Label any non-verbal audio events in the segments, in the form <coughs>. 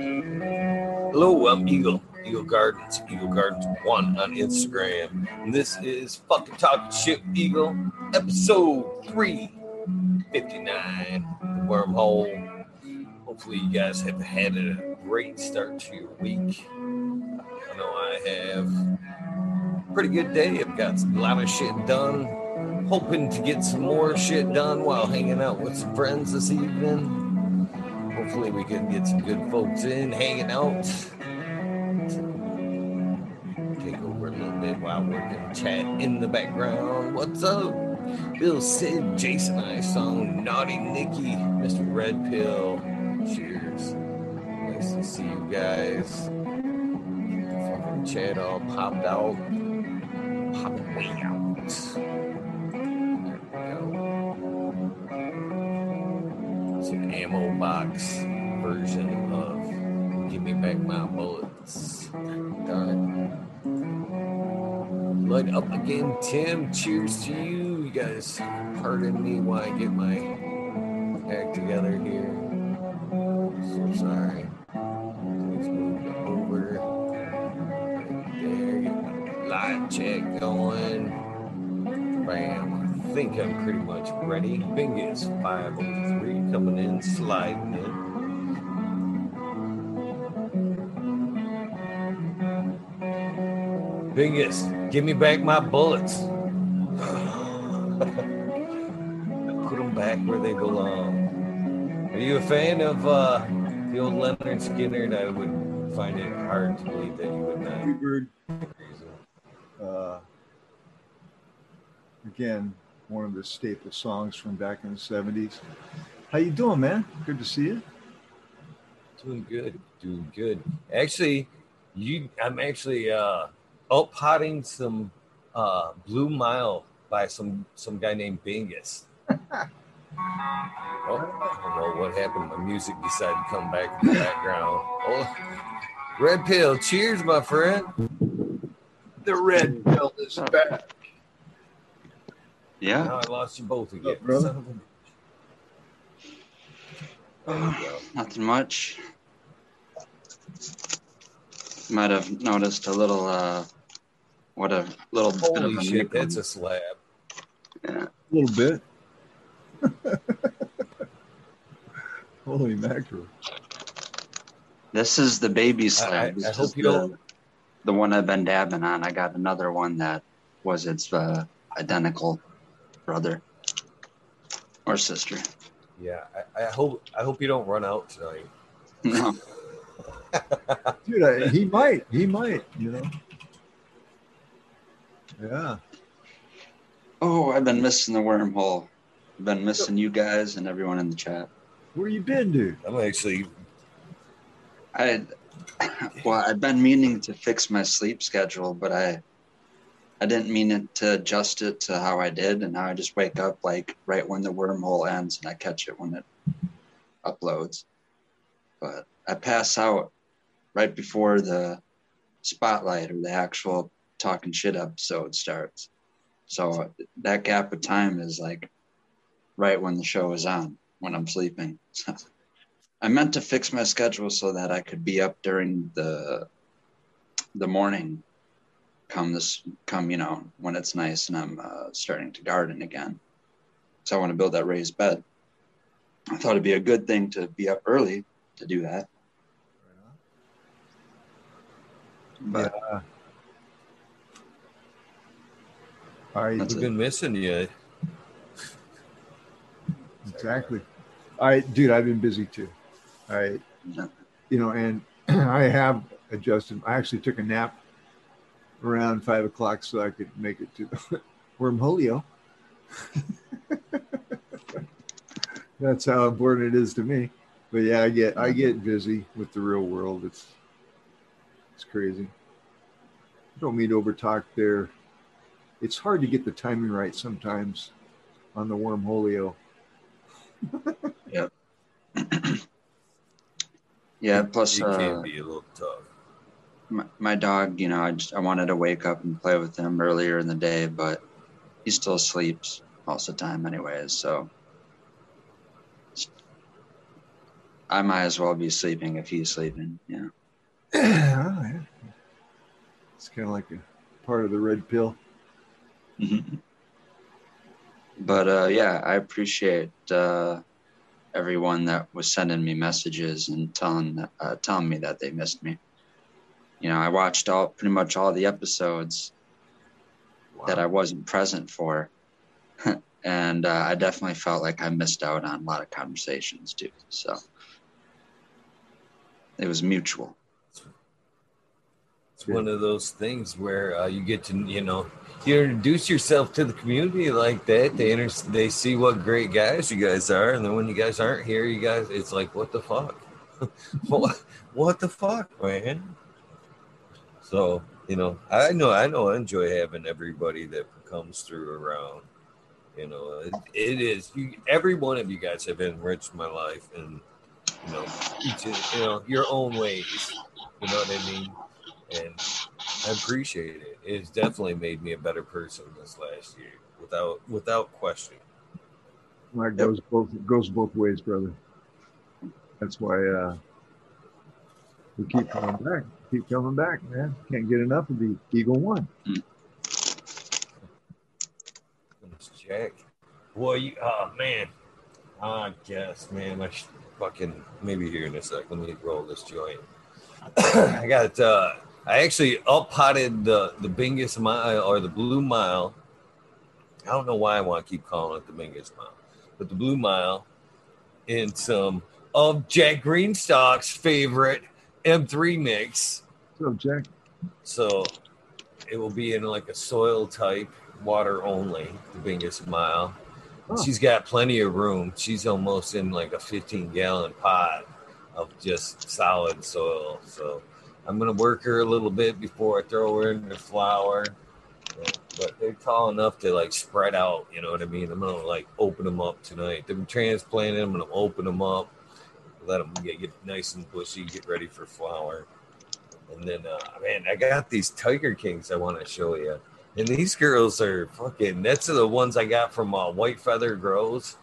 Hello, I'm Eagle, Eagle Gardens, Eagle Gardens 1 on Instagram. And this is Fucking Talking Shit Eagle, episode 359, Wormhole. Hopefully, you guys have had a great start to your week. I know I have. Pretty good day. I've got a lot of shit done. Hoping to get some more shit done while hanging out with some friends this evening. Hopefully, we can get some good folks in hanging out. Take over a little bit while we're gonna chat in the background. What's up? Bill Sid, Jason I song, Naughty Nikki, Mr. Red Pill. Cheers. Nice to see you guys. Fucking chat all popped out. Popped way out. Ammo box version of Give Me Back My Bullets. Done. Up again, Tim. Cheers to you. You guys, pardon me while I get my act together here. So sorry. Let's move over. Right there. Get my light check going. Bam. I think I'm pretty much ready. Bingus 503 coming in, sliding in. Bingus, give me back my bullets. <laughs> Put them back where they belong. Are you a fan of uh, the old Lynyrd Skynyrd? I would find it hard to believe that you would not. Uh, again, one of the staple songs from back in the '70s. How you doing, man? Good to see you. Doing good, doing good. Actually, you, I'm actually uh, out potting some uh, Blue Mile by some some guy named Bingus. <laughs> oh, I don't know what happened. My music decided to come back in the background. Oh, red pill. Cheers, my friend. The red pill is back. Yeah, Now I lost you both again. Up, brother? Son of a- There you go. <sighs> nothing much. Might have noticed a little, uh, what a little bit of a shit, nickel. that's a slab. yeah. A little bit. <laughs> Holy mackerel! This is the baby slab. I This is hope you the, don't. the one I've been dabbing on. I got another one that was its uh, identical brother or sister. Yeah, I, I hope I hope you don't run out tonight. No, <laughs> Dude, I, he might. He might. You know. Yeah. oh, I've been missing the wormhole. I've been missing you guys and everyone in the chat. Where you been, dude? I'm actually I well, I've been meaning to fix my sleep schedule, but I I didn't mean it to adjust it to how I did, and now I just wake up like right when the wormhole ends, and I catch it when it uploads. But I pass out right before the spotlight or the actual talking shit episode starts. So that gap of time is like right when the show is on, when I'm sleeping. <laughs> I meant to fix my schedule so that I could be up during the the morning come this come you know when it's nice and I'm uh, starting to garden again. So I want to build that raised bed. I thought it'd be a good thing to be up early to do that. But yeah. all right we've it. been missing you. Exactly. All right, dude, I've been busy too. All right. Yeah. You know, and <clears throat> I have adjusted. I actually took a nap around five o'clock so I could make it to the <laughs> wormholio. <laughs> That's how important it is to me. But yeah, I get I get busy with the real world. It's it's crazy. I Don't mean to overtalk there. It's hard to get the timing right sometimes on the wormholio. <laughs> yeah, <clears throat> Yeah, plus it uh, can be a little tough. My, my dog, you know, I just I wanted to wake up and play with him earlier in the day, but he still sleeps most of the time anyways, so I might as well be sleeping if he's sleeping. Yeah. <clears throat> yeah. It's kind of like a part of the red pill. <laughs> but uh, yeah, I appreciate uh, everyone that was sending me messages and telling uh, telling me that they missed me. You know, I watched all pretty much all the episodes Wow. that I wasn't present for, <laughs> and uh, I definitely felt like I missed out on a lot of conversations too. So it was mutual. It's one of those things where uh, you get to, you know, you introduce yourself to the community like that. They inter- they see what great guys you guys are, and then when you guys aren't here, you guys, it's like, what the fuck? <laughs> what, what the fuck, man? So you know, I know, I know, I enjoy having everybody that comes through around. You know, it, it is. You, every one of you guys have enriched my life, and you know, each you know your own ways. You know what I mean? and I appreciate it. It's definitely made me a better person this last year, without without question. It goes both goes both ways, brother. That's why uh, we keep coming back. Keep coming back, man. Can't get enough of the Eagle One. It's Jack, boy, you, oh man, I guess, man, I should fucking maybe here in a sec. Let me roll this joint. <clears throat> I got uh, I actually up potted the the Bingus Mile or the Blue Mile. I don't know why I want to keep calling it the Bingus Mile, but the Blue Mile in some of Jack Greenstock's favorite M3 mix. So, Jack, So it will be in like a soil type, water only, the biggest mile. She's got plenty of room. She's almost in like a 15 gallon pot of just solid soil. So I'm gonna work her a little bit before I throw her in the flower. But they're tall enough to like spread out. You know what I mean? I'm gonna like open them up tonight. They're transplanted. I'm gonna open them up, let them get, nice and bushy, get ready for flower. And then, uh, man, I got these Tiger Kings I want to show you. And these girls are fucking, that's the ones I got from uh, White Feather Grows.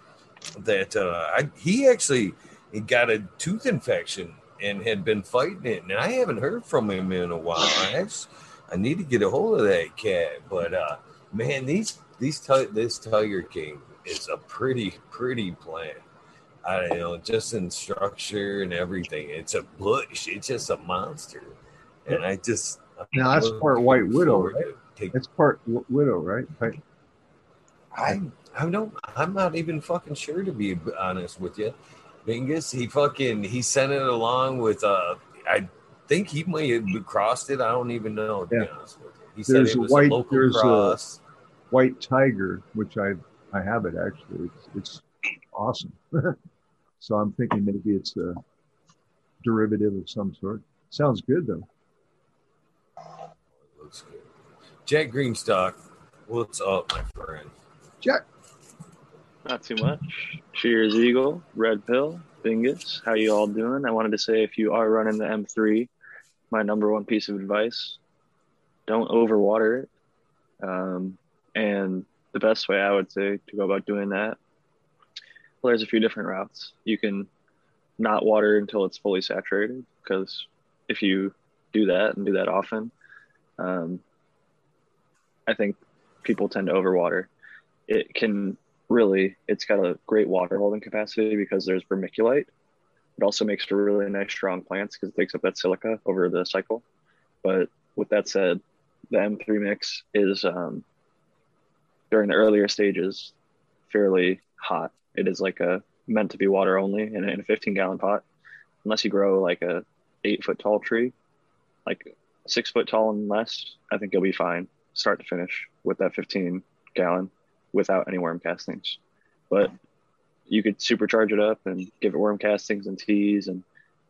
That uh, I, he actually he got a tooth infection and had been fighting it. And I haven't heard from him in a while. I, actually, I need to get a hold of that cat. But uh, man, these, these, this Tiger King is a pretty, pretty plant. I don't know, just in structure and everything. It's a bush. It's just a monster. And I just Now, that's part White Widow, right? take- part w- widow, right? right? I I don't I'm not even fucking sure to be honest with you. Bingus, he fucking he sent it along with uh I think he might have crossed it. I don't even know to be honest with you. He said There's it a was white- a local there's a- cross. White Tiger, which I I have it actually. It's, it's awesome. <laughs> so I'm thinking maybe it's a derivative of some sort. Sounds good though. Looks good. Jack Greenstock, what's up, my friend? Jack, Not too much. Cheers, Eagle, Red Pill, Bingus. How you all doing? I wanted to say if you are running the M3, my number one piece of advice: don't overwater it. Um, and the best way I would say to go about doing that, well, there's a few different routes. You can not water until it's fully saturated, because if you do that and do that often, um, I think people tend to overwater. It can really it's got a great water holding capacity because there's vermiculite it also makes for really nice strong plants because it takes up that silica over the cycle but with that said the m3 mix is um, during the earlier stages fairly hot it is like a meant to be water only in a, in a 15 gallon pot unless you grow like a eight foot tall tree like six foot tall and less i think you'll be fine start to finish with that 15 gallon without any worm castings. But you could supercharge it up and give it worm castings and teas and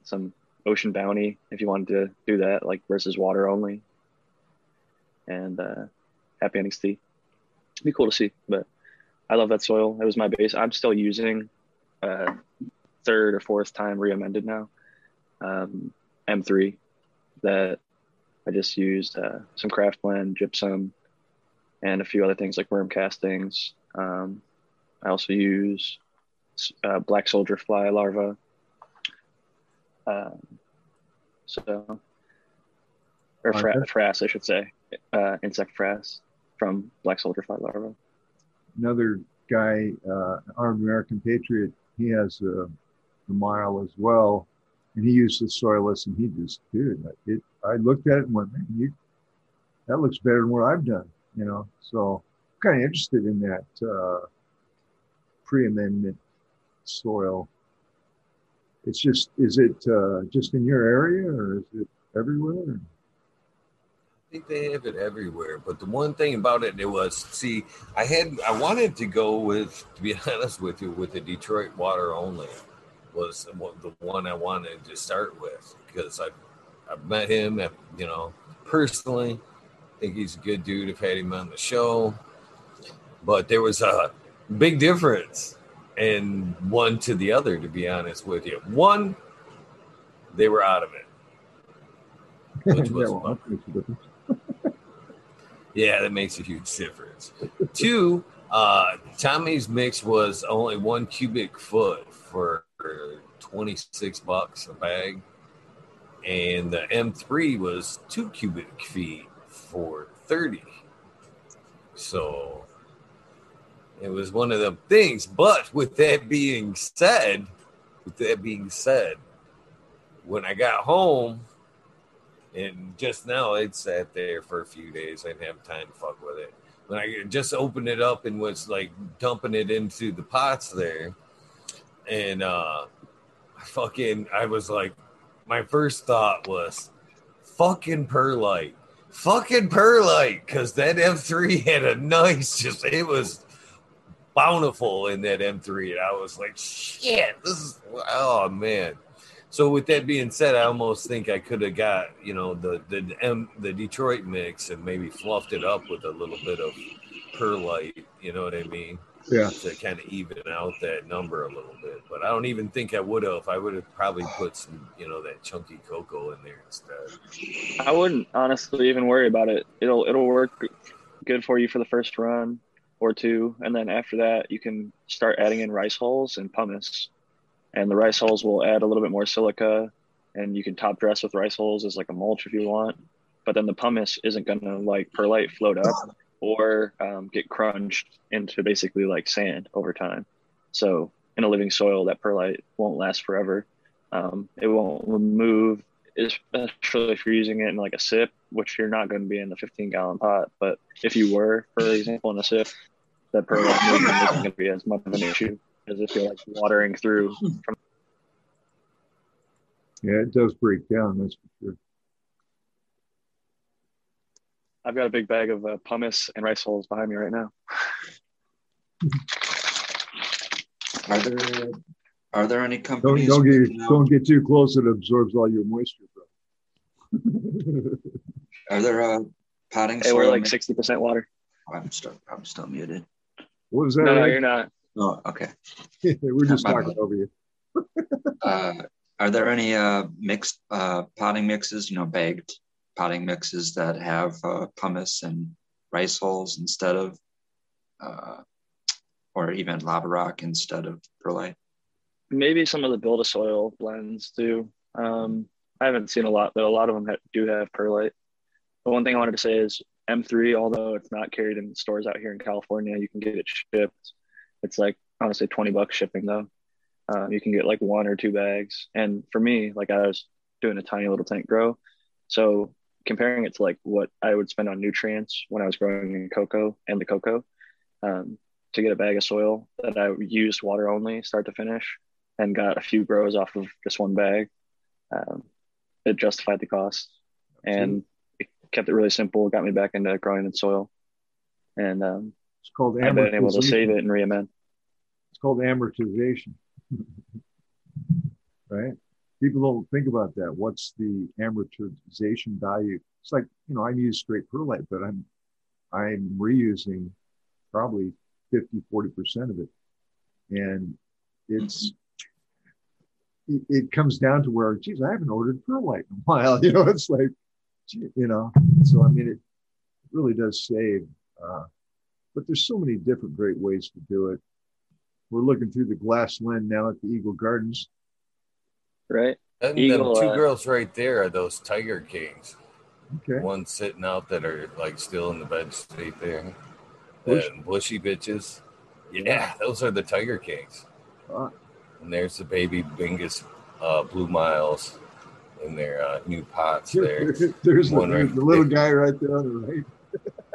some ocean bounty if you wanted to do that, like versus water only. And uh, happy endings tea. Be cool to see, but I love that soil. It was my base. I'm still using uh, third or fourth time re-amended now. Um, M3 that I just used uh, some craft blend, gypsum, and a few other things like worm castings. Um, I also use uh, black soldier fly larva Um, so, or Okay. fra- frass, I should say, uh, insect frass from black soldier fly larva. Another guy, uh, armed American Patriot, he has a, a mile as well, and he used the soilless, and he just, dude, it. I looked at it and went, man, you, that looks better than what I've done, you know. So, I'm kind of interested in that uh, pre-amendment soil. It's just, is it uh, just in your area, or is it everywhere? I think they have it everywhere. But the one thing about it, it was see, I had I wanted to go with, to be <laughs> honest with you, with the Detroit water only was the one I wanted to start with because I I've met him, at, you know, personally. I think he's a good dude. I've had him on the show, but there was a big difference in one to the other. To be honest with you, one they were out of it. <laughs> Which was yeah, that makes a huge difference. Two, uh, Tommy's mix was only one cubic foot for 26 bucks a bag. And the M3 was two cubic feet for 30. So it was one of the things. But with that being said, with that being said, when I got home, and just now it sat there for a few days. I didn't have time to fuck with it. When I just opened it up and was like dumping it into the pots there, and uh I fucking I was like, my first thought was, fucking perlite, fucking perlite, because that M3 had a nice, just it was bountiful in that M3, and I was like, shit, this is oh man. So with that being said, I almost think I could have got you know the the M, the Detroit mix and maybe fluffed it up with a little bit of perlite. You know what I mean? Yeah. To kind of even out that number a little bit. But I don't even think I would have. I would have probably put some you know that chunky cocoa in there instead. I wouldn't honestly even worry about it. It'll it'll work good for you for the first run or two, and then after that you can start adding in rice hulls and pumice, and the rice hulls will add a little bit more silica, and you can top dress with rice hulls as like a mulch if you want. But then the pumice isn't gonna like perlite float up or um, get crunched into basically like sand over time. So in a living soil, that perlite won't last forever. Um, it won't remove especially if you're using it in like a sip, which you're not going to be in the 15 gallon pot. But if you were, for example, in a sip, that perlite isn't going to be as much of an issue as if you're like watering through from Yeah, it does break down. That's for sure. I've got a big bag of uh, pumice and rice hulls behind me right now. <laughs> Are there are there any Don't companies? don't get don't get too close. It absorbs all your moisture, bro. <laughs> Are there uh, potting Hey, soil? we're like 60% water. Oh, I'm still I'm still muted. what was that? No, no, you're not. Oh, okay. <laughs> We're just My talking bad. over you. <laughs> Uh, are there any uh, mixed uh, potting mixes? You know, bagged potting mixes that have uh, pumice and rice hulls instead of, uh, or even lava rock instead of perlite. Maybe some of the build a soil blends do. Um, I haven't seen a lot, but a lot of them ha- do have perlite. But one thing I wanted to say is M3, although it's not carried in stores out here in California, you can get it shipped. It's like honestly 20 bucks shipping though. Um, you can get like one or two bags. And for me, like I was doing a tiny little tank grow. So comparing it to like what I would spend on nutrients when I was growing in cocoa and the cocoa, um, to get a bag of soil that I used water only, start to finish, and got a few grows off of just one bag, um, it justified the cost. And it kept it really simple, got me back into growing in soil. And um, It's called I've been able to save it and reamend. It's called amortization. <laughs> right? People don't think about that. What's the amortization value? It's like, you know, I use straight perlite, but I'm I'm reusing probably 50, 40% of it. And it's it, it comes down to where, geez, I haven't ordered perlite in a while. <laughs> You know, it's like, you know, so I mean, it really does save. Uh, but there's so many different great ways to do it. We're looking through the glass lens now at the Eagle Gardens. Right. And Eagle, the two uh, girls right there are those Tiger Kings. Okay. One sitting out that are like still in the bed state there. Bush- And bushy bitches. Yeah, those are the Tiger Kings. Ah. And there's the baby Bingus uh, Blue Miles in their uh, new pots there. <laughs> there's the, right there's the little guy right there on the right. <laughs>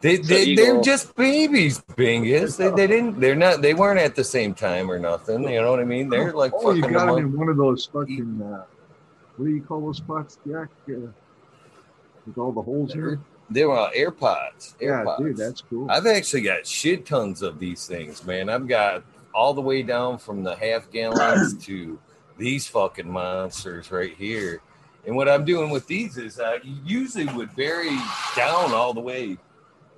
They, So they Eagle- they're just babies, Bingus. They, they didn't. They're not. They weren't at the same time or nothing. You know what I mean? They're like oh, you fucking. got a him month- in one of those fucking. Uh, what do you call those spots, Jack? Uh, with all the holes in it. They were uh, Air Pots. Yeah, Air Pots. dude, that's cool. I've actually got shit tons of these things, man. I've got all the way down from the half gallons to these fucking monsters right here. And what I'm doing with these is I usually would bury down all the way.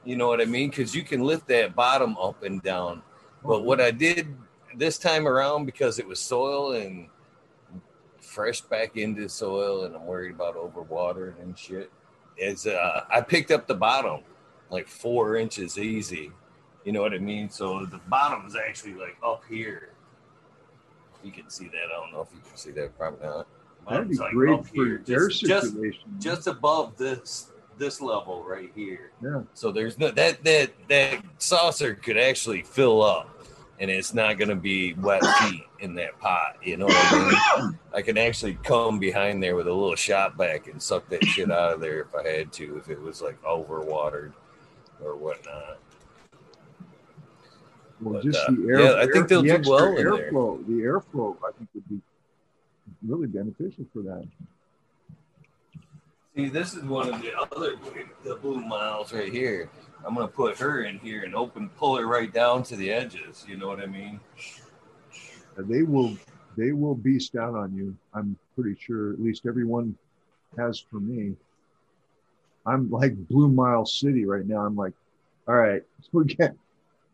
You know what I mean? Because you can lift that bottom up and down. But what I did this time around, because it was soil and fresh back into soil, and I'm worried about overwatering and shit, is uh, I picked up the bottom like four inches easy. You know what I mean? So the bottom is actually like up here. You can see that. I don't know if you can see that. Probably not. That'd be like, great for here, air just, just just above this this level right here. Yeah. So there's no that that that saucer could actually fill up, and it's not going to be wet <coughs> feet in that pot. You know what I mean? I can actually come behind there with a little shot back and suck that shit out of there if I had to, if it was like overwatered or whatnot. Well, But, just uh, the air. yeah, I think they'll the do well in there. airflow. The airflow, I think, would be really beneficial for that. See, this is one of the other the blue miles right here. I'm gonna put her in here and open, pull her right down to the edges. You know what I mean? Uh, They will. They will beast out on you. I'm pretty sure. At least everyone has for me. I'm like Blue Mile City right now. I'm like, all right, <laughs> we get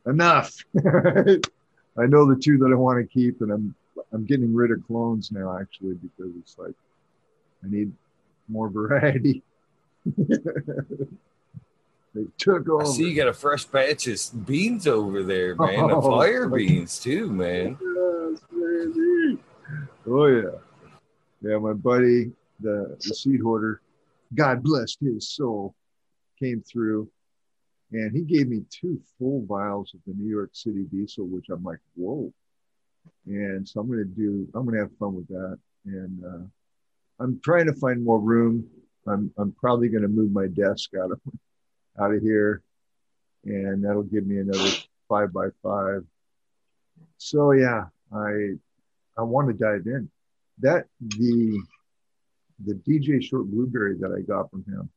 enough. <laughs> I know the two that I want to keep, and I'm I'm getting rid of clones now actually because it's like I need more variety. <laughs> they took over. I see you got a fresh batch of beans over there, man. The Oh, fire okay. beans too, man. <laughs> Yes, baby. Oh yeah, yeah. My buddy, the, the seed hoarder, God bless his soul, came through, and he gave me two full vials of the New York City diesel, which I'm like, whoa. And so I'm gonna do. I'm gonna have fun with that, and uh, I'm trying to find more room. I'm I'm probably gonna move my desk out of out of here, and that'll give me another five by five. So yeah, I I want to dive in. That the the DJ Short Blueberry that I got from him.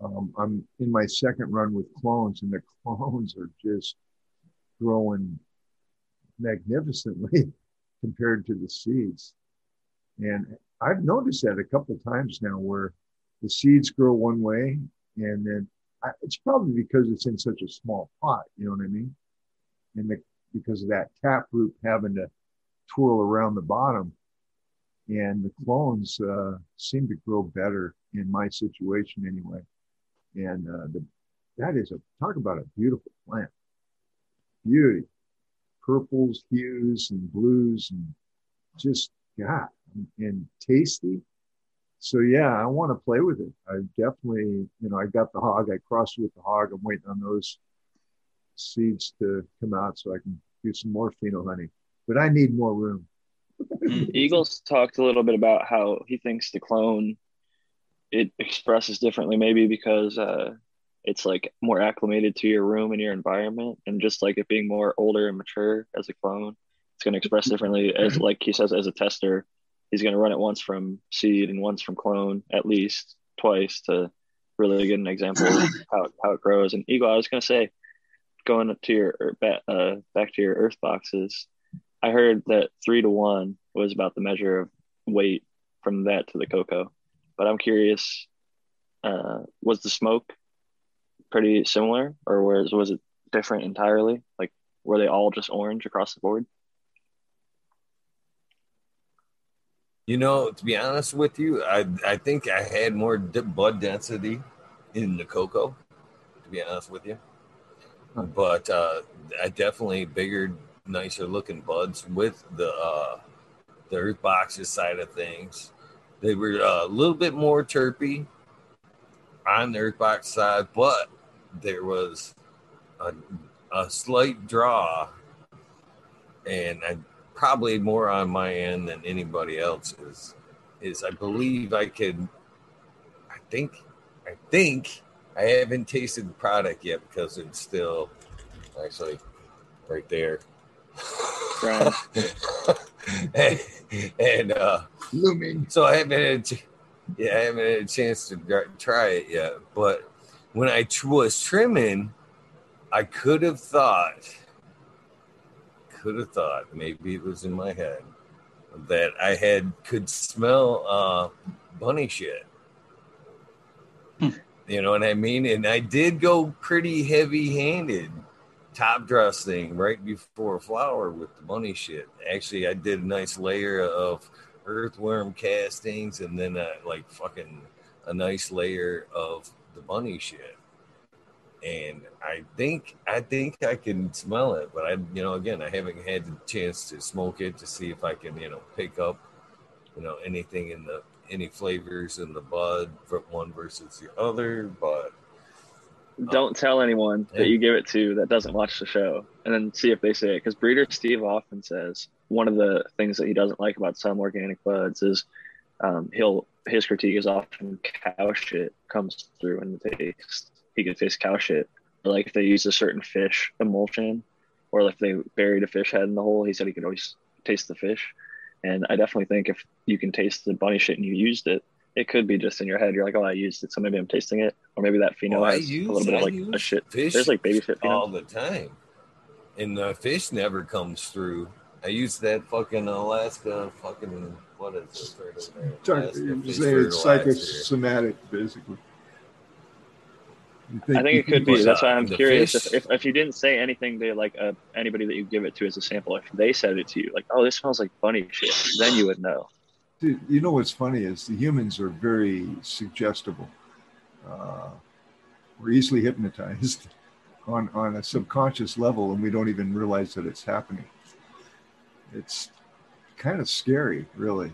Um, I'm in my second run with clones, and the <laughs> clones are just growing magnificently <laughs> compared to the seeds. And I've noticed that a couple of times now, where the seeds grow one way, and then I, it's probably because it's in such a small pot. You know what I mean? And the, because of that tap root having to twirl around the bottom. And the clones uh, seem to grow better in my situation anyway. And uh, the, that is a talk about a beautiful plant. Beauty, purples, hues, and blues, and just And, and tasty. So yeah, I want to play with it. I definitely, you know, I got the hog. I crossed with the hog. I'm waiting on those seeds to come out so I can do some more pheno honey. But I need more room. <laughs> Eagles talked a little bit about how he thinks the clone it expresses differently, maybe because uh, it's like more acclimated to your room and your environment, and just like it being more older and mature as a clone, it's going to express differently. As like he says, as a tester, he's going to run it once from seed and once from clone, at least twice to really get an example of <laughs> how it, how it grows. And Eagle, I was going to say, going to your er, uh, back to your earth boxes. I heard that three to one was about the measure of weight from that to the cocoa. But I'm curious, uh, was the smoke pretty similar, or was was it different entirely? Like, were they all just orange across the board? You know, to be honest with you, I I think I had more d- bud density in the cocoa. To be honest with you, but uh, I definitely bigger, nicer looking buds with the uh, the Earth Boxes side of things. They were uh, a little bit more terpy on the Earth Box side, but there was a, a slight draw, and I probably more on my end than anybody else's. Is I believe I could. I think. I think I haven't tasted the product yet because it's still actually right there. Right. <laughs> and and uh, Looming. so I haven't had a ch- yeah, I haven't had a chance to try it yet. But when I was trimming, I could have thought, could have thought, maybe it was in my head that I had could smell uh, bunny shit. You know what I mean? And I did go pretty heavy handed top dress thing right before flower with the bunny shit. Actually, I did a nice layer of earthworm castings and then uh, like fucking a nice layer of the bunny shit. And I think I think I can smell it, but I you know again I haven't had the chance to smoke it to see if I can you know pick up you know anything in the any flavors in the bud from one versus the other. But Don't tell anyone Yeah. that you give it to that doesn't watch the show, and then see if they say it. Because breeder Steve often says one of the things that he doesn't like about some organic buds is um, he'll his critique is often cow shit comes through in the taste. He could taste cow shit, or like if they used a certain fish emulsion, or if they buried a fish head in the hole. He said he could always taste the fish, and I definitely think if you can taste the bunny shit and you used it, it could be just in your head. You're like, oh, I used it, so maybe I'm tasting it, or maybe that pheno Oh, I has use- a little bit I of like a shit. fish There's like baby shit pheno. all the time, and the fish never comes through. I used that fucking Alaska fucking what is it right over there? Talk- Alaska you're fish saying it's fertilizer. psychosomatic, basically. You I think it could be. That's why I'm curious if, if, if you didn't say anything to like uh, anybody that you give it to as a sample, if they said it to you, like, oh, this smells like bunny shit, then you would know. Dude, you know what's funny is the humans are very suggestible. Uh, we're easily hypnotized <laughs> on, on a subconscious level, and we don't even realize that it's happening. It's kind of scary, really.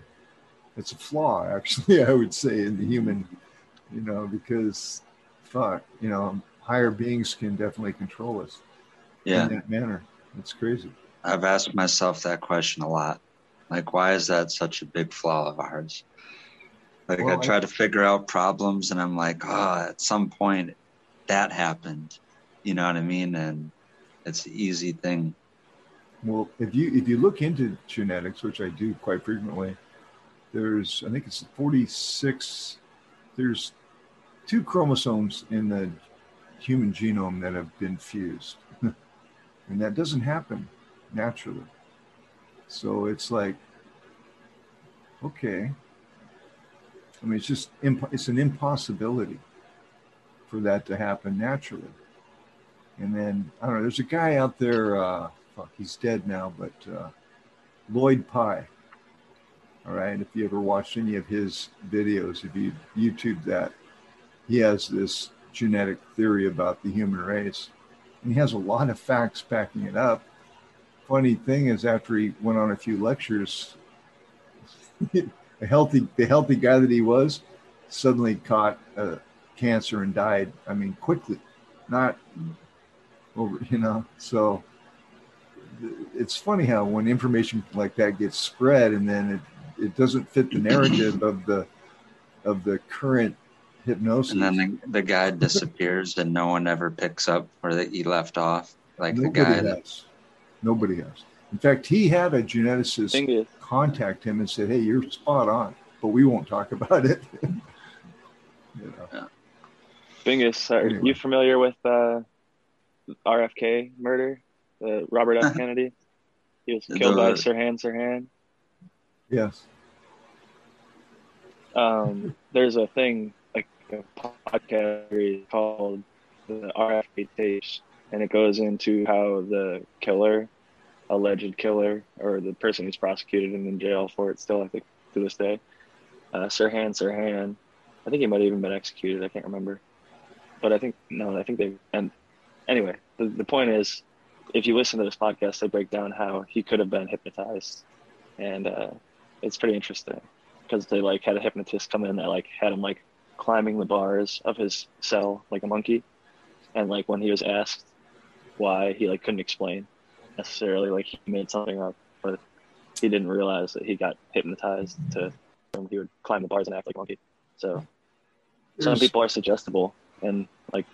It's a flaw, <laughs> actually, I would say, in the human, you know, because fuck, you know, higher beings can definitely control us Yeah. in that manner. It's crazy. I've asked myself that question a lot. Like, why is that such a big flaw of ours? Like, Well, I I- try to figure out problems, and I'm like, oh, at some point that happened. You know what I mean? And it's an easy thing. Well, if you if you look into genetics, which I do quite frequently, there's I think it's 46. There's two chromosomes in the human genome that have been fused, <laughs> and that doesn't happen naturally. So it's like, okay. I mean, it's just imp- it's an impossibility for that to happen naturally. And then I don't know. There's a guy out there. Uh, fuck, he's dead now, but uh, Lloyd Pye. All right, if you ever watched any of his videos, if you YouTube that, he has this genetic theory about the human race, and he has a lot of facts backing it up. Funny thing is, after he went on a few lectures, <laughs> a healthy, the healthy guy that he was, suddenly caught uh, cancer and died. I mean, quickly, not over, you know. So it's funny how when information like that gets spread and then it, it doesn't fit the narrative of the of the current hypnosis. And then the, the guy disappears, and no one ever picks up where that he left off. Like the Nobody guy. That, has. Nobody has. In fact, he had a geneticist contact him and said, "Hey, you're spot on, but we won't talk about it." <laughs> you know. Bingus, are Anyway. you familiar with uh, RFK murder? Uh, Robert F. Kennedy? He was killed by The- Sirhan Sirhan. Yes. Um, there's a thing, like a podcast called the RFK tapes, and it goes into how the killer, alleged killer, or the person who's prosecuted and in jail for it still, I think, to this day, uh, Sirhan Sirhan. I think he might have even been executed. I can't remember. But I think, no, I think they, and anyway, the, the point is, if you listen to this podcast, they break down how he could have been hypnotized. And uh, it's pretty interesting because they like had a hypnotist come in that like had him like climbing the bars of his cell like a monkey, and like when he was asked why, he like couldn't explain necessarily like he made something up, but he didn't realize that he got hypnotized to he would climb the bars and act like a monkey. So some There's- people are suggestible and like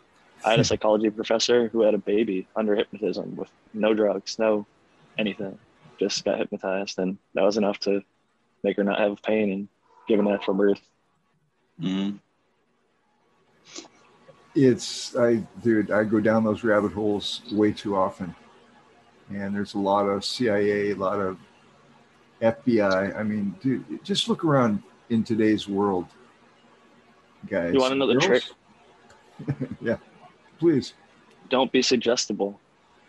I had a <laughs> psychology professor who had a baby under hypnotism with no drugs, no anything. Just got hypnotized and that was enough to make her not have pain and give him a natural birth. Mhm. It's I dude, I go down those rabbit holes way too often. And there's a lot of CIA, a lot of FBI. I mean, dude, just look around in today's world, guys. You wanna know the Girls? <laughs> yeah, please. Don't be suggestible.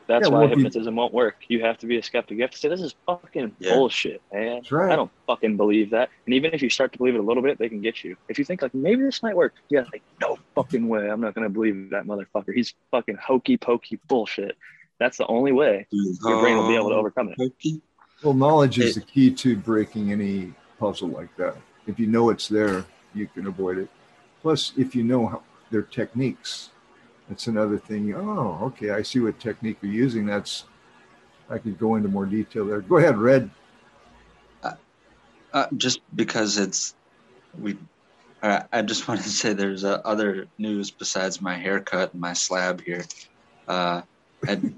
That's Yeah, why well, if you- hypnotism won't work. You have to be a skeptic. You have to say this is fucking Yeah. bullshit, man. That's right. I don't fucking believe that. And even if you start to believe it a little bit, they can get you. If you think like maybe this might work, yeah, like no fucking way. I'm not gonna believe that motherfucker. He's fucking hokey pokey bullshit. That's the only way your brain will be able to um, overcome it. Pokey. Well, knowledge is It- the key to breaking any puzzle like that. If you know it's there, you can avoid it. Plus, if you know how, their techniques, that's another thing. Oh, okay, I see what technique you're using. That's I could go into more detail there. Go ahead, Red. Uh, just because it's we. Uh, I just <laughs> want to say there's uh, other news besides my haircut and my slab here. Uh, I, <laughs>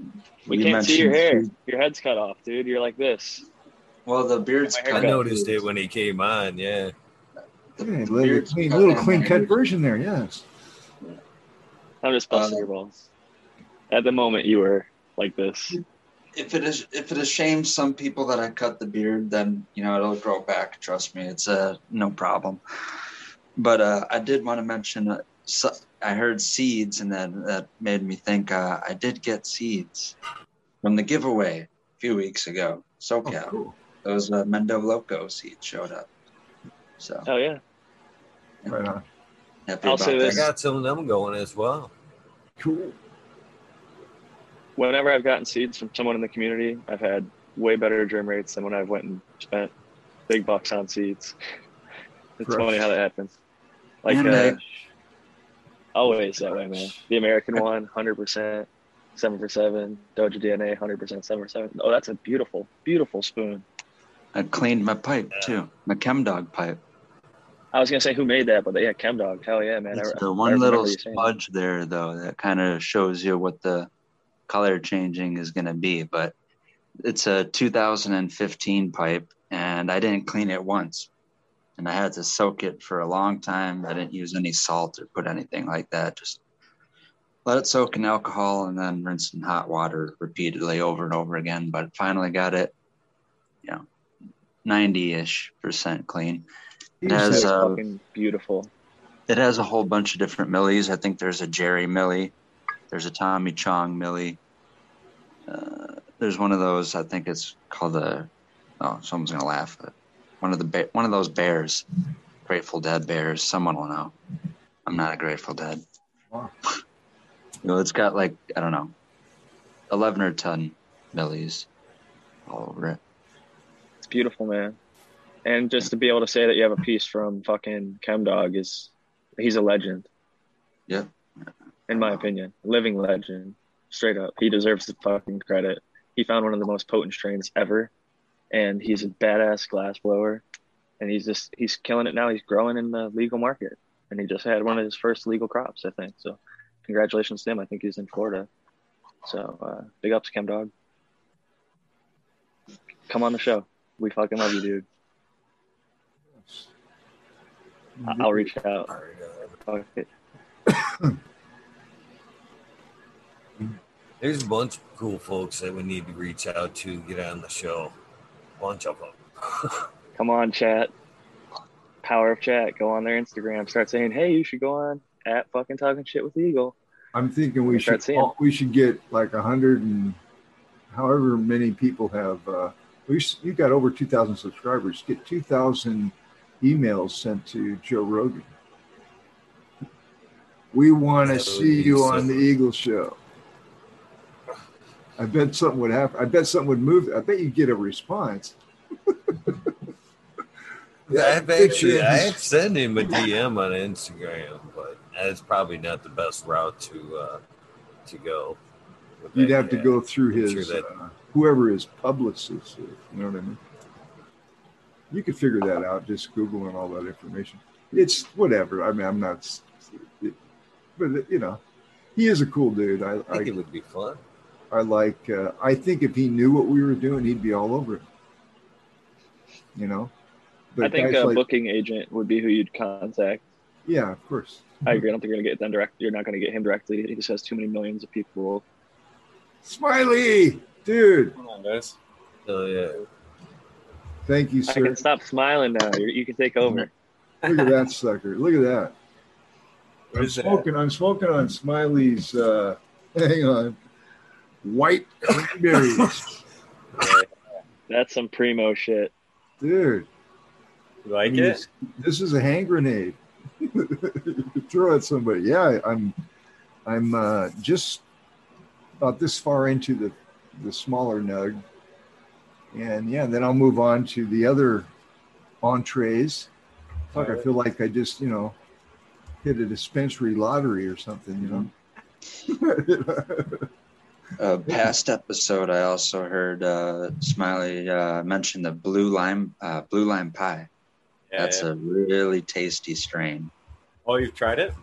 We you can't see your hair. mentioned- Your head's cut off, dude. You're like this. Well, the beard's My I cut. haircut. noticed it when he came on. Yeah. The Hey, little clean, cut little clean cut version there. Yes. I'm just busting Uh, your balls. At the moment, you were like this. If it is, if it is shames some people that I cut the beard, then you know it'll grow back. Trust me, it's uh, no problem. But uh, I did want to mention. Uh, so, I heard seeds, and then that made me think. Uh, I did get seeds from the giveaway a few weeks ago. Oh, SoCal. cool. those uh, Mendo Loco seeds showed up. So Oh yeah. Right on. Happy I'll about say I got some of them going as well. Cool. Whenever I've gotten seeds from someone in the community, I've had way better germ rates than when I've went and spent big bucks on seeds. <laughs> It's Correct. funny how that happens. Like And uh, always that way, man. The American one, hundred percent, seven for seven. Doja DNA, hundred percent, seven for seven. Oh, that's a beautiful, beautiful spoon. I cleaned my pipe too, my Chem Dog pipe. I was gonna say who made that, but yeah, Chem Dog. Hell yeah, man. It's I the one little smudge there, though, that kind of shows you what the color changing is going to be. But it's a 2015 pipe, and I didn't clean it once. And I had to soak it for a long time. I didn't use any salt or put anything like that. Just let it soak in alcohol and then rinse in hot water repeatedly over and over again. But finally got it, you know, 90 ish percent clean. It Use has, That's that- fucking beautiful. It has a whole bunch of different millies. I think there's a Jerry Millie, there's a Tommy Chong Millie. Uh, there's one of those. I think it's called the. Oh, someone's gonna laugh. But one of the ba- one of those bears, Grateful Dead bears. Someone will know. I'm not a Grateful Dead. Wow. You know, it's got like I don't know, 11 or 10 millies all over it. It's beautiful, man. And just to be able to say that you have a piece from fucking Chem Dog is he's a legend. Yeah. In my opinion. Living legend. Straight up. He deserves the fucking credit. He found one of the most potent strains ever. And he's a badass glass blower. And he's just he's killing it now. He's growing in the legal market. And he just had one of his first legal crops, I think. So congratulations to him. I think he's in Florida. So uh, big ups, Chem Dog. Come on the show. We fucking love you, dude. I- I'll reach out. All right, uh, Fuck it. <clears throat> There's a bunch of cool folks that we need to reach out to get on the show. Bunch of them. <laughs> Come on, chat. Power of chat. Go on their Instagram. Start saying, "Hey, you should go on at fucking talking shit with Eagle." I'm thinking we Start should seeing. we should get like a hundred and however many people have. Uh, we s- you got over two thousand subscribers. Get two thousand emails sent to Joe Rogan. We want to see you on the. Eagle Show. I bet something would happen. I bet something would move. I bet you'd get a response. I've actually I've sent him a DM on Instagram, but that's probably not the best route to uh, to go. You'd have to go through his uh, whoever his publicist is. You know what I mean? You could figure that out just googling all that information. It's whatever. I mean, I'm not, it, but you know, he is a cool dude. I I think it would be fun. I like. Uh, I think if he knew what we were doing, he'd be all over it. You know. I think a like- booking agent would be who you'd contact. yeah, of course. I agree. I don't think you're gonna get them direct. You're not gonna get him directly. He just has too many millions of people. Smiley, dude. Come on, guys. Oh yeah. Thank you, sir. I can stop smiling now. you you can take over. Look at that sucker. Look at that. I'm is that? smoking. I'm smoking on Smiley's. Uh, <laughs> hang on, white cranberries, <laughs> That's some primo shit. dude. You like This- it? This is a hand grenade. <laughs> Throw at somebody. Yeah, I'm. I'm uh, just about this far into the the smaller nug, and yeah, then I'll move on to the other entrees. Fuck, I feel like I just you know hit a dispensary lottery or something. You know. <laughs> Uh, past episode, I also heard uh, Smiley uh, mention the blue lime uh, blue lime pie. Yeah, That's yeah. a really tasty strain. Oh, you've tried it?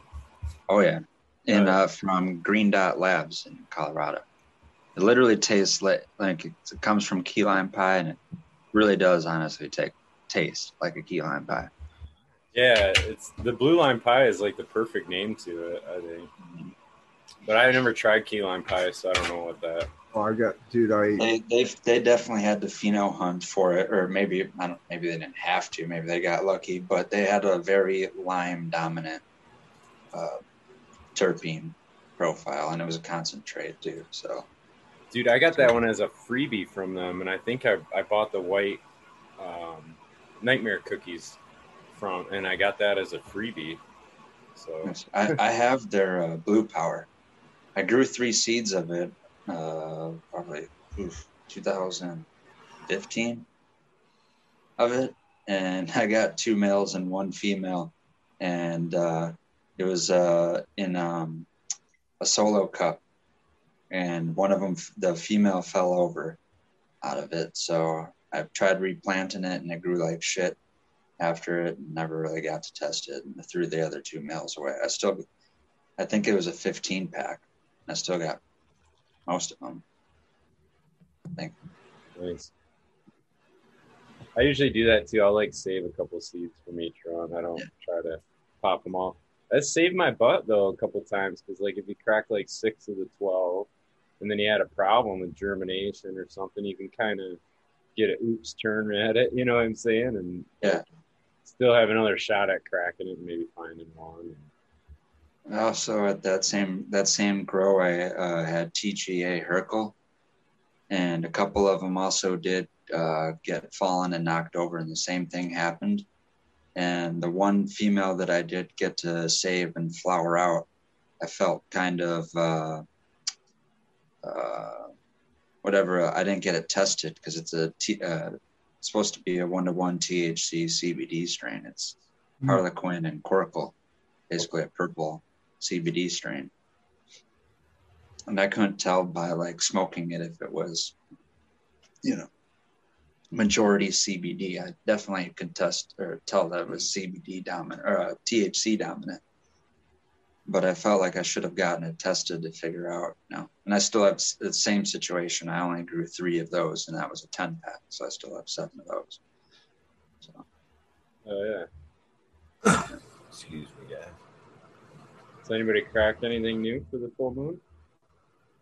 Oh yeah, and Uh, uh, from Green Dot Labs in Colorado. It literally tastes like like it comes from key lime pie, and it really does honestly take taste like a key lime pie. Yeah, it's the blue lime pie is like the perfect name to it, I think. But I've never tried key lime pie, so I don't know what that. Oh, I got, dude. I They they they definitely had to pheno hunt for it, or maybe I don't. Maybe they didn't have to. Maybe they got lucky, but they had a very lime dominant uh, terpene profile, and it was a concentrate too. So Dude, I got that one as a freebie from them, and I think I, I bought the white um, nightmare cookies from, and I got that as a freebie. So I, I have their uh, blue power. I grew three seeds of it, uh, probably oof, 2015 of it, and <laughs> I got two males and one female, and uh, it was uh, in um, a solo cup, and one of them, the female, fell over out of it. So I've tried replanting it, and it grew like shit after it. and Never really got to test it, and threw the other two males away. I still, I think it was a 15 pack. I still got most of them. nice. I usually do that too. I'll like save a couple seeds from each run. I don't Yeah. try to pop them all. That saved my butt though a couple times because like if you crack like six of the twelve, and then you had a problem with germination or something, you can kind of get a oops turn at it. You know what I'm saying? And Yeah. still have another shot at cracking it and maybe finding one. Also, at that same that same grow, I uh, had TGA Herkel, and a couple of them also did uh, get fallen and knocked over, and the same thing happened. And the one female that I did get to save and flower out, I felt kind of uh, uh, whatever. I didn't get it tested because it's a T, uh, it's supposed to be a one to one THC CBD strain. It's Hmm. Harlequin and Querkle, basically a purple CBD strain. And I couldn't tell by like smoking it if it was, you know, majority CBD. I definitely could test or tell that it was CBD dominant or uh, THC dominant. But I felt like I should have gotten it tested to figure out. No, and I still have the same situation. I only grew three of those, and that was a ten pack, so I still have seven of those. So Oh yeah. Excuse me, guys. Has anybody cracked anything new for the full moon?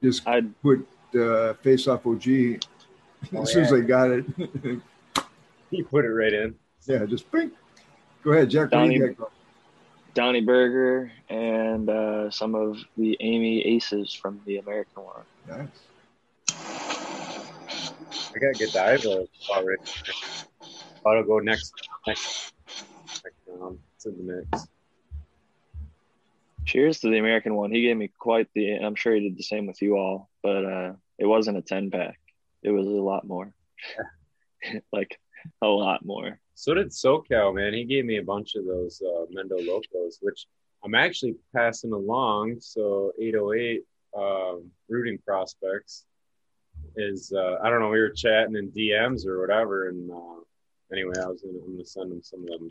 just I'd put uh, face off OG Oh, <laughs> as soon as yeah. I got it. <laughs> You put it right in. yeah, just bing. Go ahead, Jack. What do you Donnie- got? Donnie Burger and uh, some of the Amy Aces from the American one. Nice. I got Godiva already. I'll go next next next round. It's in the mix. Cheers to the American one. He gave me quite the. I'm sure he did the same with you all, but uh, it wasn't a 10 pack. It was a lot more, <laughs> like a lot more. So did SoCal, man. He gave me a bunch of those uh, Mendo Locos, which I'm actually passing along. So 808 um, rooting prospects is uh, I don't know. We were chatting in DMs or whatever, and uh, anyway, I was gonna, send him some of them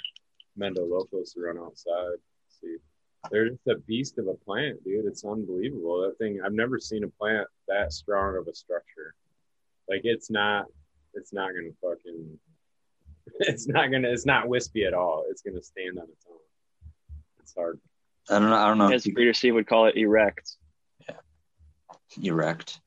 Mendo Locos to run outside. See, they're just a beast of a plant, dude. It's unbelievable. That thing I've never seen a plant that strong of a structure. Like it's not, it's not gonna fucking, <laughs> it's not gonna, it's not wispy at all. It's gonna stand on its own. It's hard. I don't know. I don't know. As if you Breeder Steve would call it, erect. Yeah. Erect.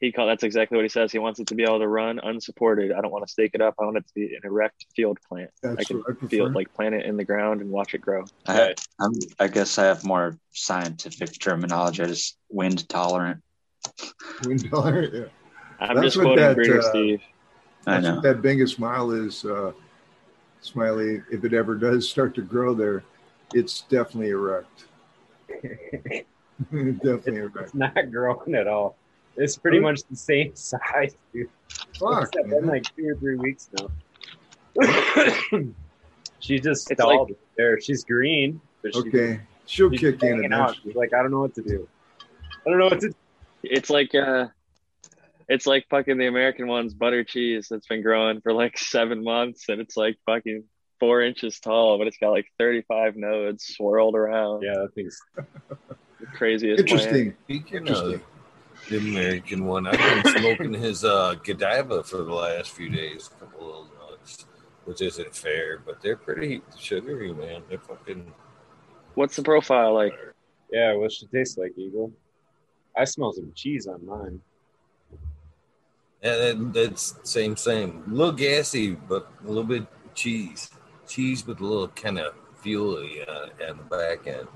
He called. that's exactly what he says. He wants it to be able to run unsupported. I don't want to stake it up. I want it to be an erect field plant. That's I can what I feel like plant it in the ground and watch it grow. I, I'm, I guess I have more scientific terminology. I just wind tolerant. Wind tolerant, yeah. I'm That's just what quoting that, Breeder uh, Steve. I That's know. what that biggest smile is, uh, Smiley. If it ever does start to grow there, it's definitely erect. <laughs> definitely erect. It's not growing at all. It's pretty much the same <laughs> size, dude. Fuck, It's been like two or three weeks now. <coughs> she just It's stalled there. She's green, but she's, Okay, she'll she's kick in out. She's like, I don't know what to do. I don't know what to do. It's like uh it's like fucking the American one's butter cheese that's been growing for like seven months and it's like fucking four inches tall, but it's got like 35 nodes swirled around. Yeah, that thing's The craziest. Interesting. Speaking Interesting. of the American one, I've been smoking his uh, Godiva for the last few days. A couple little nuts, which isn't fair, but they're pretty sugary, man. They're fucking. What's the profile like? yeah. What she taste like, Eagle? I smell some cheese on mine. That, that's same, same. A little gassy, but a little bit cheese. Cheese with a little kind of fuely uh, on the back end.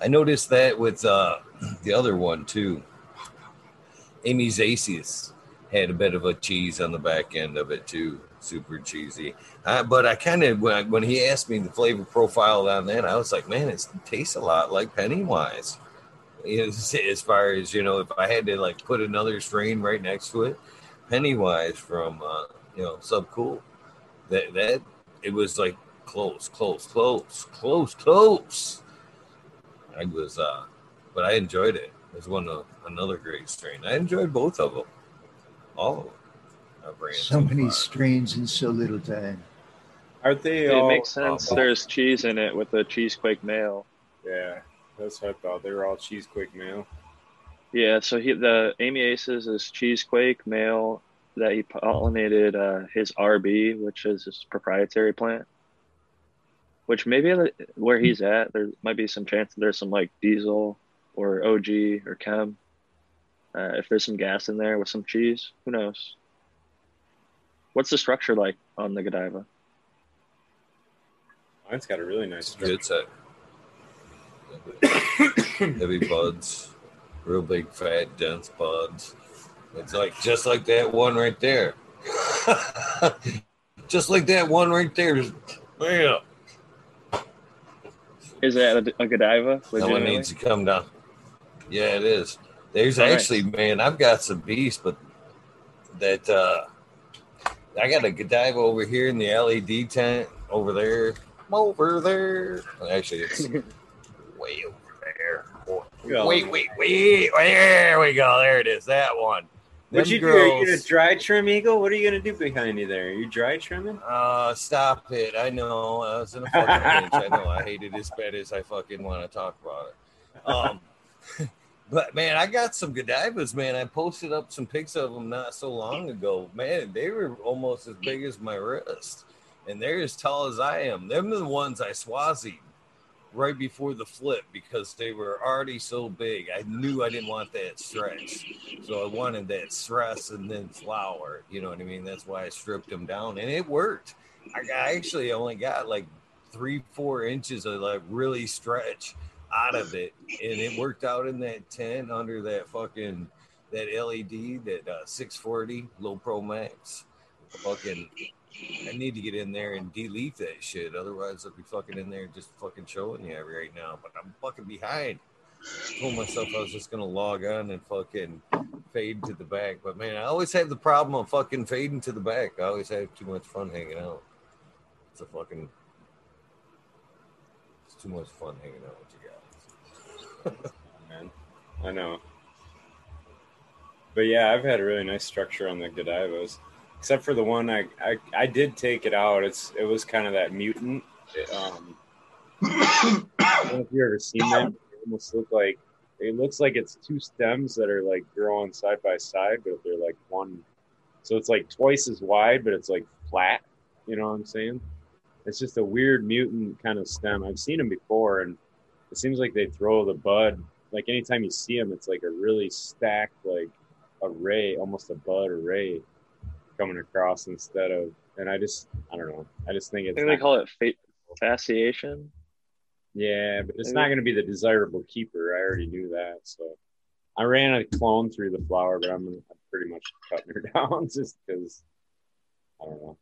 I noticed that with uh, <clears throat> the other one too. Amy's Aces had a bit of a cheese on the back end of it too, super cheesy. Uh, but I kind of when, when he asked me the flavor profile on that, I was like, man, it tastes a lot like Pennywise. As, as far as you know, if I had to like put another strain right next to it, Pennywise from uh, you know Subcool, that that it was like close, close, close, close, close. I was, uh, but I enjoyed it. It was one of another great strain. I enjoyed both of them, all of them. I ran So many far. strains in so little time. Aren't they It all? makes sense. uh, There's cheese in it with the cheesequake male. yeah, that's what I thought. They were all cheesequake male. Yeah, so he the Amy Aces is cheesequake male that he pollinated uh, his RB, which is his proprietary plant. Which maybe where he's at, there might be some chance that there's some like diesel or OG or chem. Uh, if there's some gas in there with some cheese, who knows? What's the structure like on the Godiva? Mine's got a really nice structure. Good set. Heavy buds, real big, fat, dense buds. It's like just like that one right there. <laughs> just like that one right there. Bam. Is that a, a Godiva? That one needs to come down. Yeah, it is. There's All right. actually, man, I've got some beasts, but that uh I got a Godiva over here in the LED tent over there. Over there. Actually, it's <laughs> way over there. Wait, wait, wait. There we go. There it is. That one. Them you do? Are you gonna dry trim, Eagle? What are you gonna do behind you there? Are you dry trimming? Uh, stop it. I know. I was in a fucking <laughs> pinch. I know. I hate it as bad as I fucking want to talk about it. Um, <laughs> but man, I got some Godivas, man. I posted up some pics of them not so long ago. Man, they were almost as big as my wrist, and they're as tall as I am. Them are the ones I swazied right before the flip because they were already so big. I knew I didn't want that stretch. So I wanted that stress and then flower. You know what I mean? That's why I stripped them down, and it worked. I I actually only got like three, four inches of like really stretch out of it, and it worked out in that tent under that fucking that LED, that uh, 640 Low Pro Max. Fucking, I need to get in there and delete that shit. Otherwise, I'll be fucking in there just fucking showing you every right now. But I'm fucking behind. I told myself I was just gonna log on and fucking fade to the back. But man, I always have the problem of fucking fading to the back. I always have too much fun hanging out. It's a fucking it's too much fun hanging out with you guys. <laughs> man. I know. But yeah, I've had a really nice structure on the Godivas, except for the one I, I I did take it out. It's it was kind of that mutant. It, um, I don't know if you ever seen them. They almost look like it looks like it's two stems that are like growing side by side, but they're like one. So it's like twice as wide, but it's like flat. You know what I'm saying? It's just a weird mutant kind of stem. I've seen them before, and it seems like they throw the bud. Like anytime you see them, it's like a really stacked like array, almost a bud array coming across instead of. And I just, I don't know. I just think I it's think they call it fa- fasciation. yeah, but it's Maybe. not going to be the desirable keeper. I already knew that. So I ran a clone through the flower, but I'm, I'm pretty much cutting her <laughs> down just because I don't know.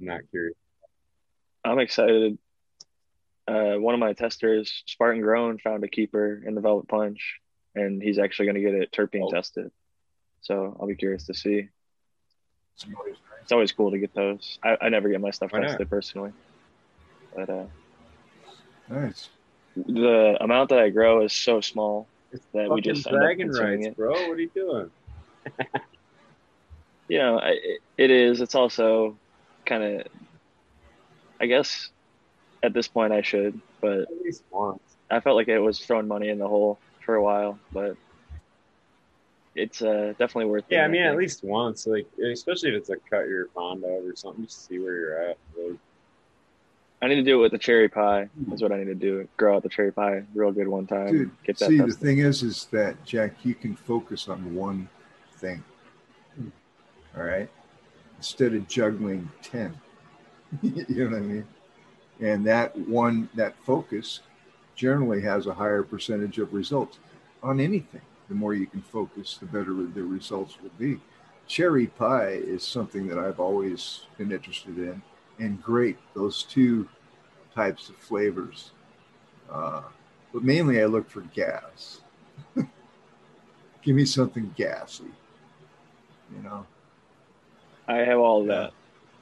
I'm not curious. I'm excited. Uh, one of my testers, Spartan Grown, found a keeper in the Velvet Punch, and he's actually going to get it terpene Oh. tested. So I'll be curious to see. It's always cool to get those. I, I never get my stuff Why not? tested personally, but uh, Nice. the amount that I grow is so small that we just end up dragon consuming rights, it. bro. What are you doing? <laughs> you know, I, it- it is. It's also kind of, I guess, at this point I should, but At least once. I felt like it was throwing money in the hole for a while, but it's uh, definitely worth. Yeah, it, I mean, at least once, like especially if it's a cut you're fond of or something, just see where you're at. Like, I need to do it with the cherry pie. That's what I need to do. Grow out the cherry pie real good one time. Dude, get that see, the thing is, is that Jack, you can focus on one thing. All right, instead of juggling ten. <laughs> you know what I mean? And that one, that focus, generally has a higher percentage of results on anything. The more you can focus, the better the results will be. Cherry pie is something that I've always been interested in, and great. Those two types of flavors. Uh, but mainly I look for gas. <laughs> Give me something gassy. You know, I have all of that.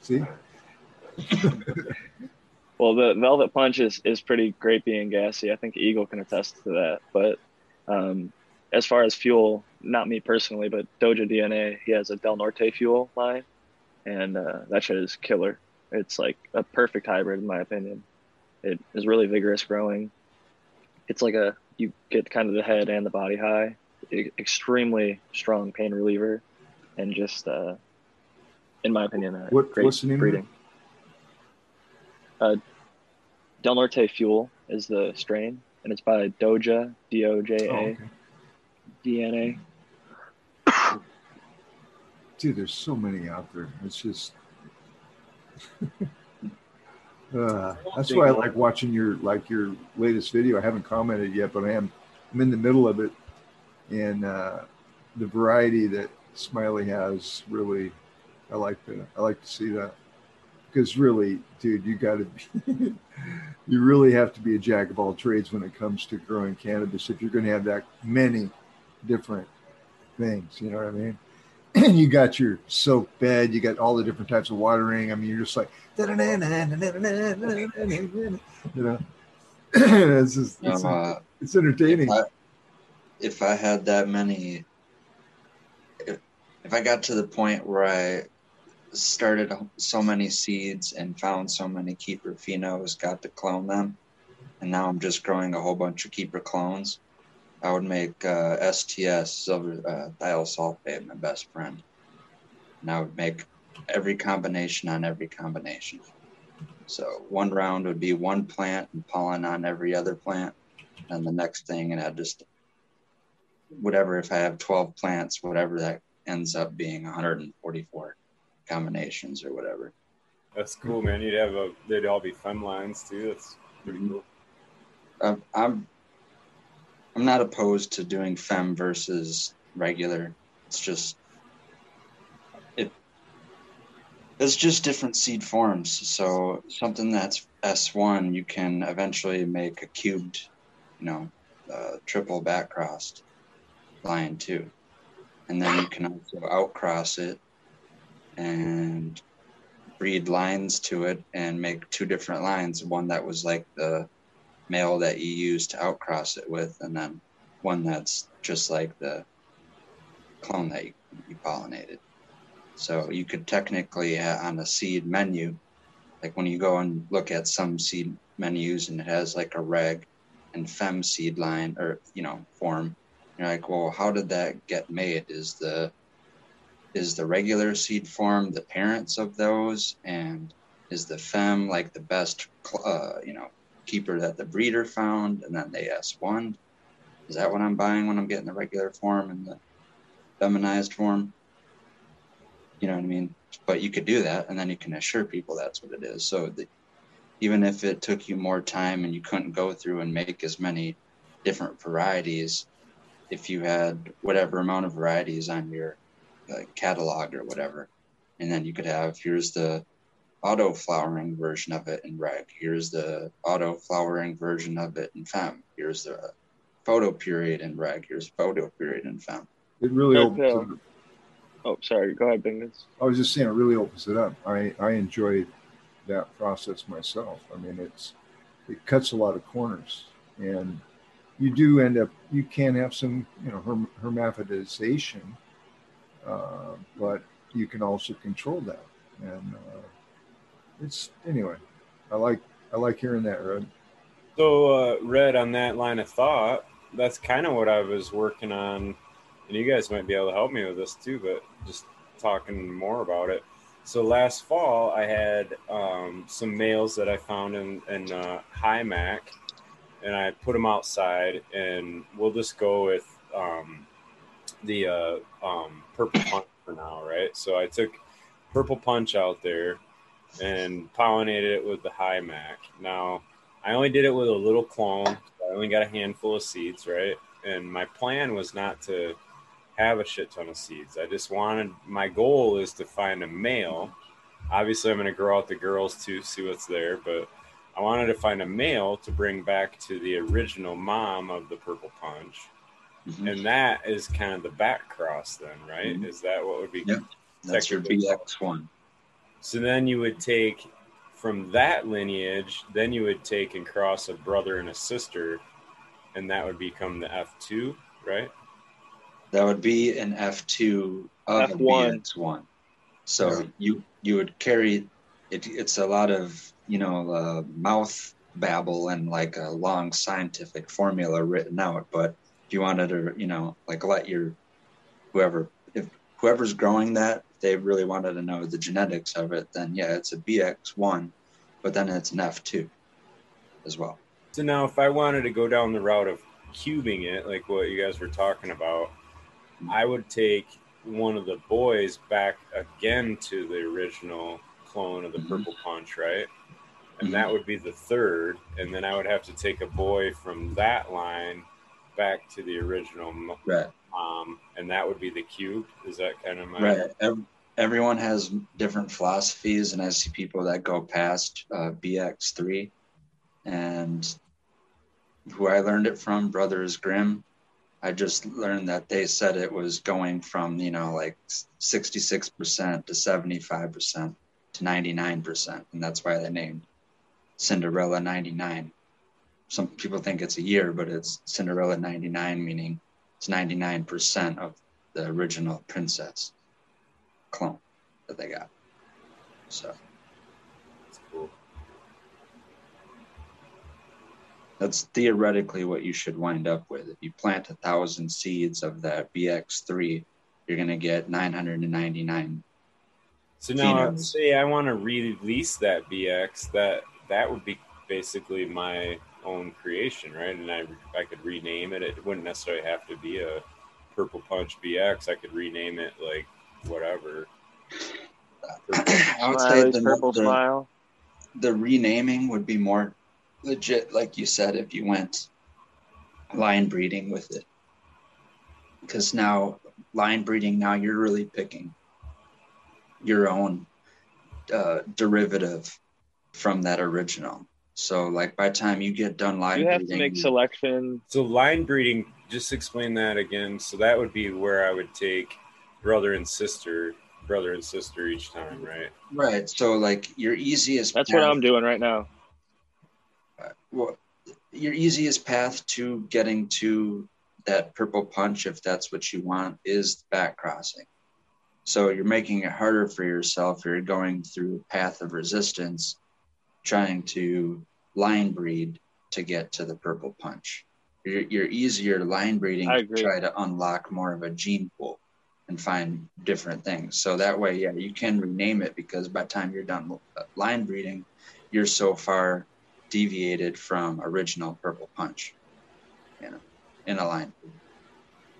see? <laughs> Well, the Velvet Punch is, is pretty grapey and gassy. I think Eagle can attest to that. But um, as far as fuel, not me personally, but Doja DNA, he has a Del Norte fuel line, and uh, that shit is killer. It's like a perfect hybrid, in my opinion. It is really vigorous growing. It's like a, you get kind of the head and the body high, e- extremely strong pain reliever, and just, uh, in my opinion, a What- great what's the name breeding. Uh, Del Norte Fuel is the strain, and it's by Doja D O J A. Oh, A okay. D N A. Dude, there's so many out there. It's just. <laughs> uh, that's why I like watching your like your latest video. I haven't commented yet, but I am. I'm in the middle of it, and uh, the variety that Smiley has really, I like to. I like to see that because really, dude, you got to. <laughs> You really have to be a jack of all trades when it comes to growing cannabis if you're going to have that many different things. You know what I mean? And <clears throat> you got your soak bed, you got all the different types of watering. I mean, you're just like, <laughs> you know, <clears throat> it's just it's, Uh, it's entertaining. I- if I had that many, if, if I got to the point where I started so many seeds and found so many keeper phenos, got to clone them, and now I'm just growing a whole bunch of keeper clones, I would make uh, STS silver uh, thiosulfate my best friend, and I would make every combination on every combination. So one round would be one plant and pollen on every other plant, and the next thing, and I just whatever. If I have 12 plants, whatever that ends up being, 144 combinations or whatever. that's cool, man. You'd have a, they'd all be fem lines too. That's pretty cool. I'm I'm I'm not opposed to doing fem versus regular. It's just it it's just different seed forms. So something that's S1, you can eventually make a cubed, you know, uh, triple back crossed line too. And then you can also outcross it and breed lines to it and make two different lines. One that was like the male that you use to outcross it with, and then one that's just like the clone that you, you pollinated. So you could technically uh, on a seed menu, like when you go and look at some seed menus and it has like a reg and fem seed line or you know form, you're like, well, how did that get made? Is the is the regular seed form the parents of those, and is the fem like the best uh, you know keeper that the breeder found, and then they S one? Is that what I'm buying when I'm getting the regular form and the feminized form? You know what I mean? But you could do that, and then you can assure people that's what it is. So the, even if it took you more time and you couldn't go through and make as many different varieties, if you had whatever amount of varieties on your like, catalog or whatever, and then you could have here's the auto flowering version of it in reg. Here's the auto flowering version of it in fem. Here's the photo period in reg. Here's photo period in fem. It really Okay. opens it up. Oh, sorry. Go ahead, Bingus. I was just saying, it really opens it up. I I enjoy that process myself. I mean, it's it cuts a lot of corners, and you do end up you can have some you know herm- hermaphrodization, uh, but you can also control that, and uh, it's anyway. I like I like hearing that, Red. So, uh, Red, on that line of thought, that's kind of what I was working on, and you guys might be able to help me with this too. But just talking more about it. So last fall, I had um, some males that I found in, in uh, High Mac, and I put them outside, and we'll just go with um, the uh, um, purple punch for now, right? So I took purple punch out there and pollinated it with the High Mac. Now, I only did it with a little clone. So I only got a handful of seeds, right? And my plan was not to have a shit ton of seeds. I just wanted my goal is to find a male. Obviously, I'm going to grow out the girls too, see what's there, but I wanted to find a male to bring back to the original mom of the purple punch. Mhm. And that is kind of the back cross, then, right? Mhm. Is that what would be? Yep. That's your technically called? BX1. So then you would take from that lineage, then you would take and cross a brother and a sister, and that would become the F2, right? That would be an F2 of F1. a BX1. So Yeah. you you would carry it. It's a lot of you know uh, mouth babble and like a long scientific formula written out. But if you wanted to, you know, like let your whoever if whoever's growing that, if they really wanted to know the genetics of it, then yeah, it's a BX1, but then it's an F2 as well. So now, if I wanted to go down the route of cubing it, like what you guys were talking about, I would take one of the boys back again to the original clone of the Mhm. Purple Punch, right? And Mhm. that would be the third, and then I would have to take a boy from that line back to the original Right. Mom, and that would be the cube. Is that kind of my Right. Everyone has different philosophies, and I see people that go past uh, BX3. And who I learned it from, Brothers Grimm, I just learned that they said it was going from, you know, like 66% to 75% to 99%. And that's why they named Cinderella 99. Some people think it's a year, but it's Cinderella 99, meaning it's 99% of the original princess clone that they got. So That's cool. that's theoretically what you should wind up with. If you plant a thousand seeds of that BX3, you're going to get 999. So now, say I want to release that BX, that that would be basically my own creation, right? And I I could rename it. It wouldn't necessarily have to be a Purple Punch BX. I could rename it like whatever. I would say the, purple the, smile. the renaming would be more legit, like you said, if you went line breeding with it. Because now, line breeding, now you're really picking your own uh, derivative from that original. So like by the time you get done line You have to make selection. So line breeding, just explain that again. So that would be where I would take brother and sister, brother and sister each time, right? right? So like your easiest That's what I'm doing right now. well, your easiest path to getting to that purple punch, if that's what you want, is back crossing. So you're making it harder for yourself. You're going through a path of resistance, trying to line breed to get to the purple punch. You're, you're easier line breeding to try to unlock more of a gene pool and find different things. So that way, yeah, you can rename it because by the time you're done line breeding, you're so far deviated from original purple punch you know in a line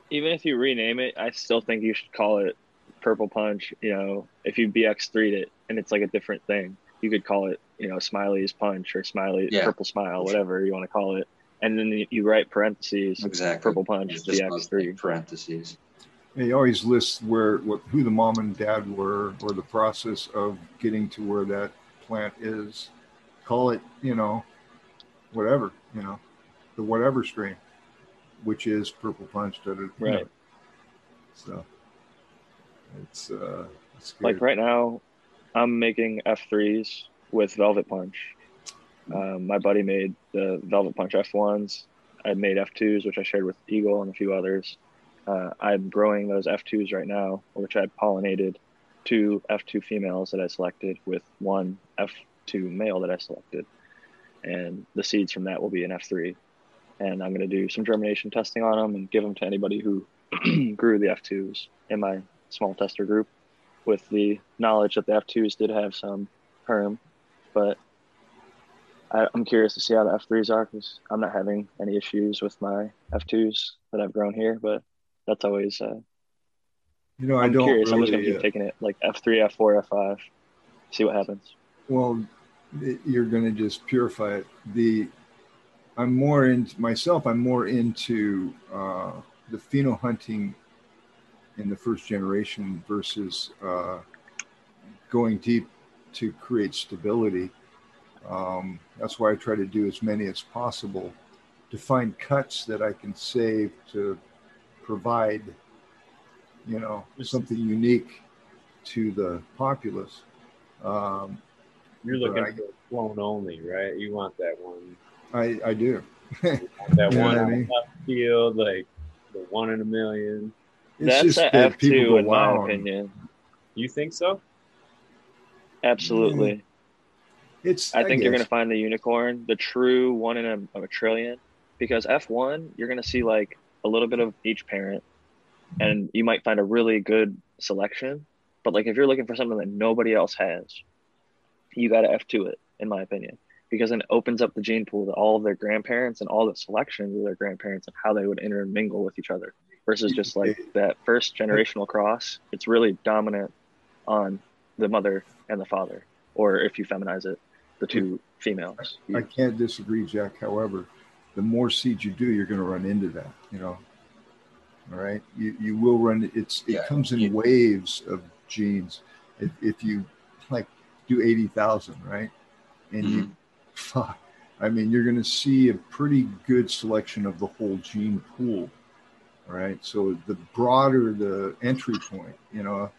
Even if you rename it, I still think you should call it Purple Punch. You know, if you BX3'd it and it's like a different thing, you could call it, you know, Smiley's Punch or Smiley Yeah. Purple Smile, whatever you want to call it. And then you- you write parentheses, exactly Purple Punch It's just those BX3. parentheses He always lists where what who the mom and dad were or the process of getting to where that plant is. Call it, you know, whatever, you know, the whatever strain, which is purple punch. Da, da, you know. Right. So it's uh it's good. Like right now, I'm making F3s with Velvet Punch. Um, my buddy made the Velvet Punch F1s. I made F2s, which I shared with Eagle and a few others. Uh, I'm growing those F2s right now, which I pollinated two F2 females that I selected with one F2 male that I selected. And the seeds from that will be an F3. And I'm going to do some germination testing on them and give them to anybody who <clears throat> grew the F2s in my small tester group with the knowledge that the F2s did have some perm, but I, I'm curious to see how the F3s are because I'm not having any issues with my F2s that I've grown here, but that's always, uh, you know, I I'm don't curious. I'm just going to keep uh, taking it like F3, F4, F5, see what happens. well, it- you're going to just purify it. The I'm more into myself. I'm more into uh, the pheno hunting in the first generation versus uh, going deep to create stability. Um, that's why I try to do as many as possible to find cuts that I can save to provide, you know, something unique to the populace. Um, You're looking for clone only, right? You want that one, I, I do. that <laughs> one I mean? field, like the one in a million. It's that's just a that people F2 go, in wow. my opinion. You think so? Absolutely. Mm-hmm. It's. I think you're going to find the unicorn, the true one in a, of a trillion, because F1, you're going to see like a little bit of each parent, and you might find a really good selection. But like if you're looking for something that nobody else has, you got to F2 it, in my opinion, because then it opens up the gene pool to all of their grandparents and all the selections of their grandparents and how they would intermingle with each other versus just like <laughs> that first generational cross. It's really dominant on the mother and the father, or if you feminize it, the two females. I can't disagree, Jack. However, the more seeds you do, you're going to run into that. You know. All right. You you will run. It's it Yeah. comes in You- waves of genes. If if you like do eighty thousand, right, and Mm-hmm. you, fuck, <laughs> I mean, you're going to see a pretty good selection of the whole gene pool. Right. So the broader the entry point, you know.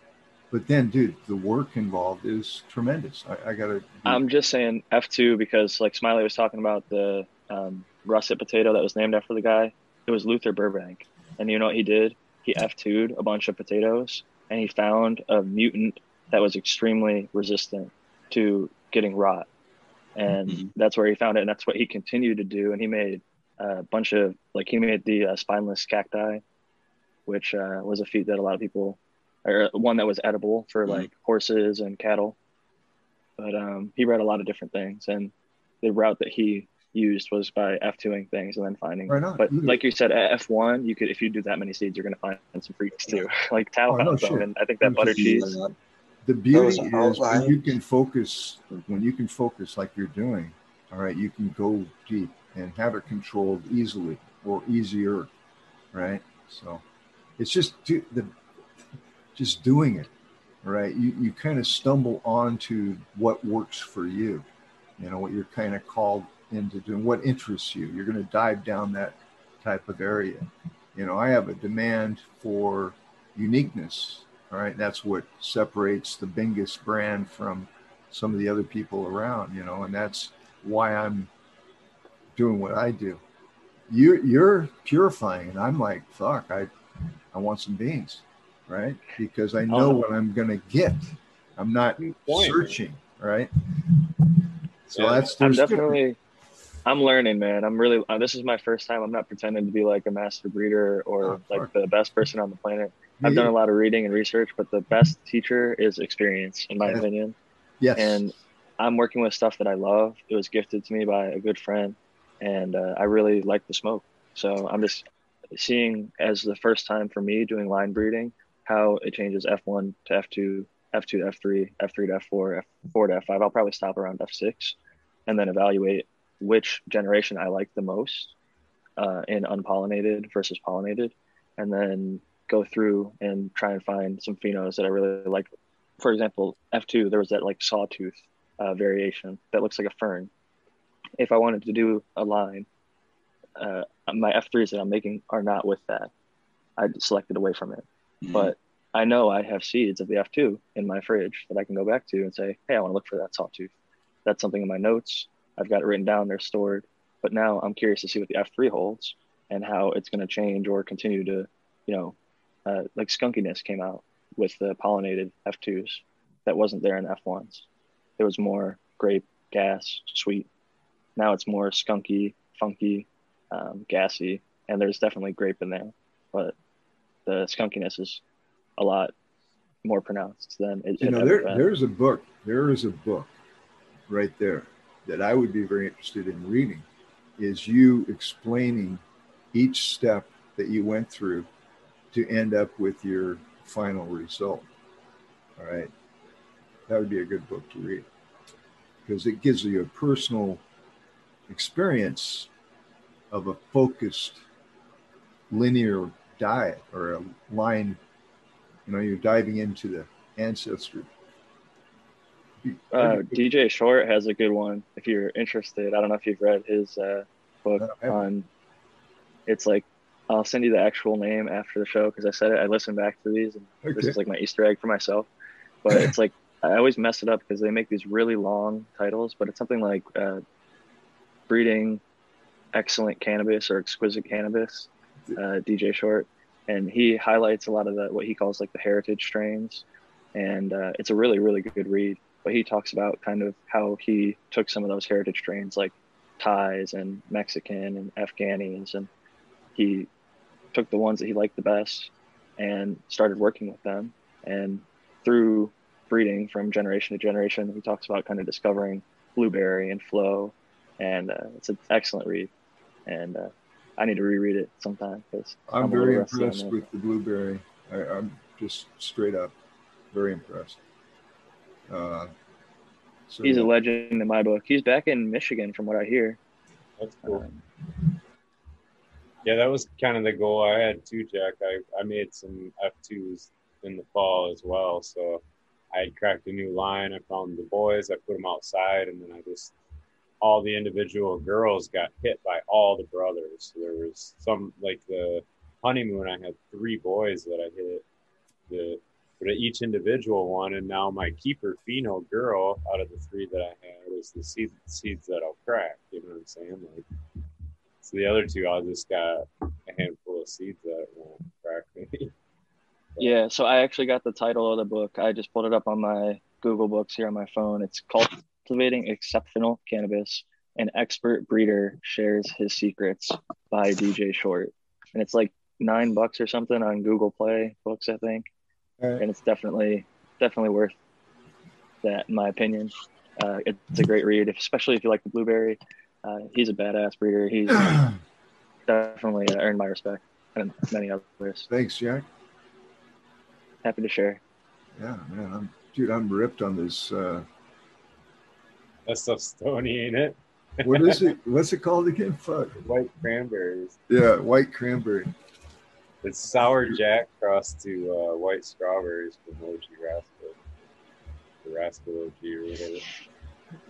But then, dude, the work involved is tremendous. I, I got to. I'm just saying F2 because like Smiley was talking about the um, russet potato that was named after the guy. It was Luther Burbank. And you know what he did? He F2'd a bunch of potatoes and he found a mutant that was extremely resistant to getting rot. And Mhm. that's where he found it. And that's what he continued to do. And he made a bunch of, like, he made the uh, spineless cacti, which uh, was a feat that a lot of people, or one that was edible for Mhm. like horses and cattle but um, he read a lot of different things and the route that he used was by f2ing things and then finding Right on. but Either- like you said at f1 you could if you do that many seeds you're going to find some freaks too <laughs> like tao Oh, no shit. and i think that I'm butter cheese the beauty is when you can focus when you can focus like you're doing all right you can go deep and have it controlled easily or easier right so it's just do, the just doing it right you, you kind of stumble onto what works for you you know, what you're kind of called into doing, what interests you. You're going to dive down that type of area. You know, I have a demand for uniqueness. All right. That's what separates the Bingus brand from some of the other people around, you know, and that's why I'm doing what I do. You you're purifying, and I'm like, fuck, I I want some beans, right? Because I know Oh. what I'm gonna get. I'm not searching, right? So Yeah. that's I'm there's different- definitely, I'm learning, man. I'm really, uh, this is my first time. I'm not pretending to be like a master breeder or Oh, like the best person on the planet. I've done a lot of reading and research, but the best teacher is experience, in my Yes. opinion. yes, And I'm working with stuff that I love. It was gifted to me by a good friend, and uh, I really like the smoke. So I'm just seeing as the first time for me doing line breeding how it changes F1 to F2, F2 to F3, F3 to F4, F4 to F5. I'll probably stop around F6 and then evaluate which generation I like the most uh, in unpollinated versus pollinated, and then go through and try and find some phenos that I really like. For example, F2, there was that like sawtooth uh, variation that looks like a fern. If I wanted to do a line, uh, my F3s that I'm making are not with that. I selected away from it. But I know I have seeds of the F2 in my fridge that I can go back to and say, hey, I want to look for that sawtooth. That's something in my notes. I've got it written down, they're stored. But now I'm curious to see what the F3 holds and how it's going to change or continue to, you know, uh, like skunkiness came out with the pollinated F2s that wasn't there in F1s. There was more grape, gas, sweet. Now it's more skunky, funky, um, gassy, and there's definitely grape in there, but the skunkiness is a lot more pronounced than it, you know, there, there's a book. There is a book right there that I would be very interested in reading. Is you explaining each step that you went through to end up with your final result. All right, that would be a good book to read because it gives you a personal experience of a focused linear diet or a line you know you're diving into the ancestry Uh, DJ Short has a good one if you're interested. I don't know if you've read his uh, book No, I haven't. on. It's like I'll send you the actual name after the show because I said it. I listened back to these, and this is like my Easter egg for myself. But <laughs> it's like I always mess it up because they make these really long titles. But it's something like uh, breeding excellent cannabis or exquisite cannabis. Uh, DJ Short, and he highlights a lot of the what he calls like the heritage strains, and uh, it's a really really good read. But he talks about kind of how he took some of those heritage strains like Thais and Mexican and Afghanis, and he took the ones that he liked the best and started working with them. And through breeding from generation to generation, he talks about kind of discovering blueberry and Flo, and uh, it's an excellent read. And uh, I need to reread it sometime because i'm a little very impressed with the blueberry I, i'm just straight up very impressed uh, so He's a legend in my book. He's back in Michigan, from what I hear. That's cool. Um, Yeah, that was kind of the goal I had too, Jack. I, I made some F2s in the fall as well. So I had cracked a new line. I found the boys, I put them outside, and then I just, all the individual girls got hit by all the brothers. So there was some, like the honeymoon, I had three boys that I hit. The, but each individual one, and now my keeper pheno girl out of the three that I had is the seed, seeds that I'll crack. You know what I'm saying? Like, so the other two, I just got a handful of seeds that won't crack me. <laughs> Yeah, so I actually got the title of the book. I just pulled it up on my Google Books here on my phone. It's Cultivating Exceptional Cannabis. An expert breeder shares his secrets by DJ Short. And it's like nine bucks or something on Google Play books, I think. All right. And it's definitely definitely worth that in my opinion. Uh, it's a great read, especially if you like the blueberry. Uh, he's a badass breeder. He's <clears throat> definitely uh, earned my respect and many others. thanks jack Happy to share. yeah man i'm dude i'm ripped on this uh, That stuff's stony, ain't it? what is it <laughs> what's it called again fuck White cranberries. yeah white cranberry It's sour jack crossed to uh, white strawberries from OG Rascal. The Rascal OG or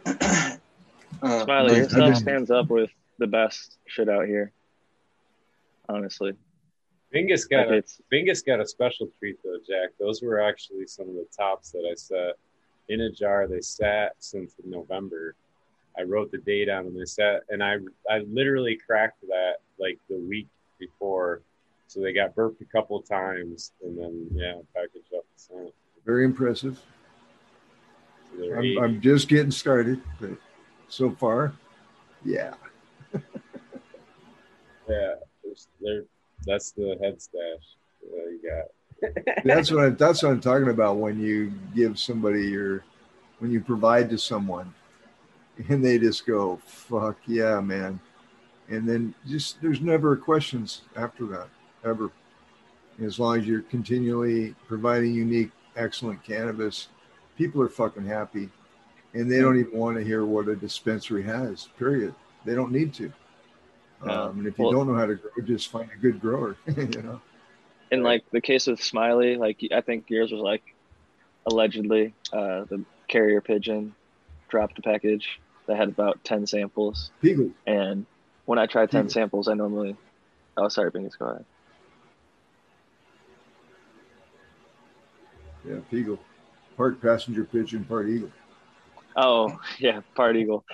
whatever. <clears throat> Uh, Smiley, your stuff stands up with the best shit out here. Honestly, Bingus like got a it's Bingus got a special treat though, Jack. Those were actually some of the tops that I set in a jar. They sat since November. I wrote the date on them. They sat, and I I literally cracked that like the week before. So they got burped a couple times, and then yeah, packaged up the scent. Very impressive. So I'm. I'm just getting started, but so far, yeah. <laughs> yeah, there's- they're, that's the head stash that you got. <laughs> That's what I, that's what I'm talking about when you give somebody your when you provide to someone and they just go, fuck yeah, man. And then just there's never questions after that, ever. As long as you're continually providing unique, excellent cannabis, people are fucking happy. And they don't even want to hear what a dispensary has, period. They don't need to. Um, and if you Well- don't know how to grow, just find a good grower, <laughs> you know? in like the case of Smiley, like I think yours was like allegedly uh, the carrier pigeon dropped a package that had about ten samples, People, and when I try ten samples, I normally oh sorry, Bingus, go ahead. yeah, Peagle. Part passenger pigeon, part eagle. Oh <laughs> yeah, part eagle.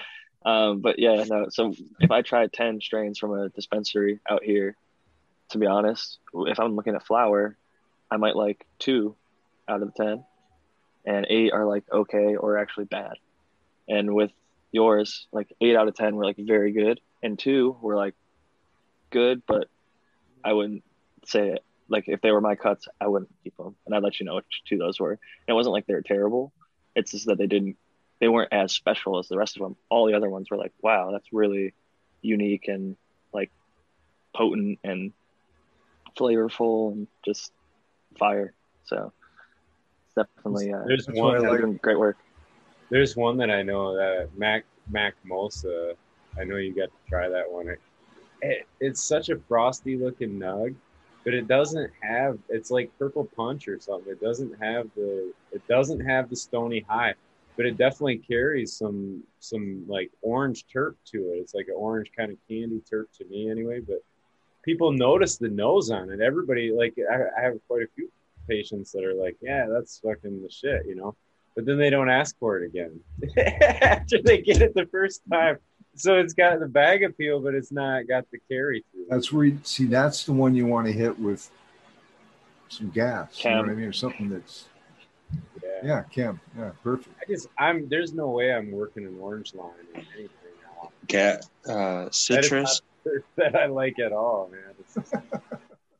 Um, but yeah, no. So if I try ten strains from a dispensary out here, to be honest, if I'm looking at flower, I might like two out of the ten, and eight are like okay or actually bad. And with yours, like eight out of ten were like very good, and two were like good, but I wouldn't say it. Like if they were my cuts, I wouldn't keep them, and I'd let you know which two those were. And it wasn't like they were terrible. It's just that they didn't they weren't as special as the rest of them. All the other ones were like, wow, that's really unique and like potent and flavorful and just fire. So it's definitely uh, There's one like- great work. There's one that I know that Mac Mac Mosa. I know you got to try that one. It, it, it's such a frosty looking nug, but it doesn't have. It's like purple punch or something. It doesn't have the. It doesn't have the stony high, but it definitely carries some some like orange terp to it. It's like an orange kind of candy terp to me anyway. But people notice the nose on it. Everybody like I, I have quite a few patients that are like, yeah, that's fucking the shit, you know but then they don't ask for it again <laughs> after they get it the first time. So it's got the bag appeal, but it's not got the carry through. That's where you see that's the one you want to hit with some gas. You know what I mean? Or something that's yeah. yeah, chem. Yeah, perfect. I just I'm there's no way I'm working an orange line or anything now Get uh, citrus, <laughs> that I like at all, man. Just,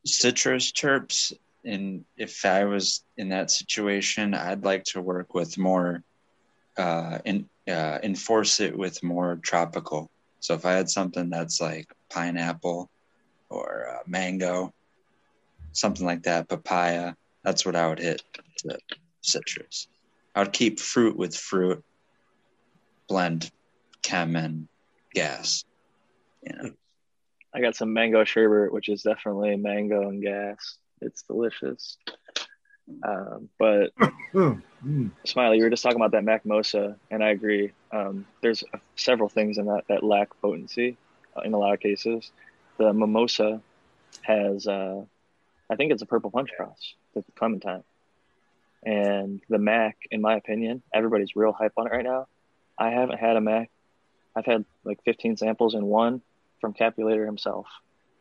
citrus terps. And if I was in that situation, I'd like to work with more, uh, in, uh, enforce it with more tropical. So if I had something that's like pineapple or uh, mango, something like that, papaya, that's what I would hit the citrus. I would keep fruit with fruit, blend chem and gas. You know, I got some mango sherbet, which is definitely mango and gas. It's delicious. Um, but <laughs> mm. Smiley, you were just talking about that Macmosa, and I agree. Um, there's several things in that that lack potency uh, in a lot of cases. The mimosa has, uh, I think it's a purple punch cross with clementine, and the Mac, in my opinion, everybody's real hype on it right now. I haven't had a Mac. I've had like 15 samples and one from Capulator himself.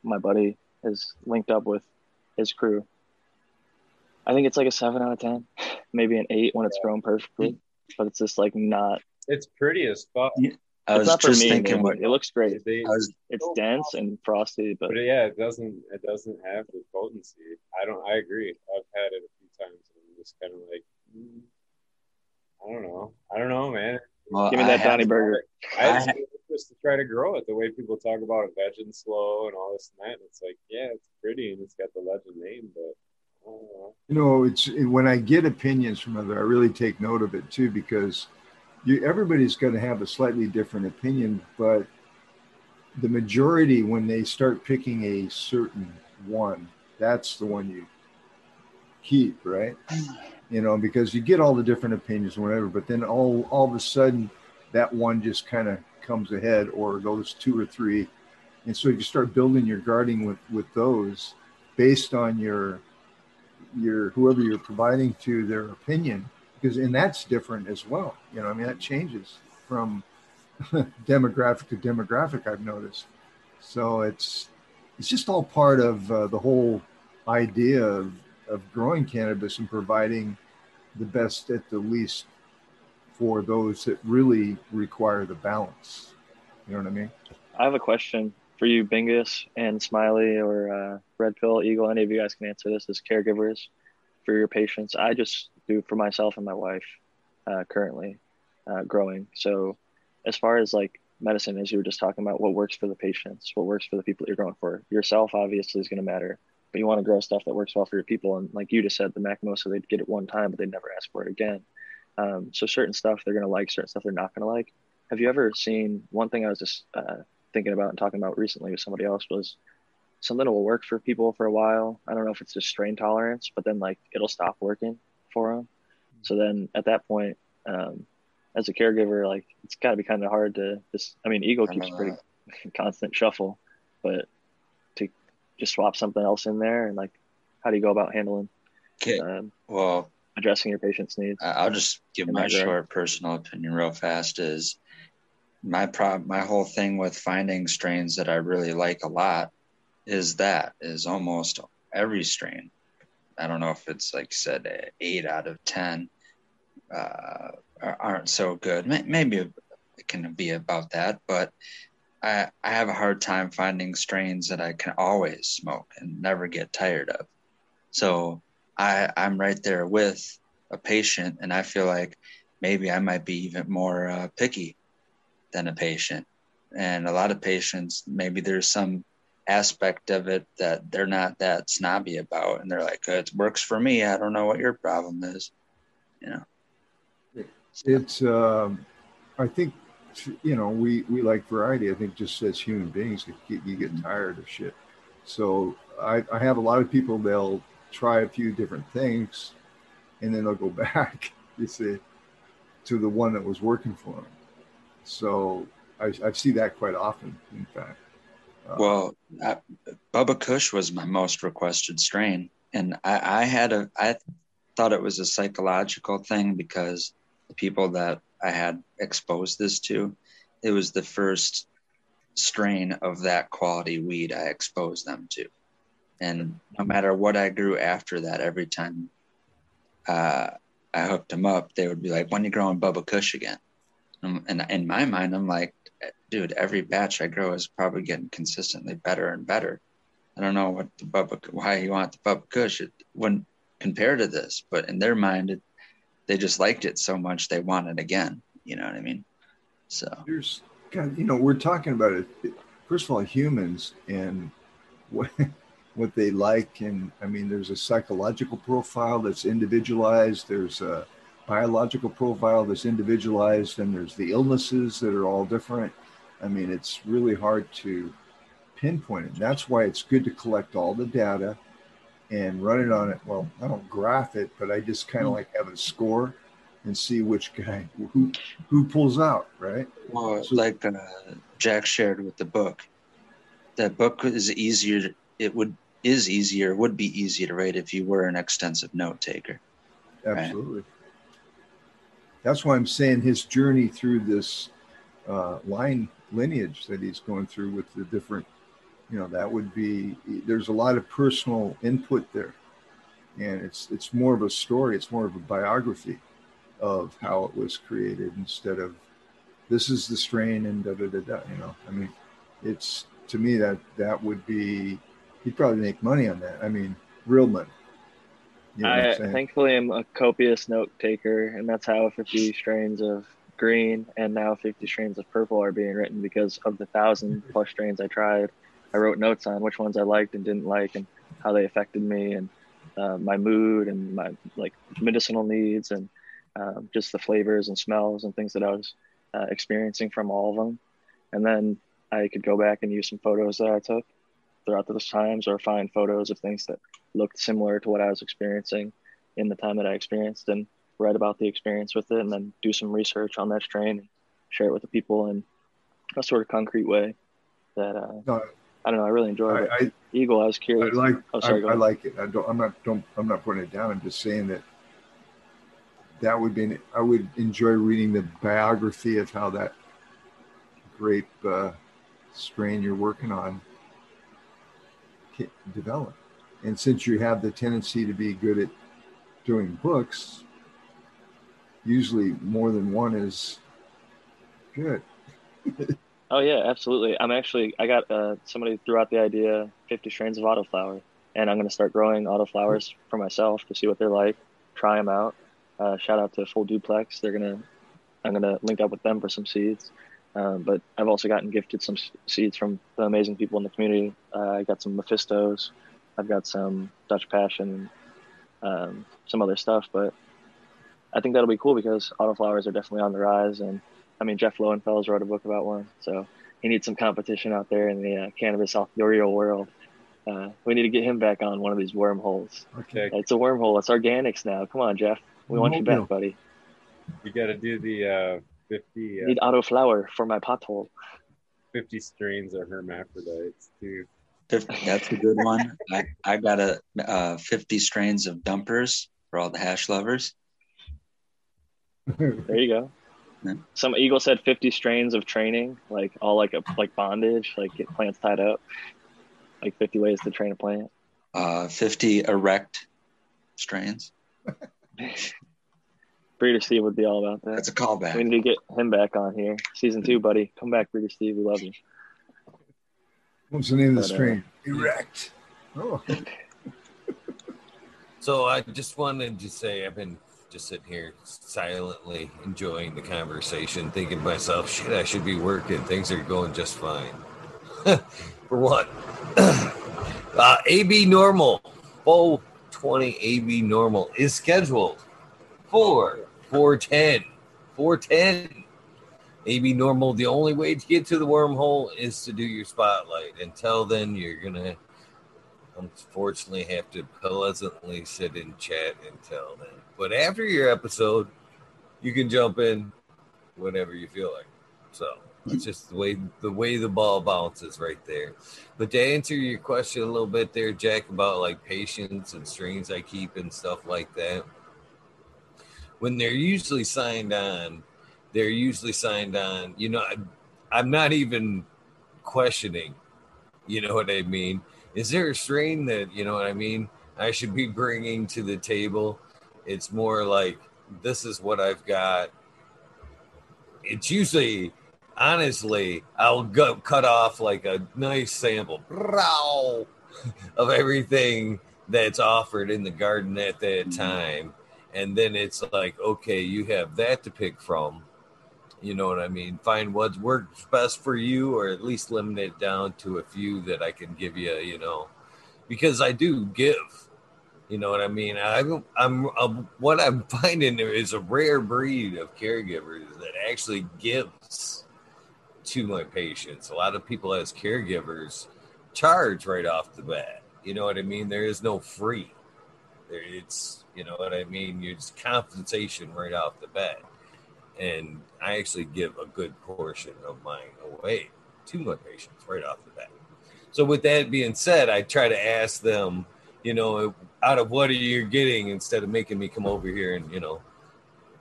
My buddy is linked up with his crew. I think it's like a seven out of ten, <laughs> maybe an eight when it's grown perfectly, but it's just like not. it's pretty as fuck. I It's was not for just me. thinking what it looks great. They, was It's dense and frosty, but but yeah, it doesn't it doesn't have the potency. I don't. I agree. I've had it a few times and I'm just kind of like, mm, I don't know. I don't know, man. well, give me I that have- Donny Burger. I had I- some to try to grow it the way people talk about it, veg and slow and all this and that. And it's like, yeah, it's pretty and it's got the legend name, but I don't know. You know, it's when I get opinions from other, I really take note of it too because you everybody's going to have a slightly different opinion, but the majority when they start picking a certain one, that's the one you keep, right? You know, because you get all the different opinions whatever, but then all all of a sudden that one just kind of comes ahead or those two or three. And so if you start building your guarding with, with those based on your your whoever you're providing to their opinion because and that's different as well you know i mean that changes from <laughs> demographic to demographic i've noticed so it's it's just all part of uh, the whole idea of, of growing cannabis and providing the best at the least for those that really require the balance you know what i mean I have a question for you, Bingus and Smiley or uh, Red Pill Eagle. Any of you guys can answer this as caregivers for your patients. I just do for myself and my wife uh, currently uh, growing. So, as far as like medicine, as you were just talking about, what works for the patients, what works for the people that you're growing for. Yourself obviously is going to matter, but you want to grow stuff that works well for your people. And like you just said, the Macmosa, they'd get it one time, but they'd never ask for it again. Um, so certain stuff they're going to like, certain stuff they're not going to like. Have you ever seen one thing I was just uh, thinking about and talking about recently with somebody else was something that will work for people for a while. I don't know if it's just strain tolerance, but then like it'll stop working for them. So then at that point, um, as a caregiver, like it's got to be kind of hard to just. I mean, Eagle keeps pretty <laughs> constant shuffle, but just swap something else in there and like, how do you go about handling? Okay. Um, Well, addressing your patient's needs. I'll just give my short personal opinion real fast. Is my prob my whole thing with finding strains that I really like a lot is that is almost every strain. I don't know if it's like said eight out of ten uh, are- aren't so good. Maybe it can be about that, but I I have a hard time finding strains that I can always smoke and never get tired of. So I I'm right there with a patient, and I feel like maybe I might be even more uh, picky than a patient. And a lot of patients, maybe there's some aspect of it that they're not that snobby about, and they're like, "It works for me. I don't know what your problem is," you know. it's um, i think you know we we like variety. I think just as human beings you get, you get tired of shit. So I, I have a lot of people they'll try a few different things and then they'll go <laughs> back you see to the one that was working for them so i, I see that quite often in fact. Uh, Well, I, Bubba Kush was my most requested strain, and I, I had a I thought it was a psychological thing because the people that I had exposed this to, it was the first strain of that quality weed I exposed them to, and no matter what I grew after that, every time uh, I hooked them up, they would be like, "When you growing Bubba Kush again?" Um, and in my mind, I'm like, dude, every batch I grow is probably getting consistently better and better. I don't know what the Bubba, why you want the Bubba Kush. It wouldn't compare to this, but in their mind, it, they just liked it so much they want it again. You know what I mean? So. There's God, you know we're talking about it. First of all humans and what <laughs> what they like. And i mean there's a psychological profile that's individualized. There's a biological profile that's individualized. And there's the illnesses that are all different. I mean it's really hard to pinpoint it. That's why it's good to collect all the data and run it on it well i don't graph it but i just kind of like have a score and see which guy who who pulls out right well, So- like uh, Jack shared with the book, that book is easier. It would is easier would be easy to write if you were an extensive note taker. Absolutely. That's why I'm saying his journey through this uh, line lineage that he's going through with the different, you know, that would be. There's a lot of personal input there, and it's it's more of a story. It's more of a biography of how it was created instead of this is the strain and da da da da. You know, I mean, it's to me that that would be. He'd probably make money on that. I mean, real money. You know I'm I thankfully am a copious note taker, and that's how 50 strains of green and now 50 strains of purple are being written because of the thousand plus strains I tried. I wrote notes on which ones I liked and didn't like, and how they affected me, and uh, my mood and my like medicinal needs, and um, just the flavors and smells and things that I was uh, experiencing from all of them. And then I could go back and use some photos that I took throughout those times, or find photos of things that looked similar to what I was experiencing in the time that I experienced and write about the experience with it and then do some research on that strain and share it with the people. And a sort of concrete way that uh, I don't know. I really enjoyed it. I, Eagle, I was I, I curious. like Oh, I, sorry, go I like it. I don't. I'm not. Don't. I'm not putting it down. I'm just saying that that would be. I would enjoy reading the biography of how that grape uh, strain you're working on developed. And since you have the tendency to be good at doing books, usually more than one is good. <laughs> Oh yeah, absolutely. I'm actually I got uh, somebody threw out the idea 50 strains of autoflower, and I'm to start growing autoflowers for myself to see what they're like, try them out. Uh, shout out to Full Duplex. They're gonna I'm gonna link up with them for some seeds. Um, but I've also gotten gifted some seeds from the amazing people in the community. Uh, I got some Mephistos. I've got some Dutch Passion, um, some other stuff. But I think that'll be cool because autoflowers are definitely on the rise. And I mean, Jeff Lowenfels wrote a book about one, so he needs some competition out there in the uh, cannabis authorial world. Uh, we need to get him back on one of these wormholes. Okay. It's a wormhole. It's organics now. Come on, Jeff. We want you Wormhole. back, buddy. You got to do the uh, 50, uh, Need autoflower for my pothole. 50 strains of hermaphrodites too. 50, that's a good one. I, I got a uh, 50 strains of dumpers for all the hash lovers. There you go. Yeah. Some Eagle said 50 strains of training, like all like a like bondage, like get plants tied up, like 50 ways to train a plant. Uh, 50 erect strains. <laughs> Breeder Steve would be all about that. That's a callback. We need to get him back on here. Season two, buddy. Come back, Breeder Steve. We love you. What's the name of the But, uh, strain? Erect. Oh, <laughs> So I just wanted to say I've been just sitting here silently enjoying the conversation, thinking to myself, shit, I should be working. Things are going just fine. <laughs> For what? <clears throat> uh, AB normal, full 20 AB normal is scheduled for 410. 410. AB normal, the only way to get to the wormhole is to do your spotlight. Until then, you're going to unfortunately have to pleasantly sit in chat until then. But after your episode, you can jump in whenever you feel like. So it's just the way the way the ball bounces right there. But to answer your question a little bit there, Jack, about like patients and strings I keep and stuff like that. When they're usually signed on, they're usually signed on. You know, I, I'm not even questioning. You know what I mean? is there a strain that you know what i mean i should be bringing to the table it's more like this is what i've got it's usually honestly i'll go cut off like a nice sample of everything that's offered in the garden at that mm-hmm. time and then it's like okay you have that to pick from you know what I mean? Find what works best for you, or at least limit it down to a few that I can give you. You know, because I do give. You know what I mean? I'm, I'm, um, what I'm <laughs> finding is a rare breed of caregivers that actually gives to my patients. A lot of people as caregivers charge right off the bat. You know what I mean? There is no free. There, it's you know what I mean. It's compensation right off the bat and I actually give a good portion of mine away to my patients right off the bat. So, with that being said, I try to ask them, you know, out of what are you getting instead of making me come over here and, you know,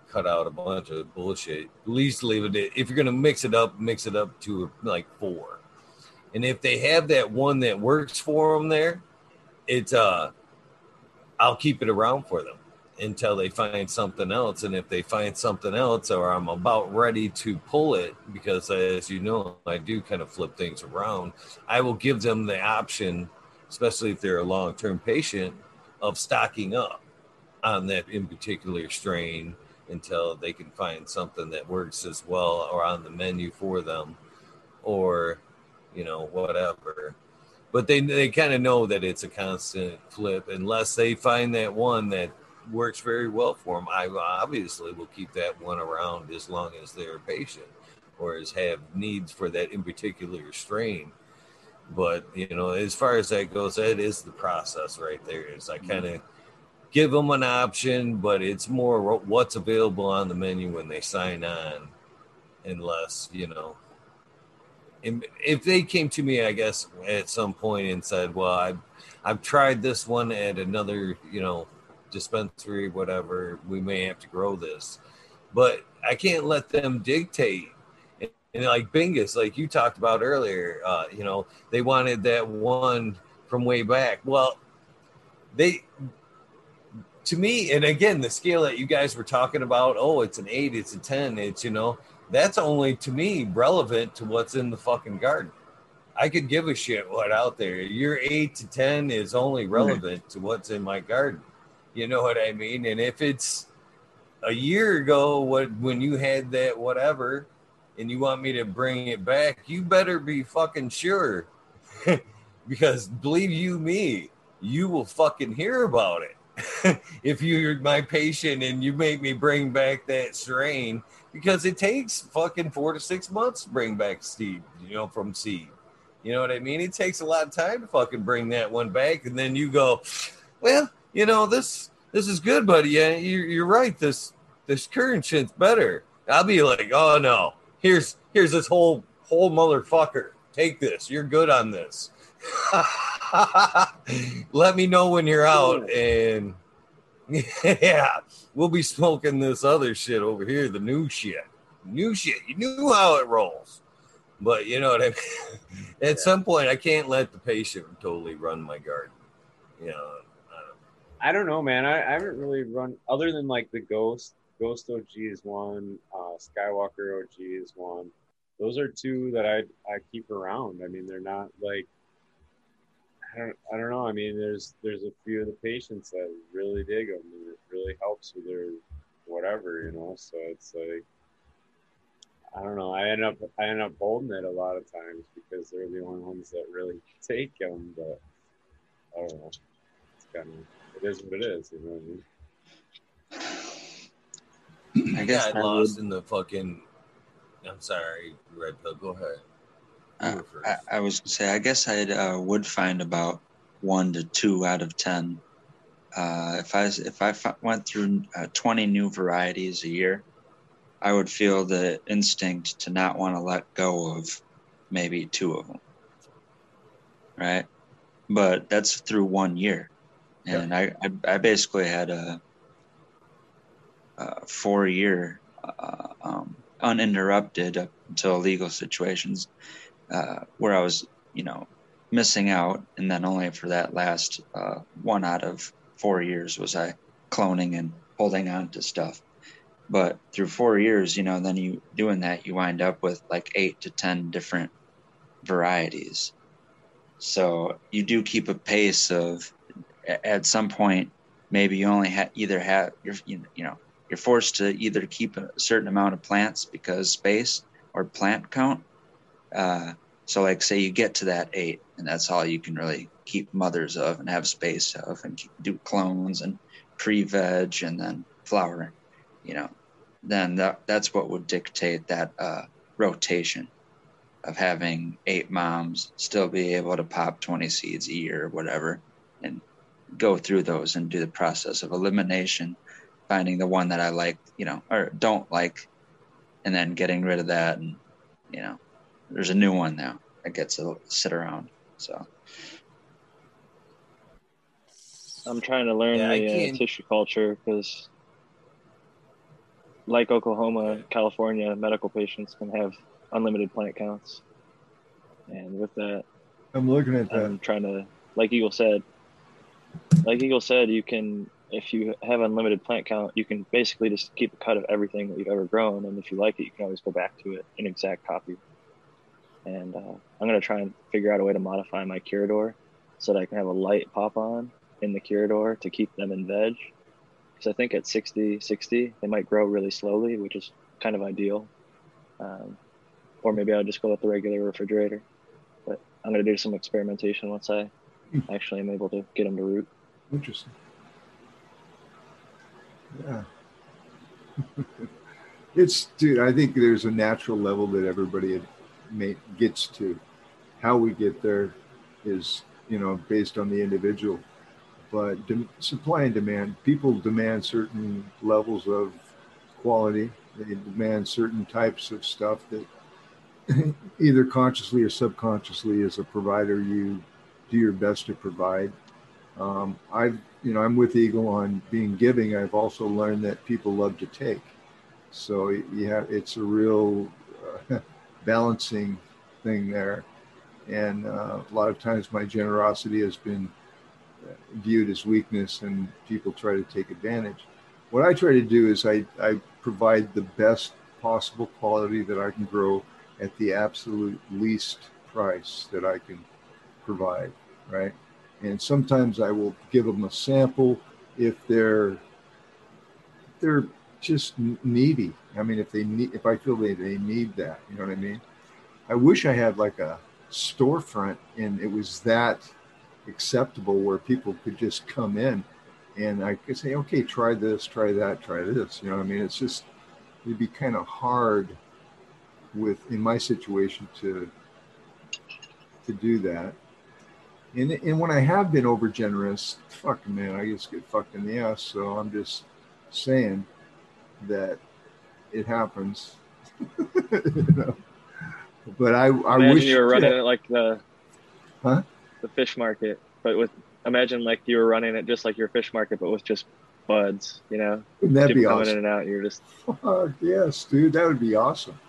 cut out a bunch of bullshit. At least leave it. If you're to mix it up, mix it up to like four. And if they have that one that works for them there, it's, uh, I'll keep it around for them until they find something else. And if they find something else, or I'm about ready to pull it, because as you know, I do kind of flip things around, I will give them the option, especially if they're a long term patient, of stocking up on that in particular strain until they can find something that works as well or on the menu for them or you know whatever but they they kind of know that it's a constant flip unless they find that one that works very well for them. I obviously will keep that one around as long as they're patient or as have needs for that in particular strain. But you know, as far as that goes, that is the process right there. Is I mm-hmm. kind of give them an option, but it's more what's available on the menu when they sign on, unless you know if they came to me, I guess at some point and said, "Well, I've I've tried this one at another, you know, dispensary, whatever. We may have to grow this," but I can't let them dictate. And, like Bingus, like you talked about earlier, uh, you know, they wanted that one from way back. Well, they to me, and again, the scale that you guys were talking about, oh, it's an eight, it's a 10, it's, you know, that's only to me relevant to what's in the fucking garden. I could give a shit what out there. Your eight to 10 is only relevant to what's in my garden. You know what I mean? And if it's a year ago, what when you had that whatever, and you want me to bring it back, you better be fucking sure. <laughs> because believe you me, you will fucking hear about it. <laughs> if you're my patient and you make me bring back that strain because it takes fucking four to six months to bring back seed, you know, from seed. You know what I mean? It takes a lot of time to fucking bring that one back, and then you go, well, you know, this this is good, buddy. Yeah, you're, you're right. This this current shit's better. I'll be like, oh no, here's here's this whole whole motherfucker. Take this. You're good on this. <laughs> Let me know when you're out, and <laughs> yeah, we'll be smoking this other shit over here, the new shit. New shit. You knew how it rolls. But you know what I <laughs> mean? At some point, I can't let the patient totally run my garden. You know, I don't, I don't know, man. I, I haven't really run other than like the Ghost. Ghost OG is one. Uh, Skywalker OG is one. Those are two that I I keep around. I mean, they're not like I don't, I don't know. I mean, there's there's a few of the patients that really dig them, and it really helps with their whatever, you know. So it's like I don't know. I end up I end up holding it a lot of times because they're the only ones that really <laughs> take them. But I don't know. It's kind of it is what it is. You know what I mean? <clears throat> I guess got I lost would- in the fucking. I'm sorry, Red Pill. Go ahead. Uh. I, I was gonna say, I guess I uh, would find about one to two out of ten. Uh, if I if I went through uh, twenty new varieties a year, I would feel the instinct to not want to let go of maybe two of them. Right, but that's through one year, and I, I I basically had a four year uh, um, uninterrupted up until legal situations uh, where I was, you know, missing out, and then only for that last uh, one out of four years was I cloning and holding on to stuff. But through four years, you know, then you doing that, you wind up with like eight to ten different varieties. So you do keep a pace of, at some point, maybe you only ha- either have you're you you know you're forced to either keep a certain amount of plants because space or plant count. Uh, so, like, say you get to that eight, and that's all you can really keep mothers of and have space of, and keep, do clones and pre-veg and then flowering. You know, then that that's what would dictate that uh, rotation of having eight moms still be able to pop 20 seeds a year or whatever, and go through those and do the process of elimination, finding the one that I like, you know, or don't like, and then getting rid of that and you know there's a new one now that gets to sit around. So I'm trying to learn Yeah, the uh, tissue culture because, like Oklahoma, California, medical patients can have unlimited plant counts, and with that, I'm looking at that. I'm trying to, like Eagle said, like Eagle said, you can if you have unlimited plant count, you can basically just keep a cut of everything that you've ever grown, and if you like it, you can always go back to it, an exact copy. And uh, I'm gonna try and figure out a way to modify my Curador so that I can have a light pop on in the Curador to keep them in veg. Because I think at 60, 60, they might grow really slowly, which is kind of ideal. Um, or maybe I'll just go with the regular refrigerator. But I'm gonna do some experimentation once I actually am able to get them to root. Interesting. Yeah. <laughs> it's dude. I think there's a natural level that everybody gets to. How we get there is, you know, based on the individual. But de- supply and demand. People demand certain levels of quality. They demand certain types of stuff that <laughs> either consciously or subconsciously as a provider you do your best to provide um, i've you know i'm with eagle on being giving. I've also learned that people love to take. So it's a real uh, <laughs> balancing thing there. And uh, a lot of times my generosity has been viewed as weakness and people try to take advantage. What i try to do is i, I provide the best possible quality that i can grow at the absolute least price that I can provide, right? And sometimes I will give them a sample if they're they're just needy. I mean, if they need, if I feel they, they need that, you know what I mean? I wish I had like a storefront and it was that acceptable where people could just come in and I could say, okay, try this, try that, try this. You know what I mean? It's just, it'd be kind of hard with in my situation to to do that. And, and when I have been over generous, fuck man, I just get fucked in the ass. So I'm just saying that it happens. you <laughs> know? But I, I imagine wish you were running it like the Huh? the fish market, but with imagine like you were running it just like your fish market, but with just buds, you know, Wouldn't that people be coming awesome? in and out. You're just Fuck yes, dude, that would be awesome.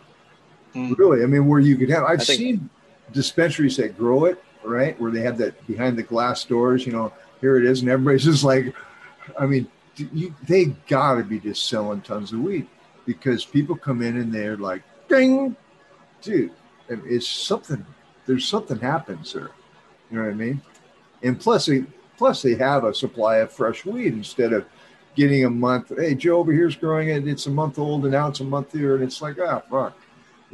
Mm. Really, I mean, where you could have, I've think- seen dispensaries that grow it, right? Where they have that behind the glass doors, you know, here it is, and everybody's <laughs> just like, I mean, you, they gotta be just selling tons of weed because people come in and they're like, ding, dude, it's something, there's something happens there. You know what I mean? And plus, they, plus they have a supply of fresh weed instead of getting a month. Hey, Joe over here's growing it. It's a month old, and now it's a month here, and it's like, ah, fuck,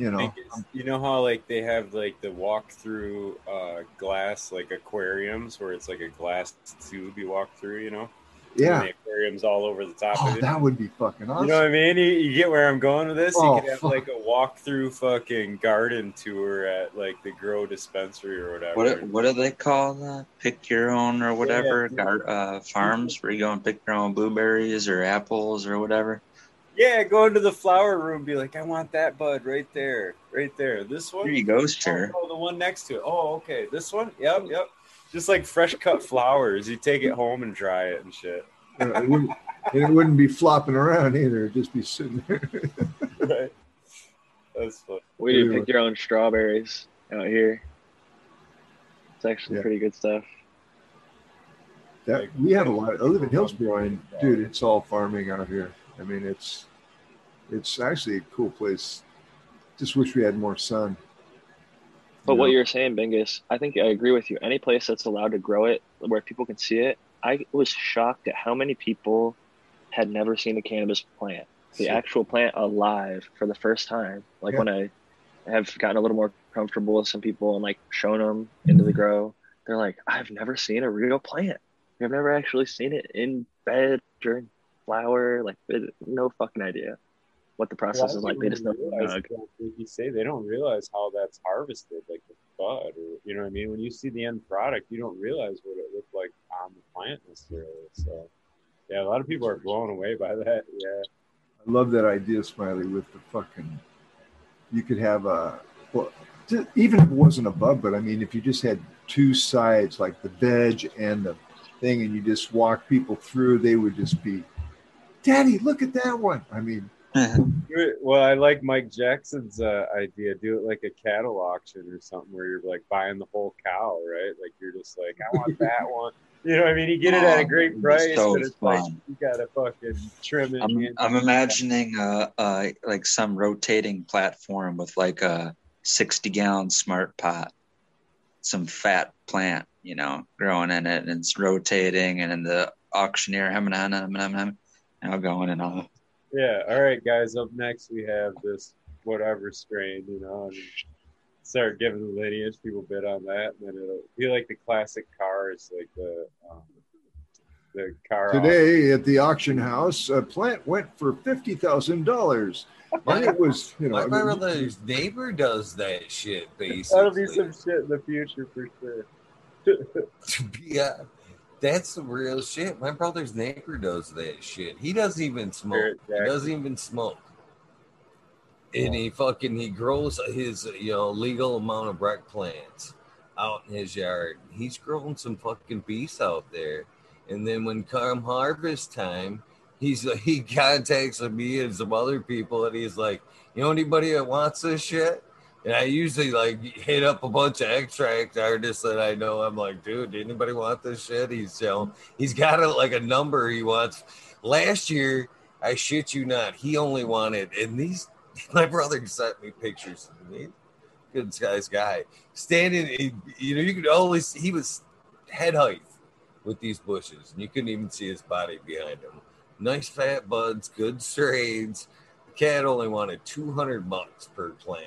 you know. think you know how like they have like the walk through uh, glass like aquariums where it's like a glass tube you walk through, you know? And Yeah. the aquariums all over the top Oh, of it. that would be fucking awesome. You know what I mean? You, you get where I'm going with this. Oh, you could have fuck. like a walk through fucking garden tour at like the Grow Dispensary or whatever. What what do they call that? Pick your own or whatever Yeah. gar- uh, farms where you go and pick your own blueberries or apples or whatever. Yeah, go into the flower room, be like, I want that bud right there, right there. This one. Here you go, sir. Oh, the one next to it. Oh, okay. This one. Yep, yep. Just like fresh cut flowers. You take it home and dry it and shit. Uh, it wouldn't, and it wouldn't be flopping around either. It'd just be sitting there. <laughs> Right. That's fun. we do pick your own strawberries out here. It's actually Yeah. pretty good stuff. That, we have a lot. I live in Hillsborough, and dude, it's all farming out here. I mean, it's it's actually a cool place. Just wish we had more sun. But You what know? you're saying, Bingus, I think I agree with you. Any place that's allowed to grow it, where people can see it, I was shocked at how many people had never seen a cannabis plant, the actual plant alive for the first time. Like Yeah. when I have gotten a little more comfortable with some people and like shown them into the mm-hmm. grow, they're like, I've never seen a real plant. I've never actually seen it in bed during flower. Like, no fucking idea what the process is like. They just don't realize, like you say, they don't realize how that's harvested, like the bud, or you know what I mean. When you see the end product, you don't realize what it looked like on the plant necessarily. So, yeah, a lot of people are blown away by that. <laughs> Yeah, I love that idea, Smiley, with the fucking. You could have a well, even if it wasn't a bud, but I mean, if you just had two sides, like the veg and the thing, and you just walk people through, they would just be, "Daddy, look at that one." I mean, Do it- <laughs> well, I like Mike Jackson's uh, idea. Do it like a cattle auction or something, where you're like buying the whole cow, right? Like you're just like, I want that <laughs> one. You know, what I mean, you get it at a great price, so but it's like you gotta fucking trim it. I'm. I'm imagining uh, uh, like some rotating platform with like a 60 gallon smart pot, some fat plant, you know, growing in it, and it's rotating, and then the auctioneer, hum, hum, hum, hum, hum, now going and all. Yeah. All right, guys. Up next, we have this whatever strain, you know, and start giving the lineage. People bid on that, and then it'll be like the classic cars, like the um, the car. today at the auction house, a plant went for fifty thousand dollars, and <laughs> it was, you know, My brother's neighbor does that shit, basically. That'll be some shit in the future for sure. <laughs> yeah, that's the real shit. My brother's neighbor does that shit. He doesn't even smoke. Barrett He doesn't even smoke. and he fucking he grows his you know legal amount of breck plants out in his yard. He's growing some fucking beasts out there. And then when come harvest time, he's he contacts me and some other people, and he's like, "You know anybody that wants this shit?" And I usually like hit up a bunch of extract artists that I know. I'm like, dude, anybody want this shit? He's know, he's got a, like a number he wants. Last year, I shit you not, he only wanted, and these <laughs> my brother sent me pictures. He, good guy's guy standing. You know, you could always he was head height with these bushes, and you couldn't even see his body behind him. Nice fat buds, good strains. The cat only wanted 200 bucks per plant.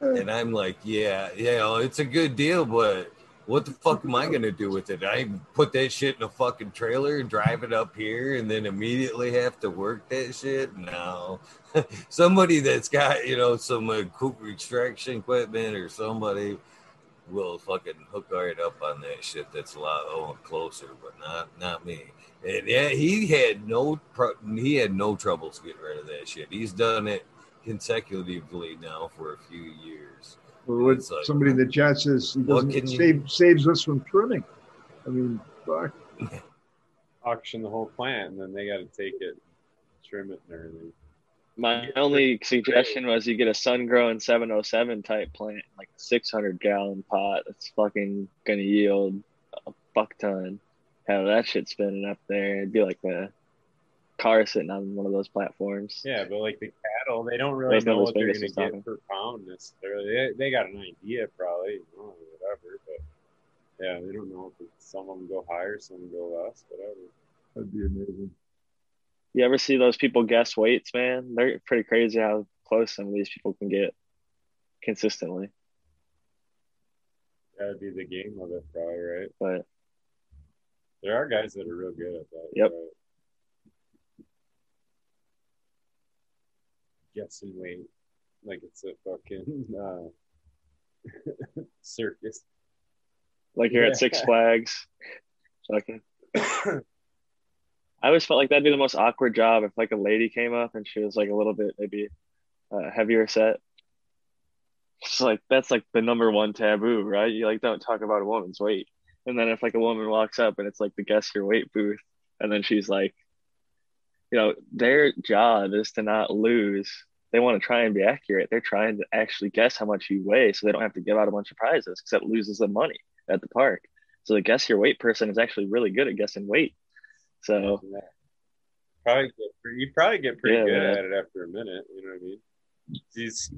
And I'm like, yeah, yeah, it's a good deal, but what the fuck am I gonna do with it? I put that shit in a fucking trailer and drive it up here and then immediately have to work that shit? No. <laughs> somebody that's got, you know, some uh, extraction equipment or somebody will fucking hook right up on that shit that's a lot oh, closer, but not not me. And yeah, he had no pro- he had no troubles getting rid of that shit. He's done it consecutively now for a few years. Well, what like- somebody in the chat says he What doesn't can you- saves us from trimming. I mean, fuck. <laughs> Auction the whole plant, and then they got to take it, trim it, and everything. My only suggestion was you get a sun grown 707 type plant, like a 600 gallon pot that's fucking gonna yield a fuck ton. Have that shit spinning up there. It'd be like a car sitting on one of those platforms. Yeah, but like the cattle, they don't really Those know what they're going to get per pound necessarily. They, they got an idea probably, you know, whatever. But yeah, they don't know if some of them go higher, some go less, whatever. That'd be amazing. You ever see those people guess weights, man? They're pretty crazy how close some of these people can get consistently. That would be the game of it, probably, right? But There are guys that are real good at that. Yep. right? Guessing weight, like it's a fucking uh, <laughs> circus. like you're Yeah. at Six Flags. Fucking. <clears throat> I always felt like that'd be the most awkward job if like a lady came up and she was like a little bit maybe uh, heavier set. It's like that's like the number one taboo, right? You like don't talk about a woman's weight. And then if like a woman walks up and it's like the guess your weight booth, and then she's like, you know, their job is to not lose. They want to try and be accurate. They're trying to actually guess how much you weigh so they don't have to give out a bunch of prizes because that loses them money at the park. So the guess your weight person is actually really good at guessing weight. So Probably get pretty, you probably get pretty Yeah, good man. at it after a minute. You know what I mean? These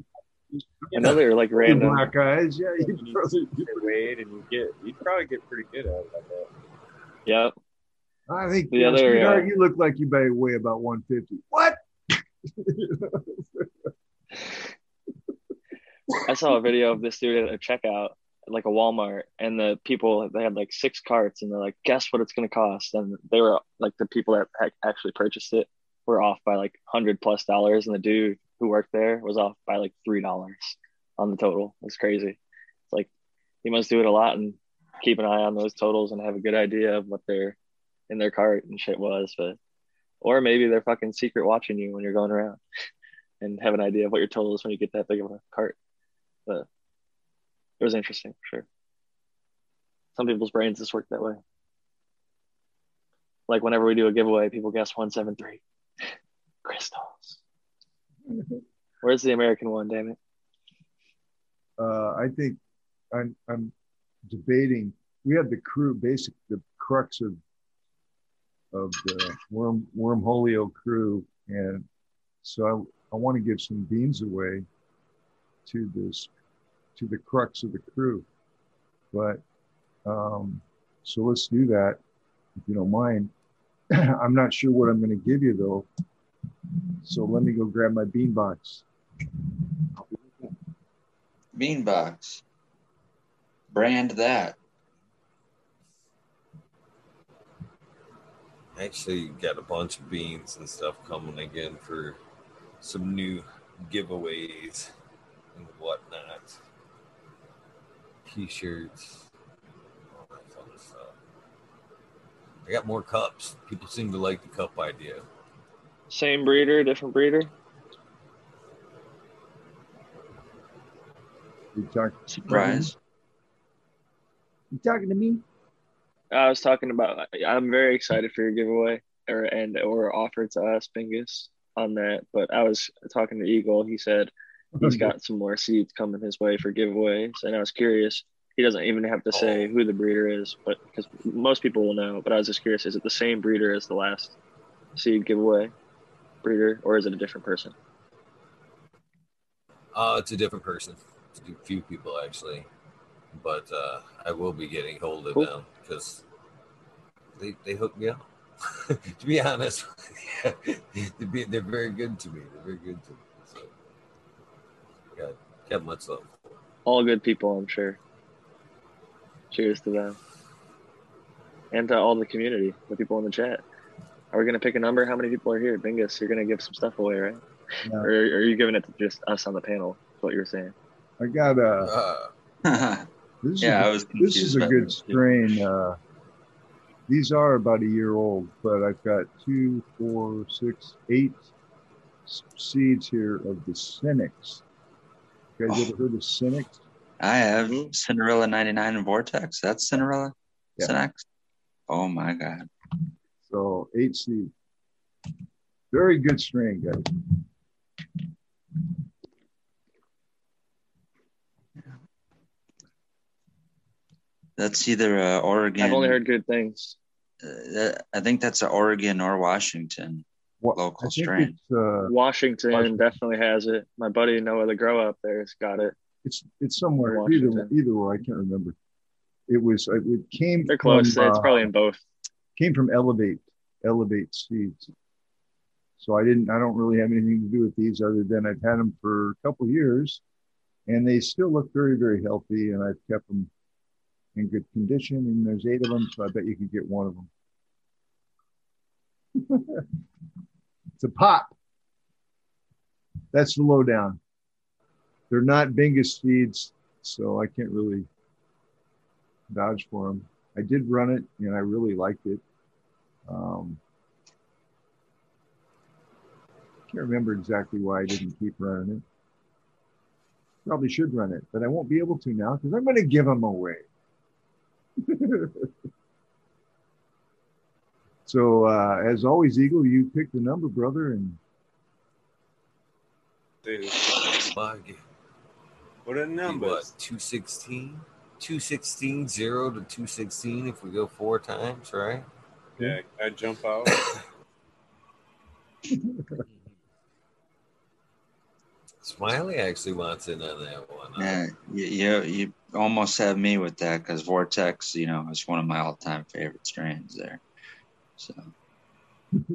another like random Black eyes, yeah. you You <laughs> <laughs> probably, get weight and you get you probably get pretty good at it. I. Yep. I think The yeah, other, sweetheart, uh, you look like you better weigh about 150. What? <laughs> I saw a video of this dude at a checkout like a Walmart, and the people they had like six carts, and they're like, "Guess what it's gonna cost?" And they were like, the people that actually purchased it were off by like hundred plus dollars, and the dude who worked there was off by like three dollars on the total. It's crazy. It's like he must do it a lot and keep an eye on those totals and have a good idea of what their in their cart and shit was, but or maybe they're fucking secret watching you when you're going around and have an idea of what your total is when you get that big of a cart. But it was interesting, for sure. Some people's brains just work that way. Like whenever we do a giveaway, people guess 173. <laughs> Crystals. <laughs> Where's the American one, damn it? Uh, I think I'm, I'm debating. We had the crew, basic, the crux of of the worm wormholio crew, and so I, I want to give some beans away to this to the crux of the crew. But um, so let's do that if you don't mind. <clears throat> I'm not sure what I'm going to give you though, so let me go grab my bean box. Bean box. Brand that. Actually, got a bunch of beans and stuff coming again for some new giveaways and whatnot. T-shirts, all that fun stuff. I got more cups. People seem to like the cup idea. Same breeder, different breeder. You talk. Surprise. You talking to me? I was talking about. I'm very excited for your giveaway or and or offer to us, Bingus, on that. But I was talking to Eagle. He said he's <laughs> got some more seeds coming his way for giveaways, and I was curious. He doesn't even have to say who the breeder is, but because most people will know. But I was just curious: is it the same breeder as the last seed giveaway breeder, or is it a different person? Uh, it's a different person. It's a few people actually, but uh, I will be getting hold of Cool. them because they they hooked me up. <laughs> to be honest, <laughs> they're, be, they're very good to me. They're very good to me. So, got got much love. All good people, I'm sure. Cheers to them. And to all the community, the people in the chat. Are we gonna pick a number? How many people are here? Bingus, you're gonna give some stuff away, right? Yeah. Or are you giving it to just us on the panel? Is what you're saying. I got a. Uh, This <laughs> is yeah, a, I was this is a good that. strain. Uh, these are about a year old, but I've got two, four, six, eight seeds here of the Cinex. You guys Oh. ever heard of Cinex? I have. Cinderella 99 and Vortex. That's Cinderella? Yeah. Cinex? Oh my God. So eight seeds. Very good strain, guys. That's either uh, Oregon. I've only heard good things. uh, I think that's a Oregon or Washington. What, Local strain. Uh, Washington, Washington. definitely has it. My buddy Noah the Grow Up there's got it. it's it's somewhere either Washington. either or I can't remember. It was it came They're close. from, it's uh, probably in both. came from Elevate, Elevate Seeds. So I didn't, I don't really have anything to do with these other than I've had them for a couple years and they still look very, very healthy and I've kept them in good condition and there's eight of them. So I bet you could get one of them. <laughs> it's a pop. That's the lowdown. They're not Bingus seeds, so I can't really vouch for them. I did run it and I really liked it. Um, can't remember exactly why I didn't keep running it. Probably should run it, but I won't be able to now because I'm going to give them away. <laughs> so, uh, as always, Eagle, you pick the number, brother, and Dude, Bug. what are the Be numbers? What, 216? 216, 0 to 216 if we go four times, right? Yeah, I jump out. <coughs> <laughs> Smiley actually wants in on that one. huh? Yeah, you, you, you almost have me with that because Vortex, you know, is one of my all time favorite strains there. So <laughs>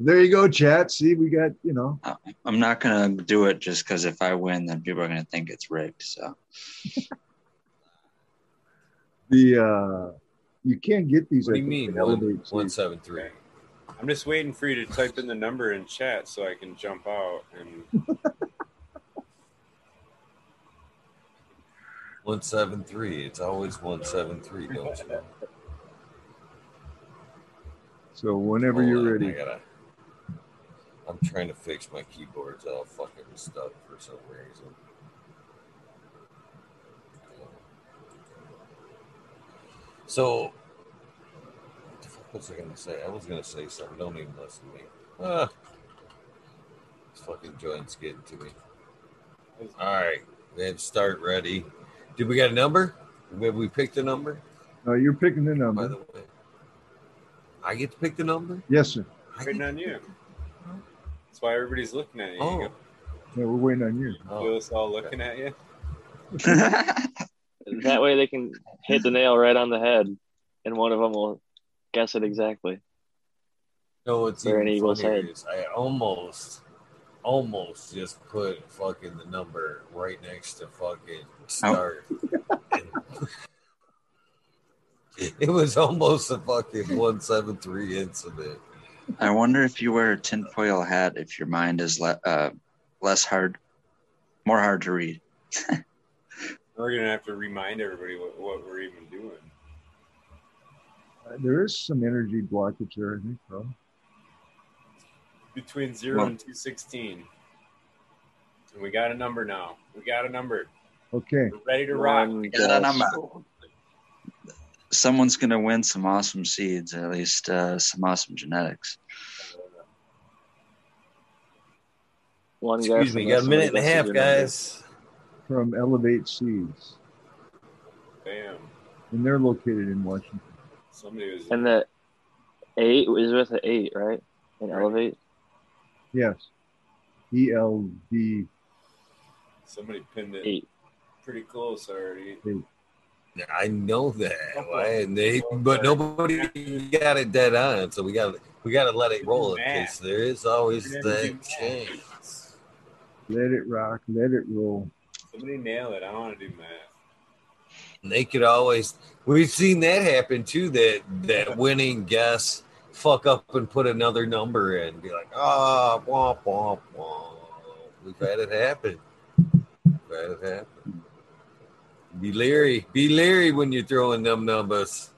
there you go, chat. See, we got, you know, I'm not going to do it just because if I win, then people are going to think it's rigged. So <laughs> the, uh, you can't get these. What do I you mean, in Elevate one, Seeds. 173? I'm just waiting for you to type in the number in chat so I can jump out and <laughs> 173. It's always 173, don't you? know? So whenever Hold you're on, I ready. gotta, I'm trying to fix my keyboard's all fucking stuck for some reason. So, what was I gonna say? I was gonna say something. Don't even listen to me. Ah, this fucking joint's getting to me. All right, have start ready. Did we get a number? Have we picked a number? No, you're picking the number. By the way, I get to pick the number. Yes, sir. I waiting on you. That's why everybody's looking at you. Oh. Yeah, we're waiting on you. got- feel us all looking at you. <laughs> That way they can hit the nail right on the head, and one of them will guess it exactly. No, it's Or an even Eagles funnier head. I almost, almost just put fucking the number right next to fucking start. <laughs> it was almost a fucking one seven three incident. I wonder if you wear a tinfoil hat if your mind is le- uh, less hard, more hard to read. <laughs> We're gonna have to remind everybody what, what we're even doing. Uh, there is some energy blockage there, I think, bro. Between zero and two sixteen. And we got a number now. We got a number. Okay. We're ready to rock. One Yeah, then I'm guess. out. Someone's gonna win some awesome seeds, at least uh, some awesome genetics. One Excuse guess. me, unless got a minute and a half, guesses your number. guys. From Elevate Seeds. Bam. And they're located in Washington. Somebody was. And the eight is with the eight, right? And elevate. Yes. E L D. somebody pinned it Eight. pretty close already. Yeah, I know that. Why? And they, but nobody got it dead on, so we got we got to let it roll in case there is always that chance. Let it rock. Let it roll. Somebody nail it. I don't want to do math. And they could always. We've seen that happen too. That that winning guess fuck up and put another number in, be like, ah, womp womp womp. We've had it happen. We've had it happen. Be leery. Be leery when you're throwing them numbers.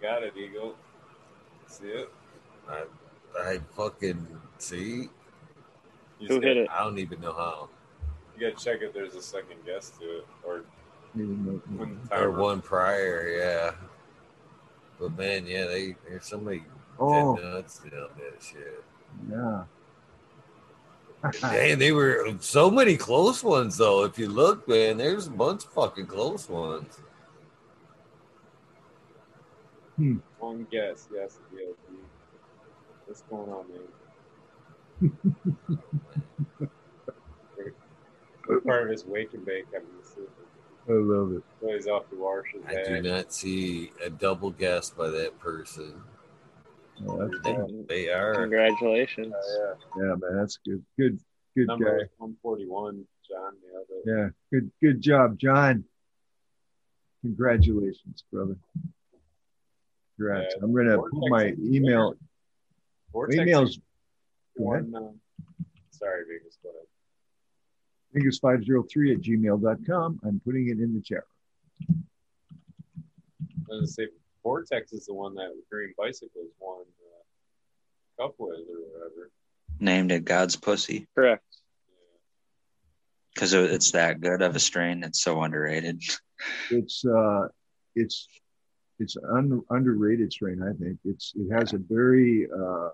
Got it, Eagle. See it? I, I fucking see. You Who just hit gotta- it? I don't even know how. You gotta check if there's a second guess to it, or Even though- when the Or one prior, yeah. But man, yeah, they there's somebody Oh, nuts down that shit. yeah. Damn, they were so many close ones though. If you look, man, there's a bunch of fucking close ones. Hmm. One guess, yes, DLP. What's going on, man? What <laughs> part of his wake and bake have you? I love it. So he's off to wash his I do not see a double guess by that person. Oh, that's They, good. they are. Congratulations. Oh, Yeah, man, that's good. Good, yeah. good Number guy. was 141, John nailed it. Yeah, good, good job, John. Congratulations, brother. Congrats. Yeah, I'm gonna Vortex put my email. Vortex Emails. is Go ahead. one, um, sorry, Vegas, go ahead. Vegas503 at gmail.com. I'm putting it in the chat. I was gonna say Vortex is the one that Green Bicycles won uh, cup with or whatever. Named it God's Pussy Correct. because it's that good of a strain. It's so underrated. <laughs> It's uh, it's it's un, underrated strain. I think it's it has a very uh,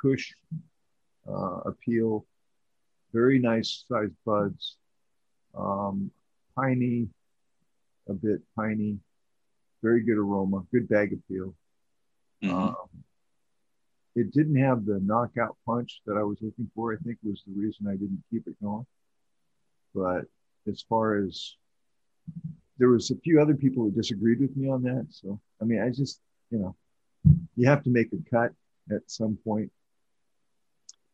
cush uh, appeal, very nice sized buds, um, piney, a bit piney, very good aroma, good bag appeal. Mhm. Um, it didn't have the knockout punch that I was looking for. I think was the reason I didn't keep it going. But as far as there was a few other people who disagreed with me on that. So I mean, I just you know, you have to make a cut at some point.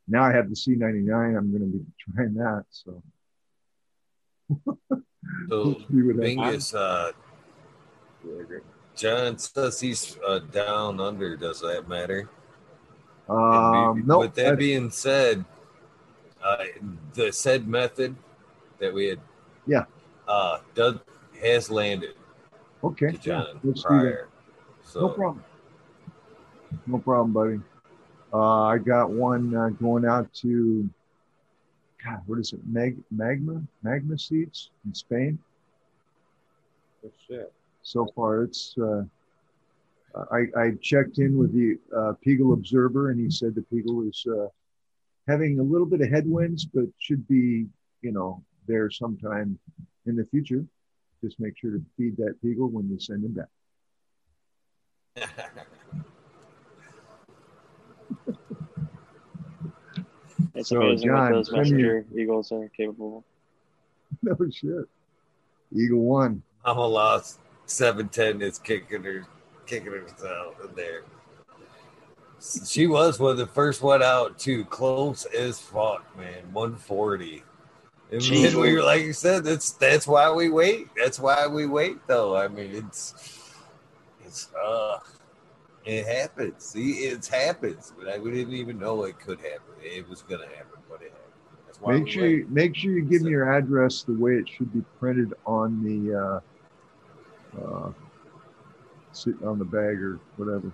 Now I have the C99. I'm going to be trying that. So <laughs> So we'll see. Bingus, uh, John says he's uh, down under. Does that matter? Um, And no, With that being said, uh, the said method that we had, Yeah. uh, Doug has landed okay. to Yeah, John let's do that. prior. So No problem. No problem, buddy. Uh, I got one uh, going out to, God, what is it? Mag, magma, magma seeds in Spain. Oh shit. So far, it's. Uh, I, I checked in with the uh, Peagle Observer, and he said the Peagle is uh, having a little bit of headwinds, but should be, you know, there sometime in the future. Just make sure to feed that Peagle when you send him back. <laughs> It's So, amazing John, what those send me- messenger eagles are capable of. <laughs> no shit. Eagle one. Mama lost seven ten. Is kicking her, kicking herself in there. She was one of the first one out too. Close as fuck, man. One forty. And Jeez. we were like you said, that's that's why we wait. That's why we wait, though. I mean, it's it's uh, it happens. See, it happens. But I, we didn't even know it could happen. It was gonna happen, but it happened. That's why Make we sure wait. you, make sure you give me your address the way it should be printed on the uh, uh, sit on the bag or whatever,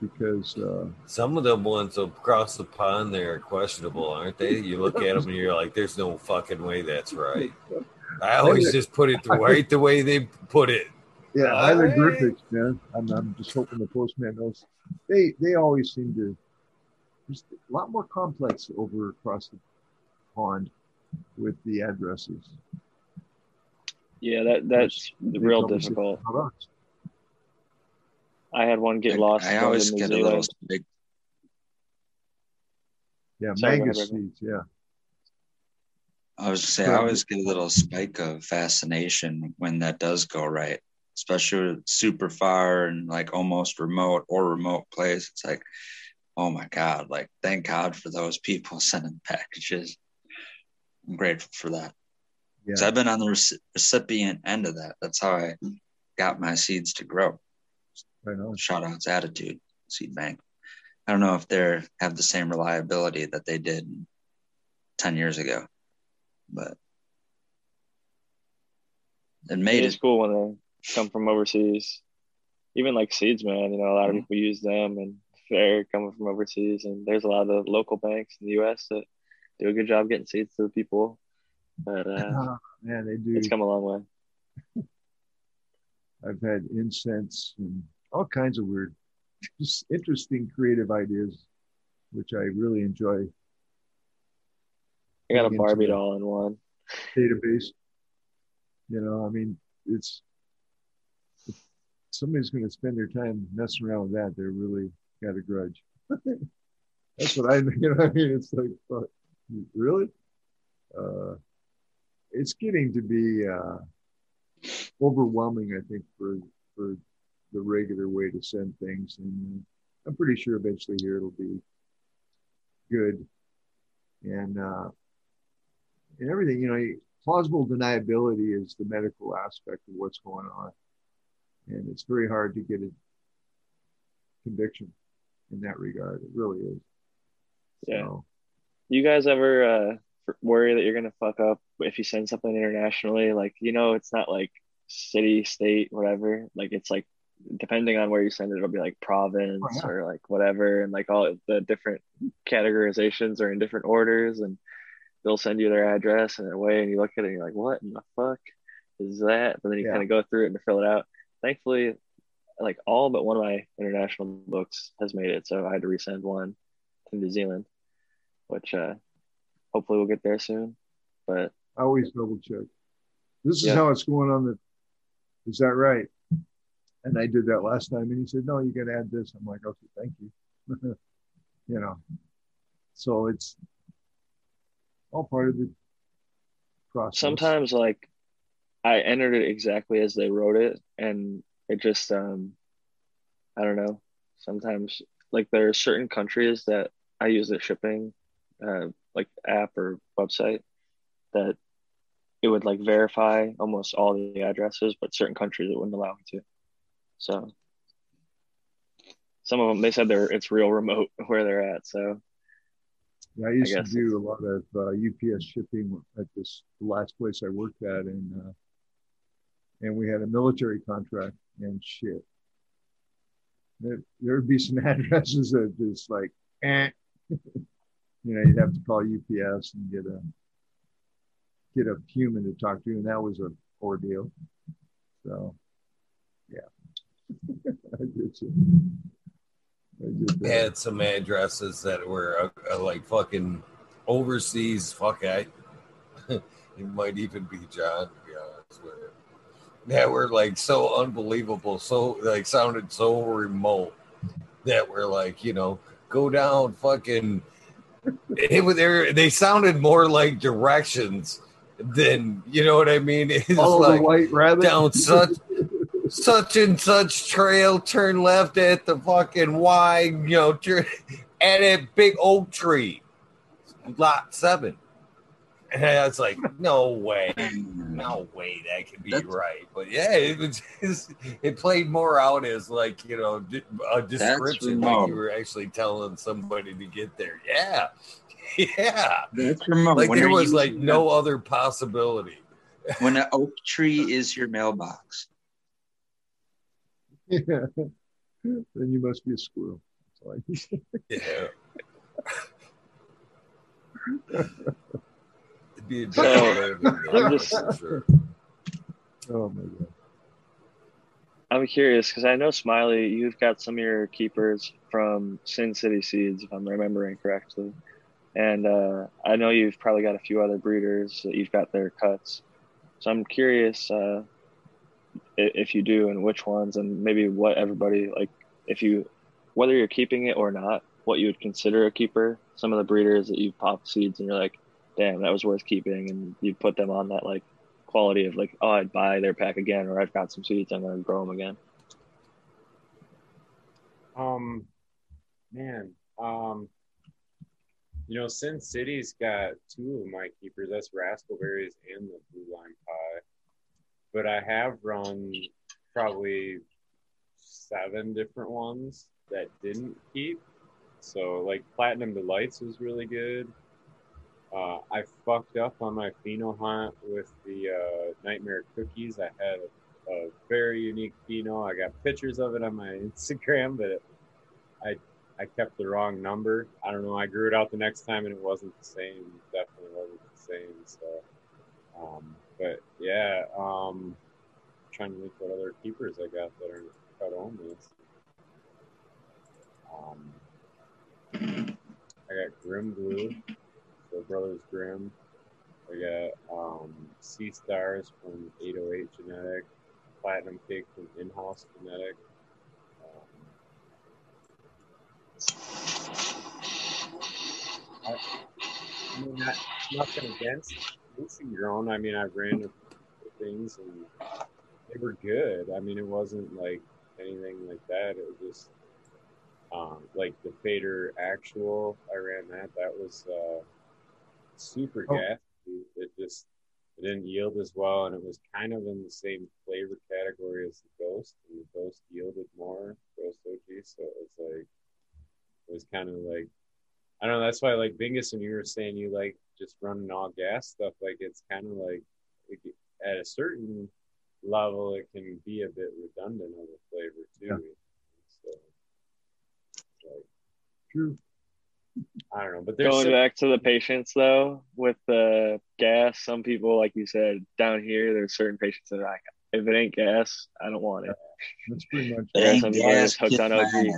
because uh, Some of them ones across the pond there are questionable, aren't they? You look at them and you're like, "There's no fucking way that's right." I always just put it the right the way they put it. Yeah, All hieroglyphics, man. I'm, I'm just hoping the postman knows. They they always seem to just a lot more complex over across the pond with the addresses. Yeah, that that's They real difficult. I had one get I- lost. I always New get a little big. Yeah, Sorry, mega seeds. Yeah, I was say I always get a little spike of fascination when that does go right, especially with super far and like almost remote or remote place. It's like, oh my god! Like, thank God for those people <laughs> sending packages. I'm grateful for that. Yeah. 'Cause I've been on the reci- recipient end of that. That's how I got my seeds to grow. I know. Shout outs Attitude Seed Bank. I don't know if they have the same reliability that they did 10 years ago, but it made It is it. cool when they come from overseas. Even like seeds, man. You know, a lot of Mhm. people use them, and they're coming from overseas. And there's a lot of local banks in the U.S. that do a good job getting seeds to the people. But uh, <laughs> Ah, man, they do. it's come a long way. <laughs> I've had incense and all kinds of weird, just interesting creative ideas, which I really enjoy. I got a Barbie doll in one. Database, you know, I mean, it's somebody's going to spend their time messing around with that. They really got a grudge. <laughs> That's what I, you know, what I mean, it's like, fuck, really? Uh, it's getting to be uh, overwhelming, I think, for for the regular way to send things, and I'm pretty sure eventually here it'll be good, and uh, and everything. You know, plausible deniability is the medical aspect of what's going on, and it's very hard to get a conviction in that regard. It really is. Yeah. So, You guys ever uh, worry that you're gonna fuck up if you send something internationally? Like, you know, it's not like city, state, whatever. Like, it's like depending on where you send it, it'll be like province Oh, yeah. or like whatever, and like all the different categorizations are in different orders, and they'll send you their address and their way, and you look at it and you're like, what in the fuck is that? But then you Yeah. kind of go through it and fill it out. Thankfully, like all but one of my international books has made it, so I had to resend one to New Zealand, which uh, hopefully we'll get there soon. But I always double check. This is Yeah. how it's going on the. Is that right? And I did that last time, and he said, "No, you got to add this." I'm like, "Okay, thank you." <laughs> you know, so it's all part of the process. sometimes, like, I entered it exactly as they wrote it, and it just, um, I don't know. Sometimes, like, there are certain countries that I use the shipping, uh, like app or website that it would like verify almost all the addresses, but certain countries it wouldn't allow me to. So some of them they said they're it's real remote <laughs> where they're at. So Yeah, I used to do a lot of uh, UPS shipping at this the last place I worked at, and uh, and we had a military contract and shit. There there'd be some <laughs> addresses that just like, eh. <laughs> you know, you'd have to call UPS and get a get a human to talk to, you, and that was a ordeal. So, yeah, <laughs> I did. so- I did had some addresses that were uh, uh, like fucking overseas. Fuck, I <laughs> it might even be John. To be honest with you, that were like so unbelievable, so like sounded so remote that were like you know go down fucking. It was they they sounded more like directions than you know what I mean. <laughs> It's like the white rabbit down such such and such trail, turn left at the fucking Y, you know, turn, at a big oak tree, lot seven. And I was like, no way, no way that could be That's- right. But yeah, it was just, it played more out as like you know a description, like you were actually telling somebody to get there. Yeah, <laughs> yeah, That's remote. like When there was you like using no other possibility. <laughs> when an oak tree is your mailbox. Yeah. <laughs> then you must be a squirrel. That's all I. Yeah. Be a So, I'm just- sure. Oh my god. I'm curious because I know Smiley, you've got some of your keepers from Sin City Seeds, if I'm remembering correctly, and uh, I know you've probably got a few other breeders that you've got their cuts. So I'm curious uh, if you do and which ones, and maybe what everybody like, if you, whether you're keeping it or not, what you would consider a keeper. Some of the breeders that you've popped seeds and you're like, damn, that was worth keeping, and you put them on that like quality of like, oh, I'd buy their pack again, or I've got some seeds, I'm gonna grow them again. Um, man, um, you know, Sin City's got two of my keepers. That's Raspberries and the Blue Lime Pie. But I have run probably seven different ones that didn't keep. So, like Platinum Delights was really good. Uh, I fucked up on my pheno hunt with the uh, Nightmare Cookies. I had a, a very unique pheno. I got pictures of it on my <laughs> Instagram, but it, I I kept the wrong number. I don't know. I grew it out the next time and it wasn't the same. Definitely wasn't the same. So, um, but yeah, um, trying to think what other keepers I got that are cut on this. Um, I got Grim Glue, so Brothers Grimm. I got um, Sea Stars from 808 Genetic, Platinum Cake from In-House Genetic. Um, I, I mean, not, nothing against Lucy grown. I mean, I ran things and they were good. I mean, it wasn't like anything like that. It was just um, like the Vader Actual. I ran that. That was uh, super Oh. gassy. It just it didn't yield as well, and it was kind of in the same flavor category as the Ghost, and the Ghost yielded more. Ghost OG, so it was like it was kind of like I don't know. That's why like Bingus, when you were saying you like just running all gas stuff, like it's kind of like it, at a certain level, it can be a bit redundant of a flavor too. Yeah. So, like, True. I don't know, but Going some- back to the patients though, with the gas, some people, like you said, down here, there's certain patients that are like, if it ain't gas, I don't want it. That's pretty much Yeah, Dang some people gas, just hooked on OG.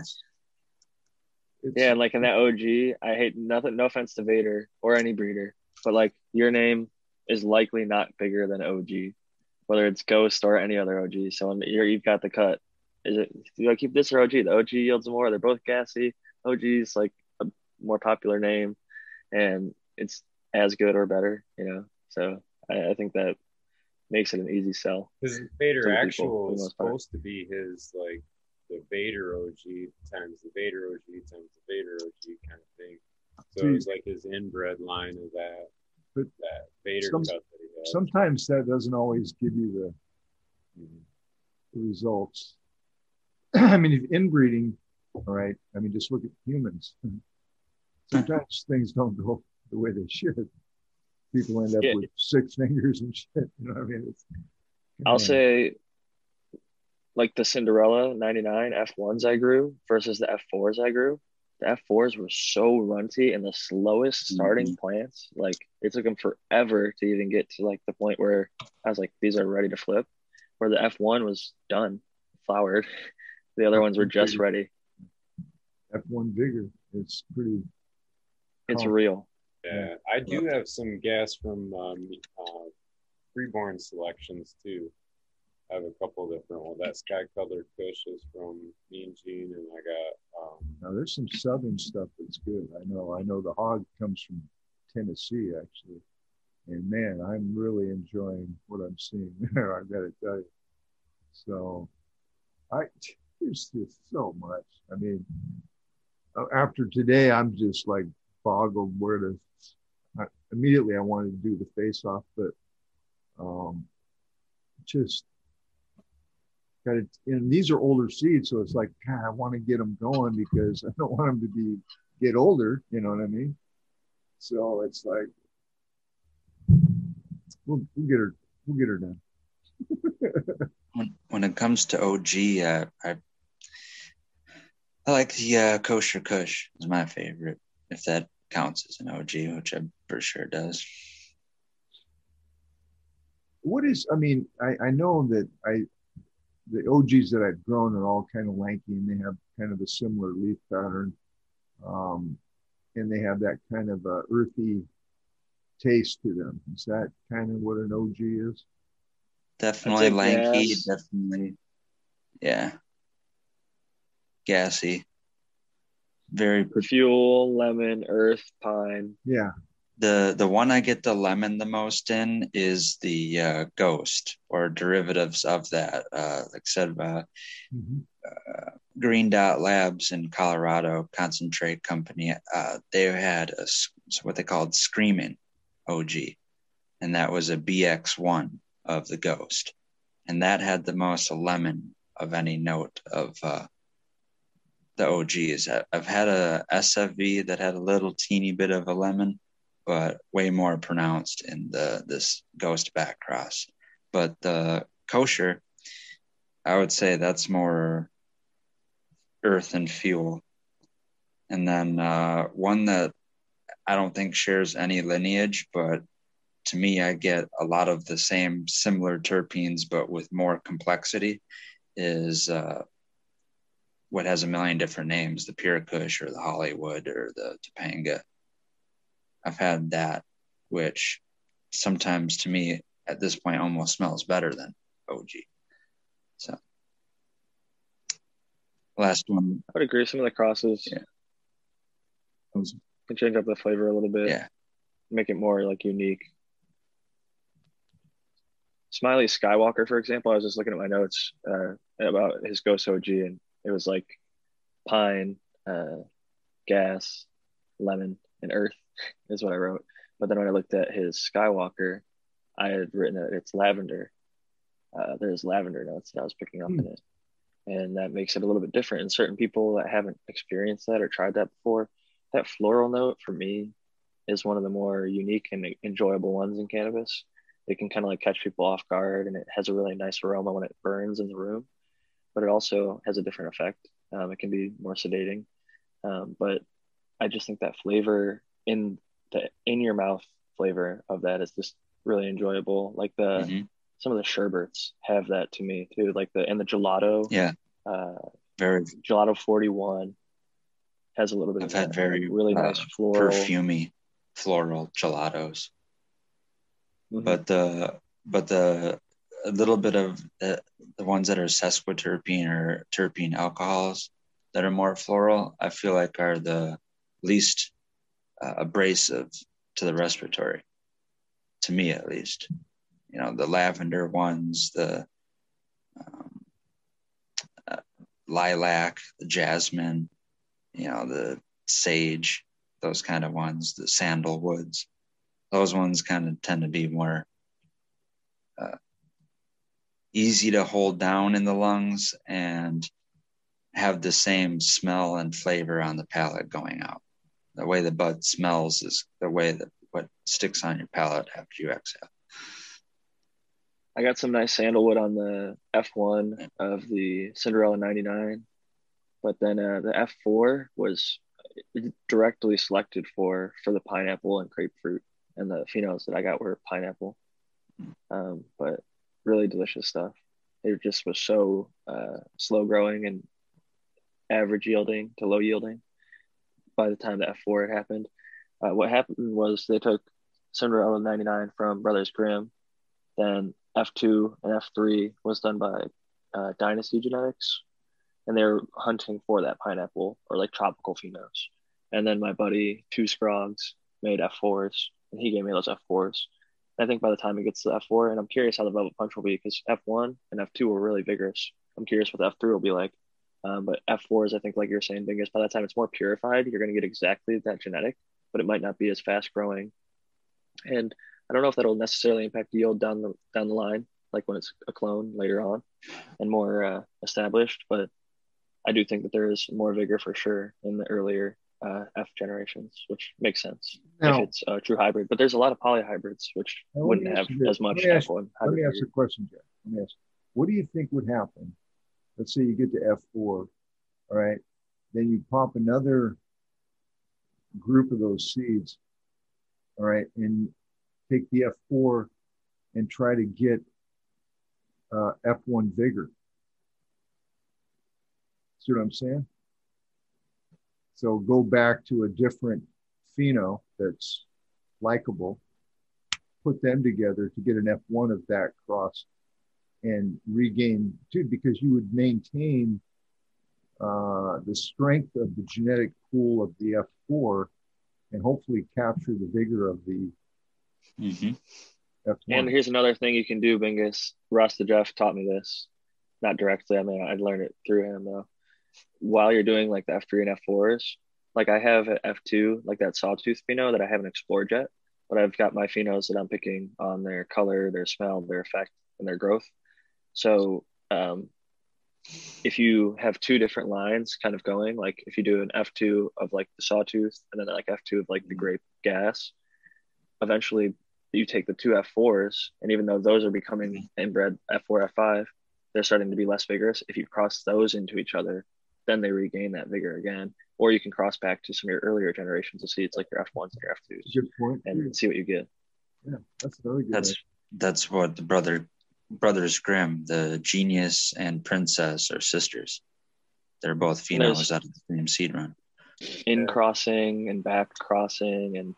Yeah, and like in that OG, I hate nothing. No offense to Vader or any breeder, but like your name is likely not bigger than OG, whether it's Ghost or any other OG. So when you're, you've got the cut. Is it do I keep this or OG? The OG yields more. They're both gassy. OG is like a more popular name, and it's as good or better. You know, so I, I think that makes it an easy sell. Because Vader Some people, Actual is supposed to be his like the Vader OG times the Vader OG times the Vader OG kind of thing. So See- it's like his inbred line of that But that Vader some- cut that he has. sometimes that doesn't always give you the the results. <clears throat> I mean, if inbreeding, all right. I mean, just look at humans. <laughs> Sometimes things don't go the way they should. People end up Yeah. with six fingers and shit. You know what I mean? It's, I'll Yeah. say like the Cinderella 99 F1s I grew versus the F4s I grew. The F4s were so runty and the slowest starting mm-hmm. plants. Like it took them forever to even get to like the point where I was like, these are ready to flip. Where the F1 was done, flowered. <laughs> The other ones were just ready. F1 bigger. It's pretty. It's Oh. real. Yeah, I do have some gas from um, uh, freeborn selections too. I have a couple different ones. That sky colored fish is from me and Gene, and I got um, Now there's some southern stuff that's good. I know. I know the hog comes from Tennessee actually, and man, I'm really enjoying what I'm seeing <laughs> there. I got to tell you. So, I there's just so much. I mean, uh, after today, I'm just like boggled where to. I, immediately, I wanted to do the face off, but um, just got it. And these are older seeds, so it's like, God, I want to get them going because <laughs> I don't want them to be get older. You know what I mean? So it's like, we'll, we'll get her, we'll get her done. <laughs> when, when it comes to OG, uh, I I like the uh, kosher Kush is my favorite. If that counts as an OG, which I'm for sure does. what is? I mean, I I know that I the OGs that I've grown are all kind of lanky and they have kind of a similar leaf pattern, um, and they have that kind of uh, earthy taste to them. Is that kind of what an OG is? Definitely lanky. gas. Definitely, yeah, gassy. Very Fuel, lemon, earth, pine. Yeah. the the one I get the lemon the most in is the uh, ghost or derivatives of that. Uh, like I said, uh, Mhm. Green Dot Labs in Colorado concentrate company. Uh, they had a what they called screaming OG, and that was a BX one of the ghost, and that had the most lemon of any note of uh, the OGs. I've had a SFV that had a little teeny bit of a lemon, but way more pronounced in the this ghost back cross. But the kosher, I would say that's more earth and fuel. And then uh, one that I don't think shares any lineage, but to me, I get a lot of the same similar terpenes, but with more complexity, is uh, what has a million different names the Pure Kush or the Hollywood or the Topanga. I've had that, which sometimes to me at this point almost smells better than OG. So, last one I would agree. Some of the crosses Yeah. was can change up the flavor a little bit. Yeah. Make it more like unique. Smiley Skywalker, for example, I was just looking at my notes uh, about his Ghost OG, and it was like pine, uh, gas, lemon, and earth <laughs> is what I wrote. But then when I looked at his Skywalker, I had written that it's lavender. Uh, there's lavender notes that I was picking up Hmm. in it, and that makes it a little bit different. And certain people that haven't experienced that or tried that before, that floral note for me is one of the more unique and enjoyable ones in cannabis. It can kind of like catch people off guard, and it has a really nice aroma when it burns in the room, but it also has a different effect. Um, it can be more sedating, um, but I just think that flavor in the in your mouth flavor of that is just really enjoyable. Like the Mhm. some of the sherbets have that to me too, like the and the gelato. Yeah. Uh, very gelato 41 has a little bit I've of had that, very, really uh, nice floral. perfumey floral gelatos. Mhm. but the but the a little bit of the, the ones that are sesquiterpene or terpene alcohols that are more floral, I feel like are the least uh, abrasive to the respiratory, to me at least. You know, the lavender ones, the um, uh, lilac, the jasmine, you know, the sage, those kind of ones, the sandalwoods those ones kind of tend to be more uh, easy to hold down in the lungs and have the same smell and flavor on the palate going out. The way the bud smells is the way that what sticks on your palate after you exhale. I got some nice sandalwood on the F1 of the Cinderella 99, but then uh, the F4 was directly selected for for the pineapple and grapefruit, and the phenos that I got were pineapple. Um, but really delicious stuff. It just was so uh, slow growing and average yielding to low yielding by the time the F4 had happened. Uh, what happened was they took Cinderella 99 from Brothers Grimm, then F2 and F3 was done by uh, Dynasty Genetics, and they were hunting for that pineapple or like tropical phenos. And then my buddy Two Scrogs made F4s, and he gave me those F4s. I think by the time it gets to F4, and I'm curious how the Velvet Punch will be because F1 and F2 were really vigorous. I'm curious what F3 will be like. Um, but F4 is, I think, like you're saying, Bingus, by that time it's more purified, you're going to get exactly that genetic, but it might not be as fast growing. And I don't know if that'll necessarily impact yield down the down the line, like when it's a clone later on and more uh, established. But I do think that there is more vigor for sure in the earlier uh, F generations, which makes sense Now, if it's a true hybrid. But there's a lot of polyhybrids which wouldn't have you as much Let me ask- F1 let me ask vigor. a question, Jeff. Let me ask, what do you think would happen? Let's say you get to F4, all right, then you pop another group of those seeds, all right, and take the F4 and try to get uh, F1 vigor. See what I'm saying? So go back to a different pheno that's likable, put them together to get an F1 of that cross and regain, too, because you would maintain uh, the strength of the genetic pool of the F4 and hopefully capture the vigor of the Mhm. F1. And here's another thing you can do, Bingus. Russ the Jeff taught me this. Not directly, I mean, I learned it through him though. While you're doing like the F3 and F4s, like I have an F2, like that sawtooth pheno that I haven't explored yet, but I've got my phenos that I'm picking on their color, their smell, their effect, and their growth. So um, if you have two different lines kind of going, like if you do an F2 of like the sawtooth and then like F2 of like the grape gas, eventually you take the two F4s, and even though those are becoming inbred F4, F5, they're starting to be less vigorous. If you cross those into each other, then they regain that vigor again. Or you can cross back to some of your earlier generations to see it's like your F1s and your F2s Good point. and see what you get. Yeah, that's very good. That's that's what the brother brothers Grimm, the genius and princess are sisters. They're both And there's- out of the same seed run. in crossing and back crossing and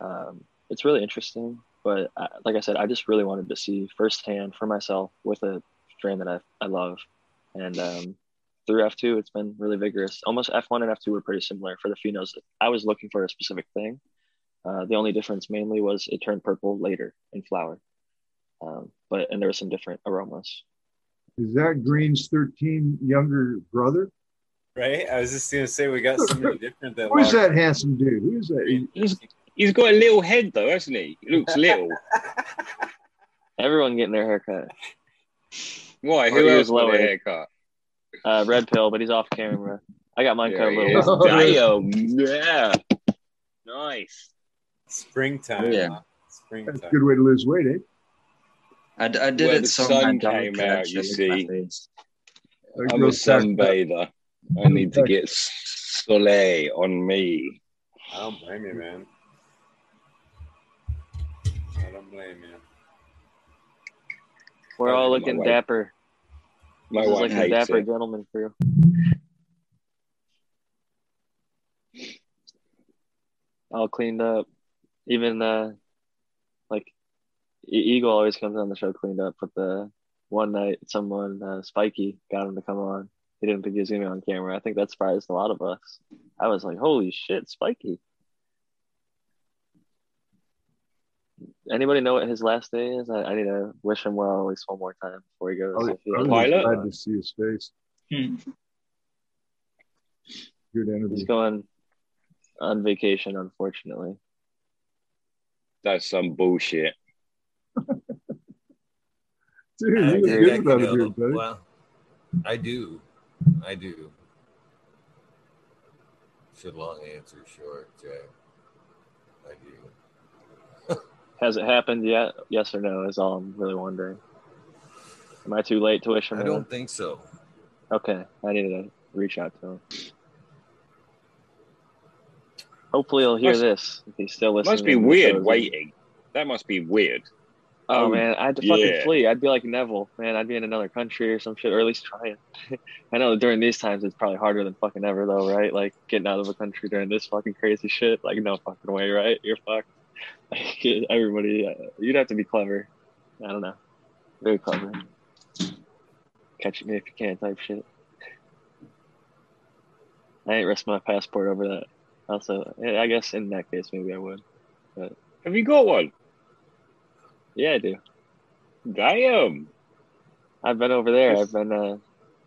um, it's really interesting but I, like i said i just really wanted to see firsthand for myself with a strain that i, I love and um, through f2 it's been really vigorous almost f1 and f2 were pretty similar for the phenos i was looking for a specific thing uh, the only difference mainly was it turned purple later in flower um, but and there were some different aromas Is that Green's 13 younger brother? Right? I was just gonna say we got somebody different than Who's that handsome dude? Who's that? He's, he's got a little head though, hasn't he? He looks little. <laughs> everyone getting their haircut Why? Or Who he else was got a lower. haircut? Uh, red pill but he's off camera i got mine cut a There little bit <laughs> Yeah. Nice. Springtime. Yeah. huh? That's a Springtime. good way to lose weight, eh? I, d- I did Where it the so sun my came dog out, you see. I'm a sunbather. I need to get soleil on me. I don't blame you, man. I don't blame you. We're all looking dapper. My this is wife like hates dapper it. gentleman crew. All cleaned up. Even uh, like Eagle always comes on the show cleaned up. But the one night, someone uh, Spiky got him to come on. He didn't think he was gonna be on camera. I think that surprised a lot of us. I was like, "Holy shit, Spiky!" Anybody know what his last day is? I, I need to wish him well at least one more time before he goes. I was, If he I has- was Pilot? glad to see his face. Hmm. Good He's going on vacation, unfortunately. That's some bullshit. <laughs> Dude, I you agree. good I without can a buddy. Well, I do. I do. Should long answer short, Jack. I do. Has it happened yet? Yes or no is all I'm really wondering. Am I too late to wish him? I don't think so. Okay, I need to reach out to him. Hopefully, he'll hear Must- this if he's still listening. Must be weird shows. waiting. That must be weird. Oh, Oh, man, I had to yeah. fucking flee. I'd be like Neville, man. I'd be in another country or some shit, or at least trying. <laughs> I know during these times it's probably harder than fucking ever, though, right? Like getting out of a country during this fucking crazy shit. Like no fucking way, right? You're fucked. Like, <laughs> everybody, uh, you'd have to be clever. I don't know, very clever. Catch me if you can, type shit. I ain't risk my passport over that. Also, I guess in that case, maybe I would. But Have you got one? Yeah, I do. Damn. I've been over there. I've been uh,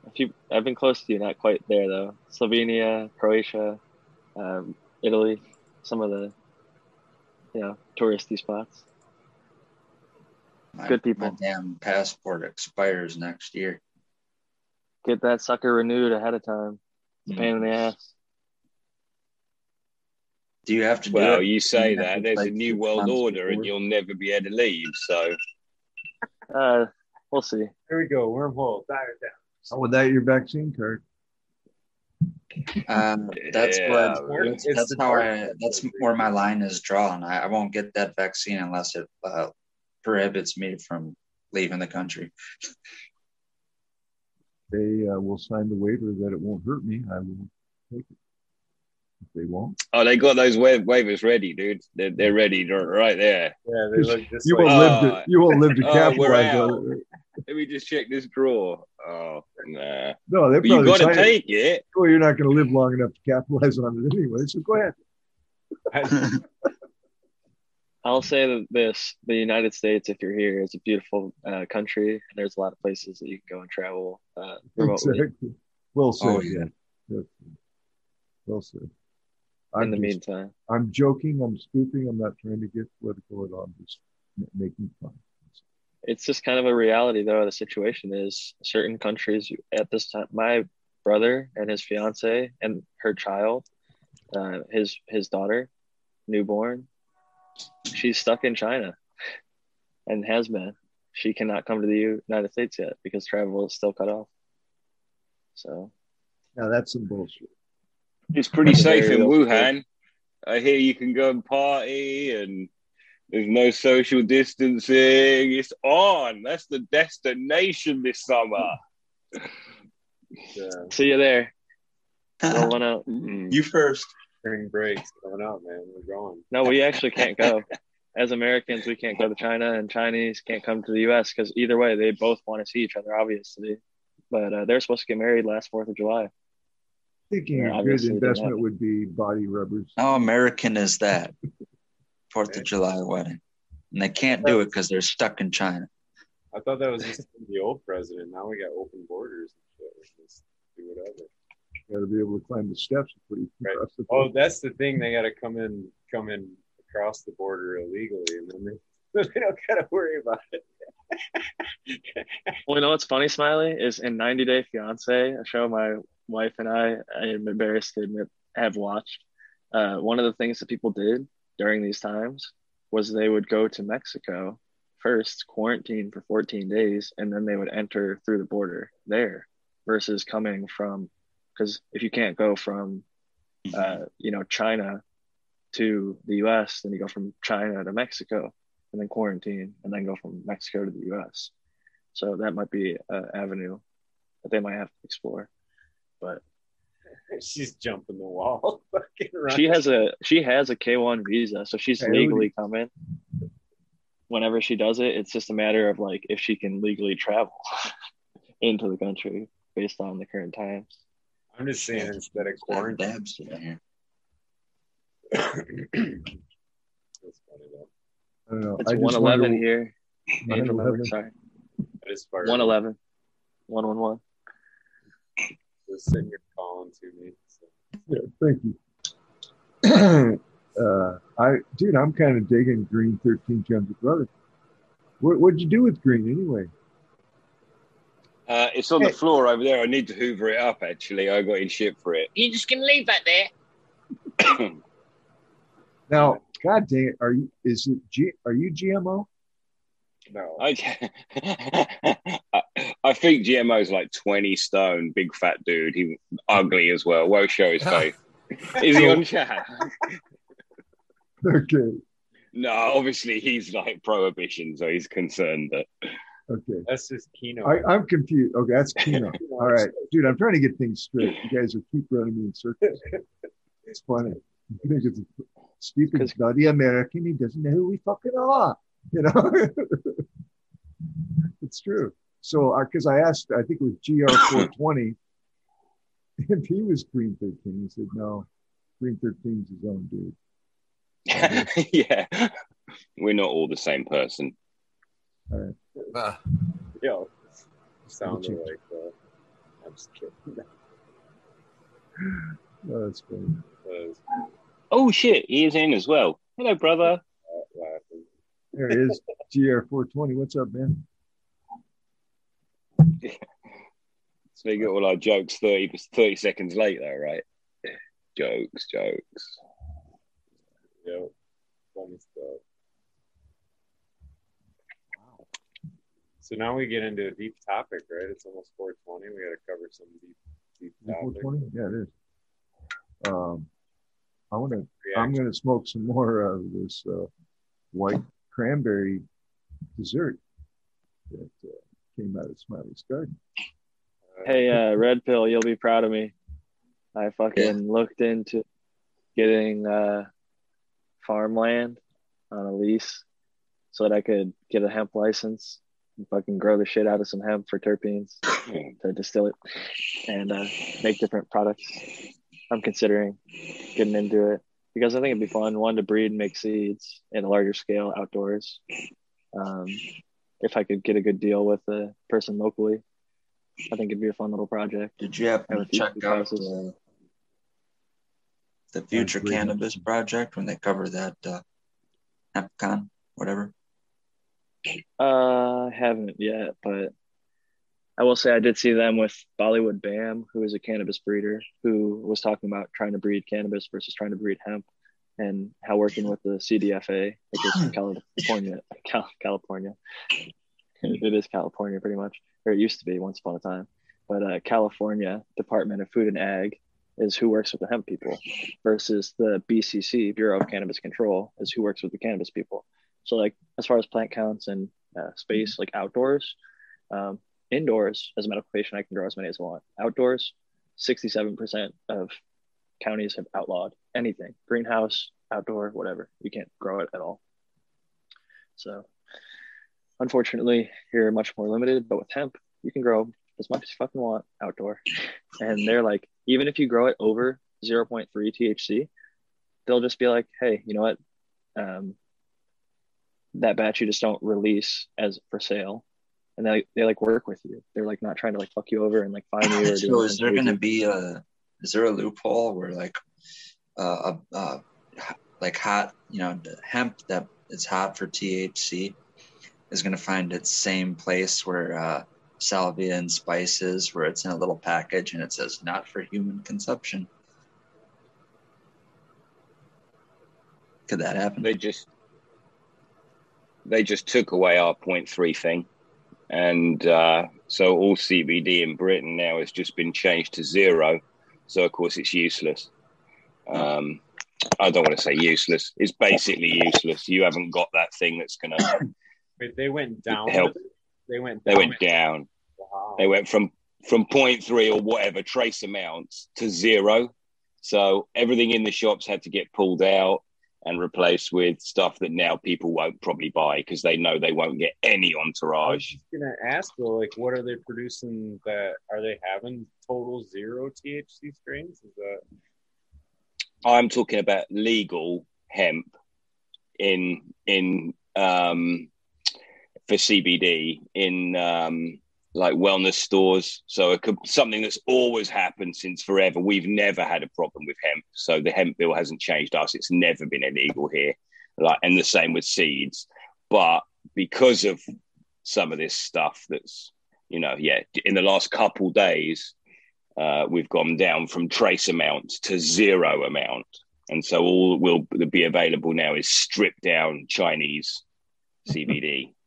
a few. I've been close to you, not quite there though. Slovenia, Croatia, um, Italy, some of the, you know, touristy spots. My, Good people. My damn passport expires next year. Get that sucker renewed ahead of time. It's a pain in the ass. Do you have to do Well, you say You that there's a new world months order and you'll never be able to leave. So Uh, we'll see. Here we go. Wormhole. Dive it down. Oh, without your vaccine card. Um, that's Yeah, what It's that's how I that's where my line is drawn. I, I won't get that vaccine unless it uh, prohibits me from leaving the country. They uh, will sign the waiver that it won't hurt me. I will take it. If they won't, Oh, they got those wa- waivers ready, dude. They're, they're ready. They're right there. Yeah, they look <laughs> just you like won't live to Oh. you won't live to <laughs> Oh, capitalize on it. Let me just check this drawer. Oh, nah. No, they But you got to take it. Well, you're not going to live long enough to capitalize on it anyway. So go ahead. <laughs> I'll say that this: the United States, if you're here, is a beautiful uh, country, and there's a lot of places that you can go and travel uh, remotely. Exactly. Well said. Oh, yeah. yeah. That's- Well said. In I'm the just- meantime, I'm joking. I'm spoofing. I'm not trying to get political at all. I'm just ma- making fun. it's just kind of a reality, though. The situation is certain countries at this time. My brother and his fiance and her child, uh, his his daughter, newborn, she's stuck in China, and has been. She cannot come to the United States yet because travel is still cut off. So Now that's some bullshit. It's pretty <laughs> safe in well Wuhan. I hear you can go and party and there's no social distancing. It's on. That's the destination this summer. <laughs> uh, see you there. Rolling out. Mm. you first. spring breaks coming up, man. We're going. No, we actually can't go. As Americans, we can't go to China, and Chinese can't come to the U.S. because either way, they both want to see each other, obviously. But uh, they're supposed to get married last Fourth of July. Thinking Yeah, a good obviously it didn't investment would be body rubbers. How American is that? <laughs> Fourth of July wedding. And they can't do it because they're stuck in China. I thought that was just the old president. Now we got open borders and shit. We just do whatever. Got to be able to climb the steps pretty Right. across the Oh, that's the thing. They got to come in, come in across the border illegally, and then they, <laughs> they don't got to worry about it. Well, you know what's funny, Smiley, is in 90 Day Fiance, a show my wife and I, I am embarrassed to admit, have watched. Uh, one of the things that people did during these times was they would go to Mexico first, quarantine for 14 days, and then they would enter through the border there versus coming from, because if you can't go from, uh, you know, China to the US, then you go from China to Mexico and then quarantine and then go from Mexico to the US. So that might be an avenue that they might have to explore but <laughs> she's jumping the wall. <laughs> she has a she has a K one visa, so she's legally coming. Whenever she does it, it's just a matter of like if she can legally travel <laughs> into the country based on the current times. I'm just saying instead of quarantine. here. <clears throat> That's funny though. I don't know. It's 111 here. 111. Sorry. 111. 111 was sitting calling to me. So. Yeah, thank you. <clears throat> uh, I, dude, I'm kind of digging Green 13 Jump Brother. What, what'd you do with Green anyway? Uh, it's on hey. the floor over there. I need to hoover it up, actually. I got in shit for it. You're just going to leave that there? <coughs> now, God dang it. Are you, is it, G, are you GMO? No. <laughs> I, I think GMO's like 20 stone, big fat dude. He ugly as well. Won't show his <laughs> face. Is he on chat? <laughs> Okay, No, obviously he's like prohibition, so he's concerned that okay. That's just Keno. I, I'm confused. Okay, that's Keno. All right, dude, I'm trying to get things straight. You guys are keep running me in circles. It's funny. I think it's stupid, 'Cause- bloody American. He doesn't know who we fucking are. <laughs> You know, it's true. So, because I asked, I think it was GR420, if <laughs> he was Green 13. He said, no, Green 13 is his own dude. <laughs> yeah, we're not all the same person. Ah, Yo, sounded you- like. Uh, I'm just kidding. Oh, that's funny. I Oh shit, he is in as well. Hello, brother. Laughing. There it is. GR420. What's up, man? <laughs> So we get all our jokes 30, 30 seconds later, right? Jokes, jokes. Yo, funny stuff. So now we get into a deep topic, right? It's almost 420. We got to cover some deep, deep topics. 420? Yeah, it is. Um, I want to I'm going to smoke some more of this uh, white cranberry dessert that uh, came out of Smiley's garden. Hey, uh, Red Pill, you'll be proud of me. I fucking looked into getting uh, farmland on a lease so that I could get a hemp license and fucking grow the shit out of some hemp for terpenes <laughs> to distill it and uh, make different products. I'm considering getting into it because I think it'd be fun. One to breed and make seeds in a larger scale outdoors. Um, if I could get a good deal with a person locally, I think it'd be a fun little project. Did you happen Have to check out houses. the, the Future great. Cannabis Project when they cover that uh, HempCon, whatever? Uh, I haven't yet, but I will say I did see them with Bollywood Bam, who is a cannabis breeder, who was talking about trying to breed cannabis versus trying to breed hemp, and how working with the CDFA, which is <clears throat> California, Cal- California, <laughs> it is California pretty much, or it used to be once upon a time, but uh, California Department of Food and Ag is who works with the hemp people, versus the BCC Bureau of Cannabis Control is who works with the cannabis people. So like as far as plant counts and uh, space, like outdoors, um, indoors as a medical patient, I can grow as many as I want. Outdoors, 67% of counties have outlawed anything, greenhouse, outdoor, whatever. You can't grow it at all. So unfortunately, you're much more limited, but with hemp, you can grow as much as you fucking want outdoor. And they're like, even if you grow it over 0.3 THC, they'll just be like, hey, you know what? Um, that batch you just don't release as for sale. And they, they like work with you. They're like not trying to like fuck you over and like find you or <laughs> do so is there going to be a is there a loophole where like uh, uh, uh like hot you know the hemp that is hot for THC is going to find its same place where uh, salvia and spices where it's in a little package and it says not for human consumption. Could that happen? They just they just took away our point three thing, and uh, so all CBD in Britain now has just been changed to zero. So of course it's useless. Um, I don't want to say useless. It's basically useless. You haven't got that thing that's gonna. <coughs> They went down. Help. They went. They Down. went down. Wow. They went from from point three or whatever trace amounts to zero. So everything in the shops had to get pulled out and replaced with stuff that now people won't probably buy because they know they won't get any entourage. I was gonna ask though, like, what are they producing? That are they having total zero THC strains? Is that I'm talking about legal hemp in in um, for CBD in um, like wellness stores. So it could, something that's always happened since forever. We've never had a problem with hemp, so the hemp bill hasn't changed us. It's never been illegal here. Like, and the same with seeds. But because of some of this stuff, that's you know, yeah, in the last couple days, uh, we've gone down from trace amounts to zero amount. And so all will be available now is stripped down Chinese CBD. <laughs>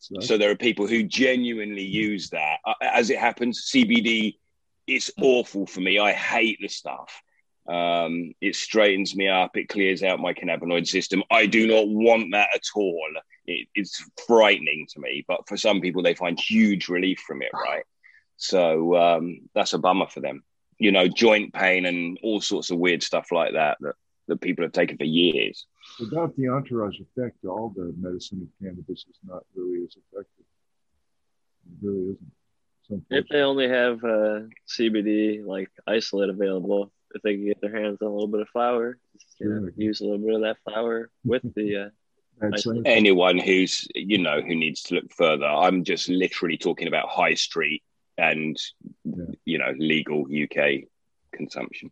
So, so there are people who genuinely use that. Uh, As it happens, CBD is awful for me. I hate the stuff. Um, it straightens me up. It clears out my cannabinoid system. I do not want that at all. It, it's frightening to me. But for some people, they find huge relief from it, right? So um, that's a bummer for them. You know, joint pain and all sorts of weird stuff like that that, that people have taken for years. without the entourage effect, all the medicine of cannabis is not really as effective. It really isn't. It's If they only have uh, CBD like isolate available, if they can get their hands on a little bit of flower, just, know, use a little bit of that flower with the. Uh, Bad I- science. anyone who's you know who needs to look further i'm just literally talking about high street and Yeah. you know legal uk consumption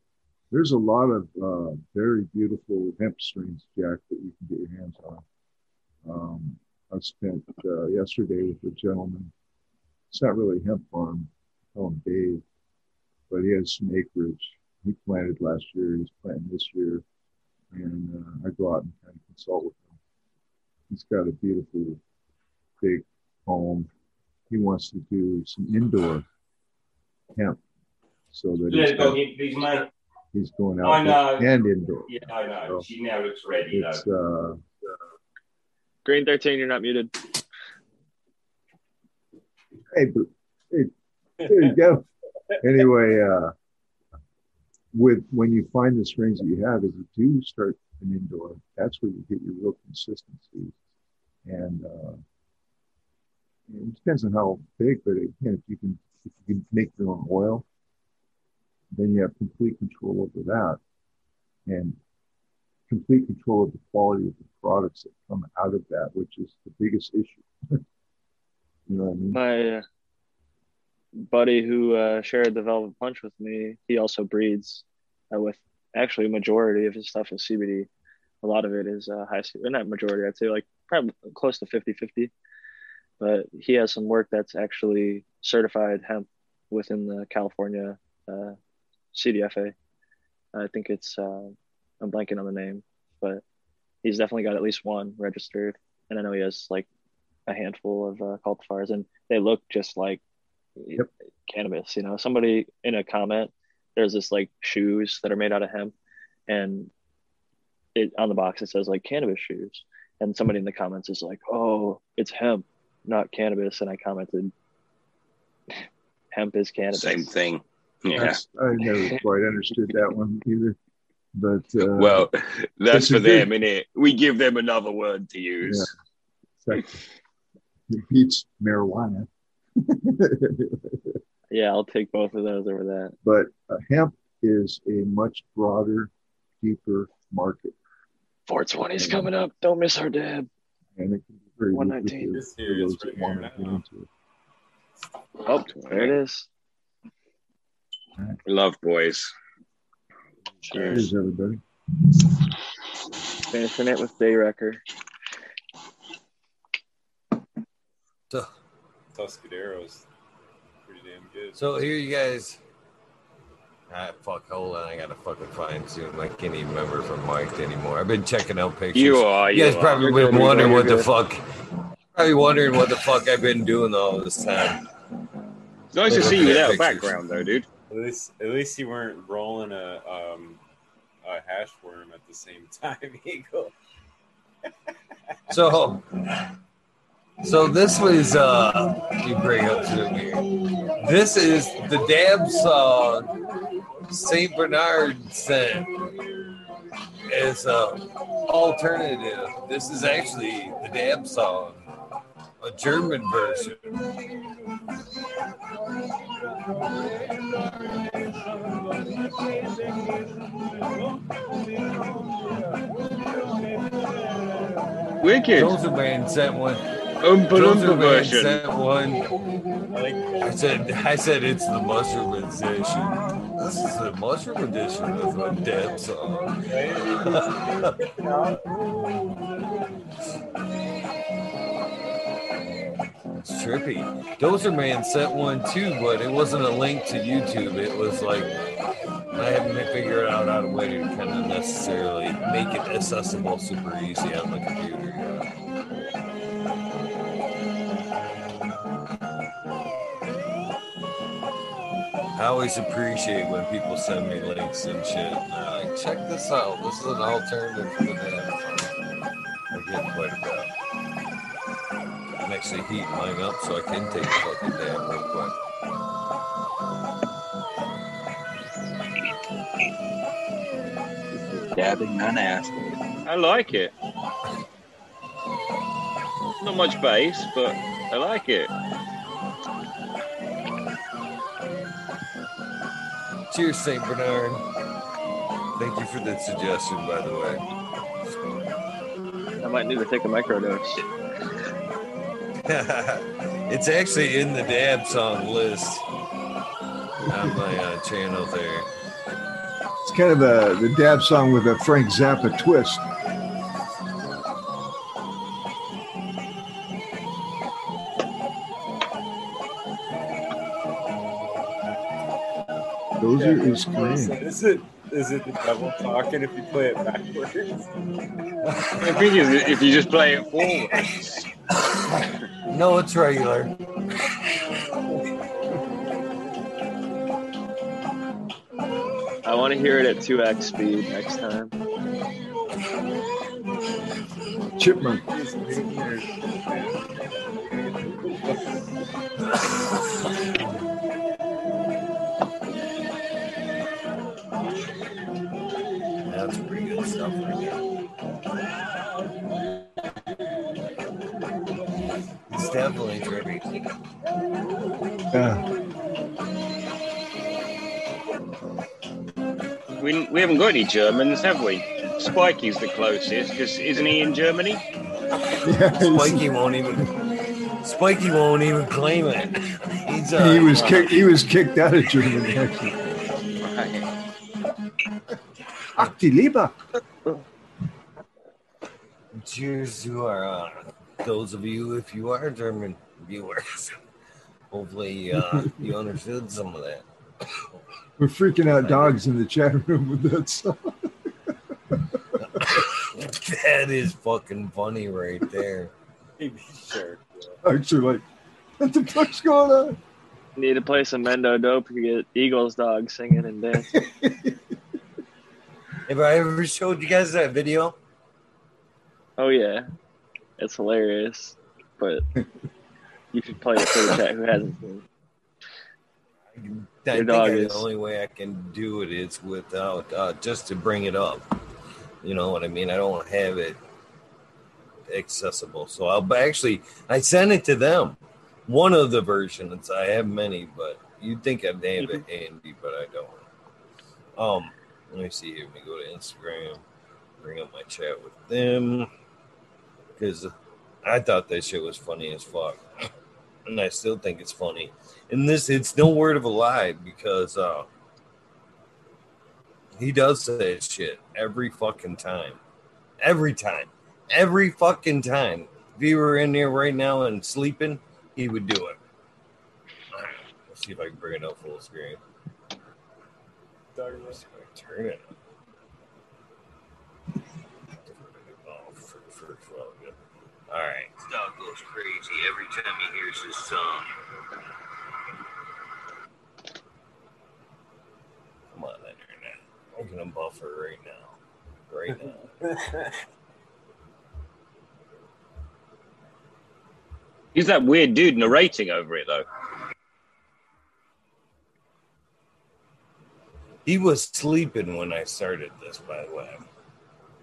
There's a lot of uh, very beautiful hemp strains, Jack, that you can get your hands on. Um, I spent uh, yesterday with a gentleman. It's not really a hemp farm. I call him Dave, but he has some acreage. He planted last year. He's planting this year, and uh, I go out and kind of consult with him. He's got a beautiful big home. He wants to do some indoor hemp, so that he's, got-. He's going I out know. and indoor. Yeah, I know. She now looks ready, It's uh, Green 13, you're not muted. Hey, boo. There you go. <laughs> Anyway, uh, with when you find the strains that you have, if you do start an indoor, that's where you get your real consistency. And uh, it depends on how big, but again, if you can if you can make your own oil, then you have complete control over that, and complete control of the quality of the products that come out of that, which is the biggest issue. <laughs> you know what I mean? My uh, buddy who uh, shared the Velvet Punch with me, he also breeds uh, with actually a majority of his stuff is CBD. A lot of it is uh, high, not majority, I'd say like probably close to 50 50. But he has some work that's actually certified hemp within the California uh, CDFA. I think it's, uh, I'm blanking on the name, but he's definitely got at least one registered. And I know he has like a handful of uh, cultivars, and they look just like Yep. cannabis. You know, somebody in a comment, there's this like shoes that are made out of hemp, and it on the box it says like cannabis shoes, and somebody in the comments is like, "Oh, it's hemp, not cannabis," and I commented, "Hemp is cannabis." Same thing. Yeah. That's, I never quite understood that one either. But uh, Well, that's for them, good- innit? We give them another word to use. it's like, it beats marijuana. <laughs> Yeah, I'll take both of those over that. but uh, hemp is a much broader, deeper market, 420 is coming up. Don't miss our dab. and it can be very 119. This for here is those that pretty warm now. Oh, there it is. Love boys. Cheers, everybody. Finishing it with Day Wrecker. So, Tuscadero's pretty damn good. so here you guys. Ah, fuck, hold on. I gotta fucking find Zoom. I can't even remember from I'm anymore. I've been checking out pictures. You are. You You guys are. probably been good, you're wondering good, what the fuck. Probably wondering what the fuck I've been doing all this time. It's nice to see you without a Pictures. background, though, dude. At least, at least you weren't rolling a um, a hash worm at the same <laughs> time, Eagle. So, so this was uh, you bring up Zoom here. This is the dab song Saint Bernard sent as a alternative. This is actually the dab song, a German version. Wicked. Dozer Man sent one. Dozer version. sent one. I said, I said it's the mushroom edition. This is the mushroom edition of a dab song. <laughs> It's trippy. Dozer Man sent one too, but it wasn't a link to YouTube. It was like I haven't figured out how to way to kind of necessarily make it accessible super easy on the computer. I always appreciate when people send me links and shit. And like, check this out. This is an alternative to that. I get quite a bit. I'm actually heating mine up so I can take a fucking dab real quick. Dabbing, not ass. I like it. Not much bass, but I like it. Cheers, St. Bernard. Thank you for the suggestion, by the way. I might need to take a microdose. <laughs> it's actually in the dab song list on my uh, channel there. It's kind of a the dab song with a Frank Zappa twist. Those are his So claims. Is it the devil talking if you play it backwards? I think if if you just play it forward. No, it's regular. I want to hear it at 2x speed next time. chipmunk. <laughs> stuff right there. It's definitely trippy. Yeah. We, we haven't got any Germans, have we? Spikey's the closest, because isn't he in Germany? yeah he's- Spiky won't even. Spiky won't even claim it. He's uh, he was kicked. He was kicked out of Germany. Actually, Ach, die Liebe. Cheers to our uh, those of you if you are German viewers. Hopefully uh, you understood some of that. We're freaking out dogs in the chat room with that song. that is fucking funny right there. sure. Actually, like, what the fuck's going on? Need to play some Mendo Dope to get Eagles dog singing and dancing. <laughs> Have I ever showed you guys that video? oh yeah, it's hilarious. But <laughs> you should play it for the chat who hasn't seen. I think dog I- is- the only way I can do it is without uh, just to bring it up. You know what I mean? I don't have it accessible, so I'll actually I sent it to them. One of the versions I have many, but you'd think I'd have it handy, but I don't. Um, let me see here. Let me go to Instagram, bring up my chat with them because I thought that shit was funny as fuck, <clears throat> and I still think it's funny. And this, it's no word of a lie because uh, he does that shit every fucking time, every time, every fucking time. If he were in there right now and sleeping, he would do it. Let's see if I can bring it up full screen. Let's see if I can turn it. Oh, for, for, for, all right. Dog goes crazy every time he hears his song. Come on, internet. I'm gonna buffer right now. Right now. <laughs> He's that weird dude narrating over it, though. He was sleeping when I started this, by the way.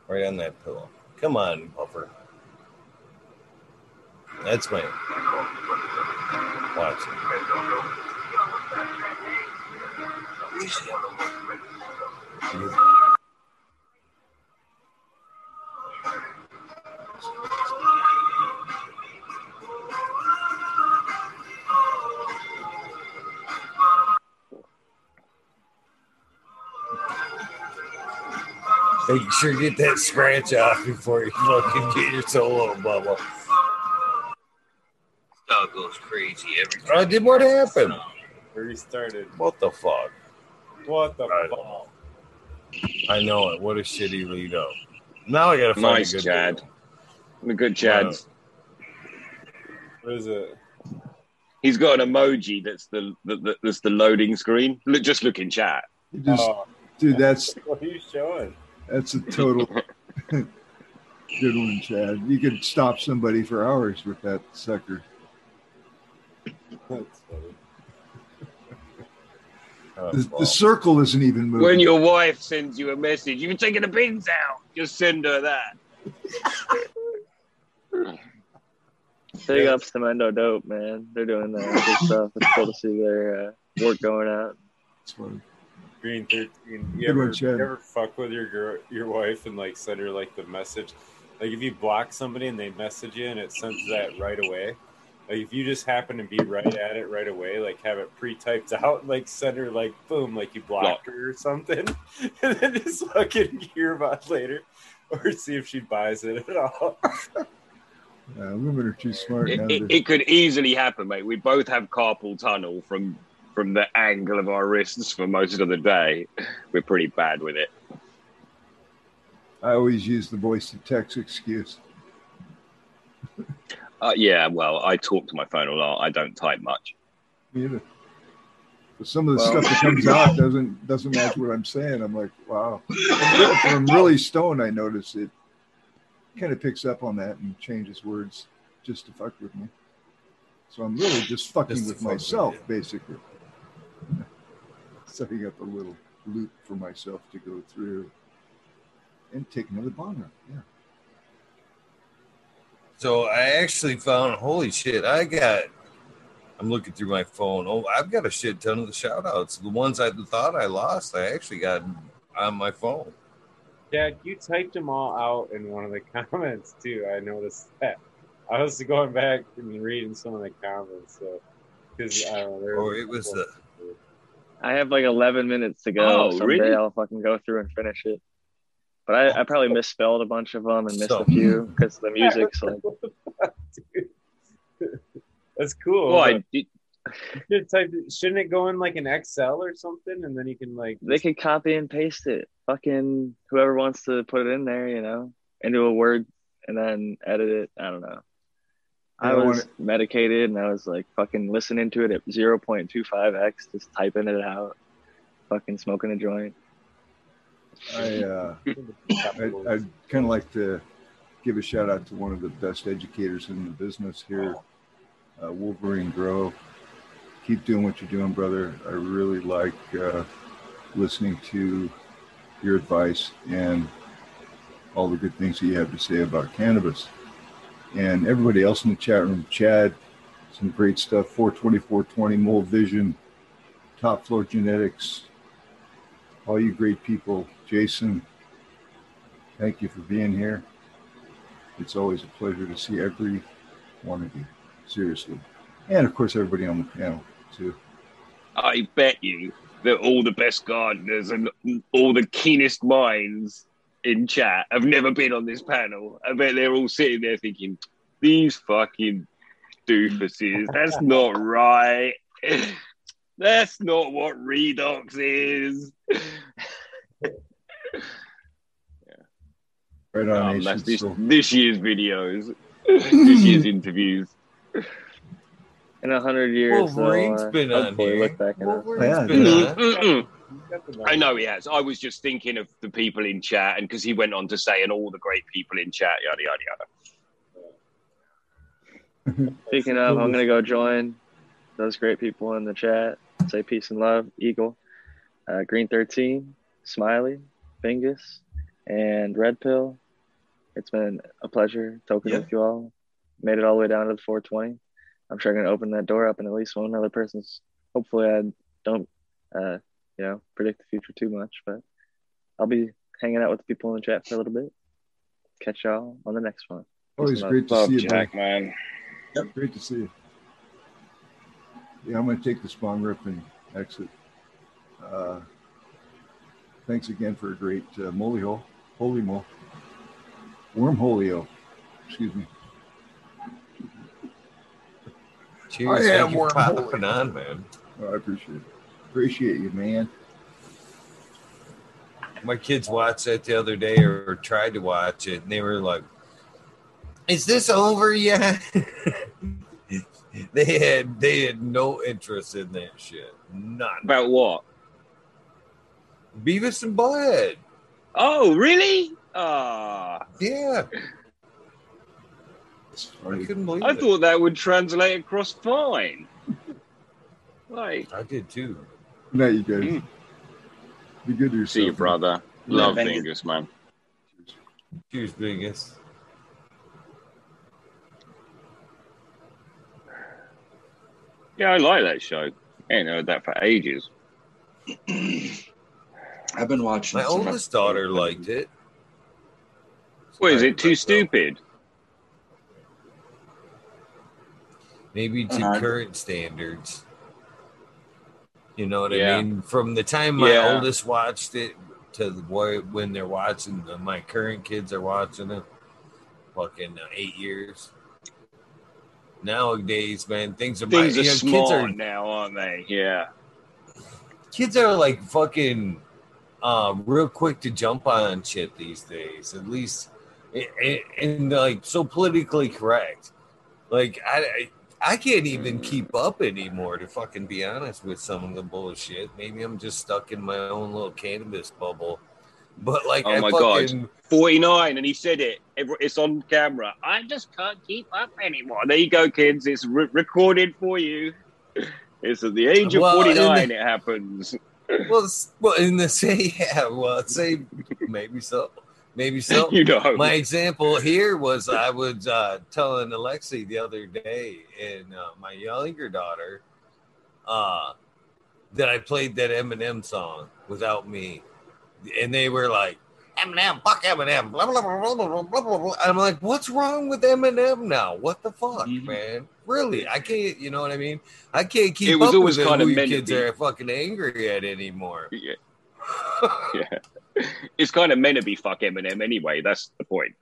Right on that pillow. Come on, buffer. That's my watch. Make sure you get that scratch off before you fucking get your solo bubble. Dog goes crazy every uh, time. I did what happened? Restarted. What the fuck? What the I fuck? I know it. What a shitty lead up. Now I gotta find Nice, a good Chad. one. The good Chads. Uh, what is it? He's got an emoji that's the, the, the that's the loading screen. Look, just look in chat. Just, Oh, dude, that's what are you showing? That's a total <laughs> good one, Chad. You could stop somebody for hours with that sucker. That's funny. <laughs> The, the circle isn't even moving. When your wife sends you a message, you've taken the pins out. Just send her that. <laughs> Big ups to Mendo Dope, man. They're doing that good stuff. It's cool to see their uh, work going out. It's funny. Green thirteen. You Good ever, one, you ever fuck with your girl, your wife, and like send her like the message? Like if you block somebody and they message you and it sends that right away. Like if you just happen to be right at it right away, like have it pre-typed <laughs> out, like send her like boom, like you blocked her or something, <laughs> and then just fucking hear about it later, or see if she buys it at all. Uh, women are too smart It, now. it, it could easily happen, mate. We both have carpal tunnel from from the angle of our wrists for most of the day. We're pretty bad with it. I always use the voice to text excuse. Uh, yeah, well, I talk to my phone a lot. I don't type much. Me either. But some of the Well- stuff that comes out <laughs> doesn't doesn't match what I'm saying. I'm like, wow. If I'm really stoned, I notice it. kind of picks up on that and changes words just to fuck with me. So I'm really just fucking Just with fuck with myself, basically. Setting up a little loop for myself to go through and take another bong rip. Yeah. So I actually found, holy shit, I got, I'm looking through my phone. Oh, I've got a shit ton of the shout outs. The ones I thought I lost, I actually got on my phone. Dad, you typed them all out in one of the <laughs> comments too. I noticed that. I was going back and reading some of the comments, so because I don't know. Or oh, was- it was the, I have like 11 minutes to go. Oh, Someday really? I'll fucking go through and finish it. But I, I probably oh. misspelled a bunch of them and missed So- a few because the music's <laughs> like That's cool. Well, I did, should type, shouldn't it go in like an Excel or something, and then you can like they could copy and paste it. Fucking whoever wants to put it in there, you know, into a word and then edit it. I don't know. I was medicated and I was like fucking listening to it at 0.25x, just typing it out, fucking smoking a joint. I, uh, I, I'd kind of like to give a shout out to one of the best educators in the business here, uh, Wolverine Grow. Keep doing what you're doing, brother. I really like uh, listening to your advice and all the good things that you have to say about cannabis. And everybody else in the chat room, Chad, some great stuff. 42420, Mold Vision, Top Floor Genetics, all you great people. Jason, thank you for being here. It's always a pleasure to see every one of you, seriously. And of course, everybody on the panel, too. I bet you that all the best gardeners and all the keenest minds in chat have never been on this panel. I bet they're all sitting there thinking, these fucking doofuses, that's not right. <laughs> That's not what redox is. Right on, Um, that's this, this year's videos, <laughs> this year's interviews. In a hundred years, Wolverine's they'll, uh, been on here. look back at. Wolverine's Yeah, been on. I know he has. I was just thinking of the people in chat, and because he went on to say, and all the great people in chat, yada yada yada. <laughs> Speaking of, I'm gonna go join those great people in the chat. Say peace and love, Eagle, uh, Green 13, Smiley, Bingus, and Red Pill. It's been a pleasure talking Yeah. with you all. Made it all the way down to the 420. I'm sure I'm gonna open that door up, and at least one other person's. Hopefully, I don't, uh, you know, predict the future too much, but I'll be hanging out with the people in the chat for a little bit. Catch y'all on the next one. Always Peace great to Love see you, Jack, man. man. Great to see you. Yeah, I'm going to take the spawn rip and exit. Uh, thanks again for a great uh, moly hole. Holy mo. Wormholio. Excuse me. Cheers. I am Thank you for wormhole. popping on, man. Oh, I appreciate it. Appreciate you, man. My kids watched that the other day or, or tried to watch it, and they were like, "Is this over yet?" <laughs> they had they had no interest in that shit. None. About what? Beavis and Butthead. Oh, really? Ah, Yeah, I couldn't believe I it. thought that would translate across fine. <laughs> Like, I did too. Good night, you guys. Mm. Be good to yourself. see you, brother. Love thank you. Angus, man. Cheers, biggest. Yeah, I like that show. I ain't heard that for ages. <clears throat> I've been watching. My oldest episodes. daughter liked it. What is it? Too about that. stupid? Maybe to Uh-huh. current standards. You know what Yeah. I mean? From the time my Yeah. oldest watched it to the boy when they're watching, uh, my current kids are watching it. Fucking uh, eight years. Nowadays, man, things are Things you are know, kids are now, aren't they? Yeah. kids are like fucking uh, real quick to jump on shit these days. At least, and, and, and, like so politically correct. Like I, I, can't even keep up anymore. To fucking be honest with some of the bullshit. Maybe I'm just stuck in my own little cannabis bubble. But like, Oh I my God. 49 and he said it it's on camera i just can't keep up anymore there you go kids it's re- recorded for you <laughs> it's at the age of Well, 49 and- it happens <laughs> well, well, in the <laughs> say, yeah, well, say maybe so, maybe <laughs> so. you know My example here was I was uh, telling Alexi the other day and uh, my younger daughter uh, that I played that Eminem song without me, and they were like, "Eminem, fuck Eminem." Blah, blah, blah, blah, blah, blah, blah, blah. I'm like, "What's wrong with Eminem now? What the fuck, Mhm. man? Really? I can't. You know what I mean? I can't keep It was up always with kinda who meant kids are fucking angry at anymore." yeah. <laughs> yeah it's kind of meant to be fuck eminem anyway that's the point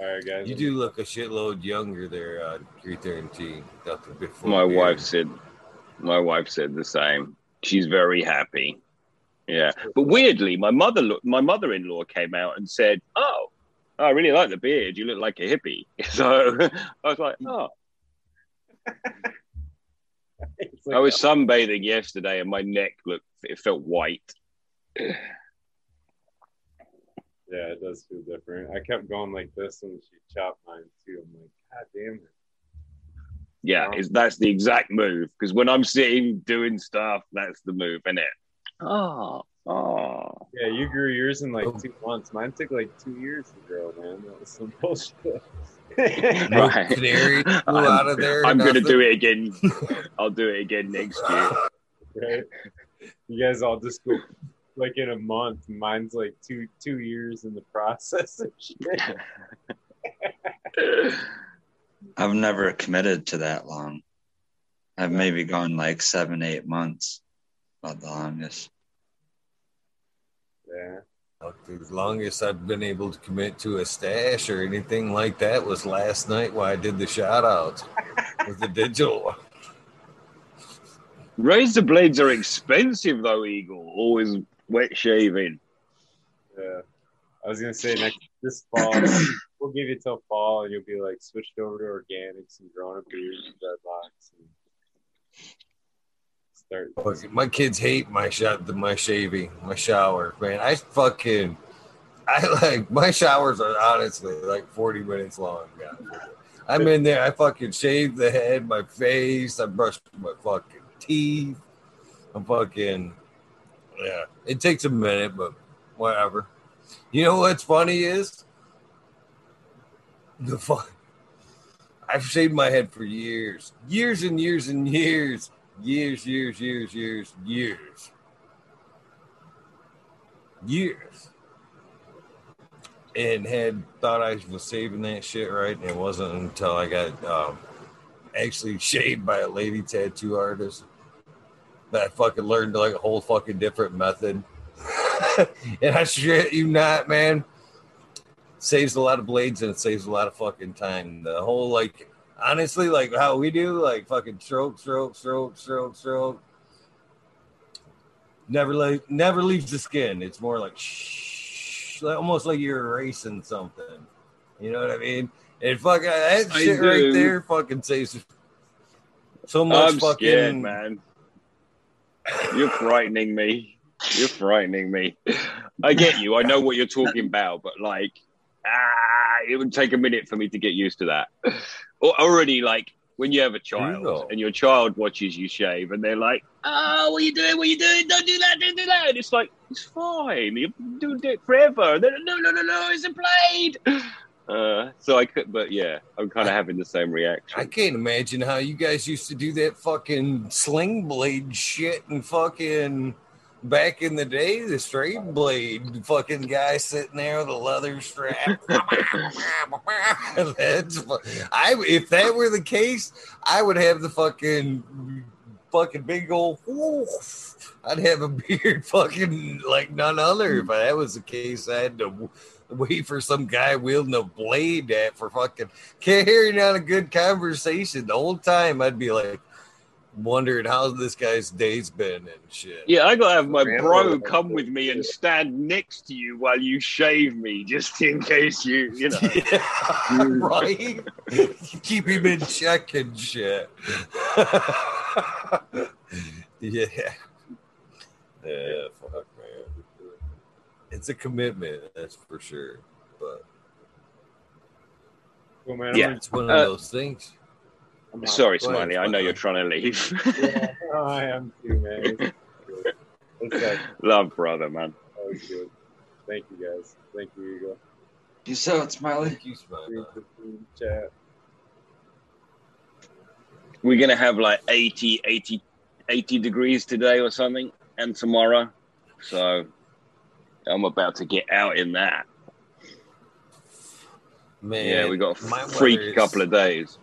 All right, guys. You do look a shitload younger there, uh, 313. Nothing before my beard. wife said my wife said the same she's very happy yeah but weirdly my mother lo- my mother-in-law came out and said oh Oh, i really like the beard you look like a hippie <laughs> so i was like oh i was sunbathing yesterday and my neck looked it felt white <sighs> yeah, it does feel different. I kept going like this when she chopped mine too. I'm like, God damn it. yeah Wow. it's, that's the exact move because when i'm sitting doing stuff that's the move isn't it oh oh Yeah, you grew yours in like oh. two months. Mine took like two years to grow, man. That was some <laughs> bullshit. No Right. canary flew <laughs> I'm- out of there. i'm gonna do it again <laughs> i'll do it again next year right? You guys all just go like in a month. Mine's like two two years in the process of shit. I've never committed to that long. I've maybe gone like seven, eight months, about the longest. Yeah. The longest I've been able to commit to a stash or anything like that was last night while I did the shout outs <laughs> with the digital one. Razor blades are expensive though, Eagle. Always wet shaving. Yeah. I was gonna say next this fall <coughs> we'll give you till fall and you'll be like switched over to organics and growing a beard and dreadlocks and start My kids hate my shot, my shaving, my shower, man. I fucking, I <laughs> like my showers are honestly like forty minutes long. I'm in there. I fucking shave the head, my face. I brush my fucking teeth. I'm fucking, yeah. It takes a minute, but whatever. You know what's funny is the fun. I've shaved my head for years, years and years and years years, years, years, years, years, years, and had thought I was saving that shit right, and it wasn't until I got um, actually <laughs> shaved by a lady tattoo artist that I fucking learned like a whole fucking different method. <laughs> and I shit you not, man. Saves a lot of blades and it saves a lot of fucking time. The whole like honestly, like how we do, like fucking stroke, stroke, stroke, stroke, stroke. Never like never leaves the skin. It's more like shh, like, almost like you're erasing something. You know what I mean? And fucking that I shit right there fucking saves so much I'm fucking scared, man. You're frightening me. You're frightening me. I get you. I know what you're talking about, but like, ah, it would take a minute for me to get used to that. Or already, like, when you have a child and your child watches you shave, and they're like, "Oh, what are you doing? What are you doing? Don't do that! Don't do that!" And it's like, it's fine. You've been doing it forever. They're, no, no, no, no, it's a blade. <sighs> Uh, so I could, but yeah, I'm kind of having the same reaction. I can't imagine how you guys used to do that fucking sling blade shit and fucking back in the day, the straight blade fucking guy sitting there with a leather strap. <laughs> <laughs> That's I if that were the case, I would have the fucking fucking big old I'd have a <laughs> beard fucking like none other. If that was the case, I had to wait for some guy wielding a blade at for fucking carrying on a good conversation the whole time. I'd be like, wondered how this guy's day's been and shit. Yeah, I gotta have my Grandpa bro come with me and stand next to you while you shave me, just in case you, you know. <laughs> Yeah, right? Keep him in check and shit. <laughs> yeah. Yeah, fuck, man. It's a commitment, that's for sure. But Cool, man. Yeah. it's one of Uh, those things. I'm out. Sorry, Smiley. I know you're trying to leave. <laughs> Yeah, no, I am too, man. What's up? <laughs> Love, brother, man. Oh, good. Thank you, guys. Thank you, Eagle. Peace out, Smiley. Thank you, Smiley. Chat. We're gonna have like 80, 80, 80 degrees today or something, and tomorrow. So I'm about to get out in that. Man, yeah, we got a freak couple of days.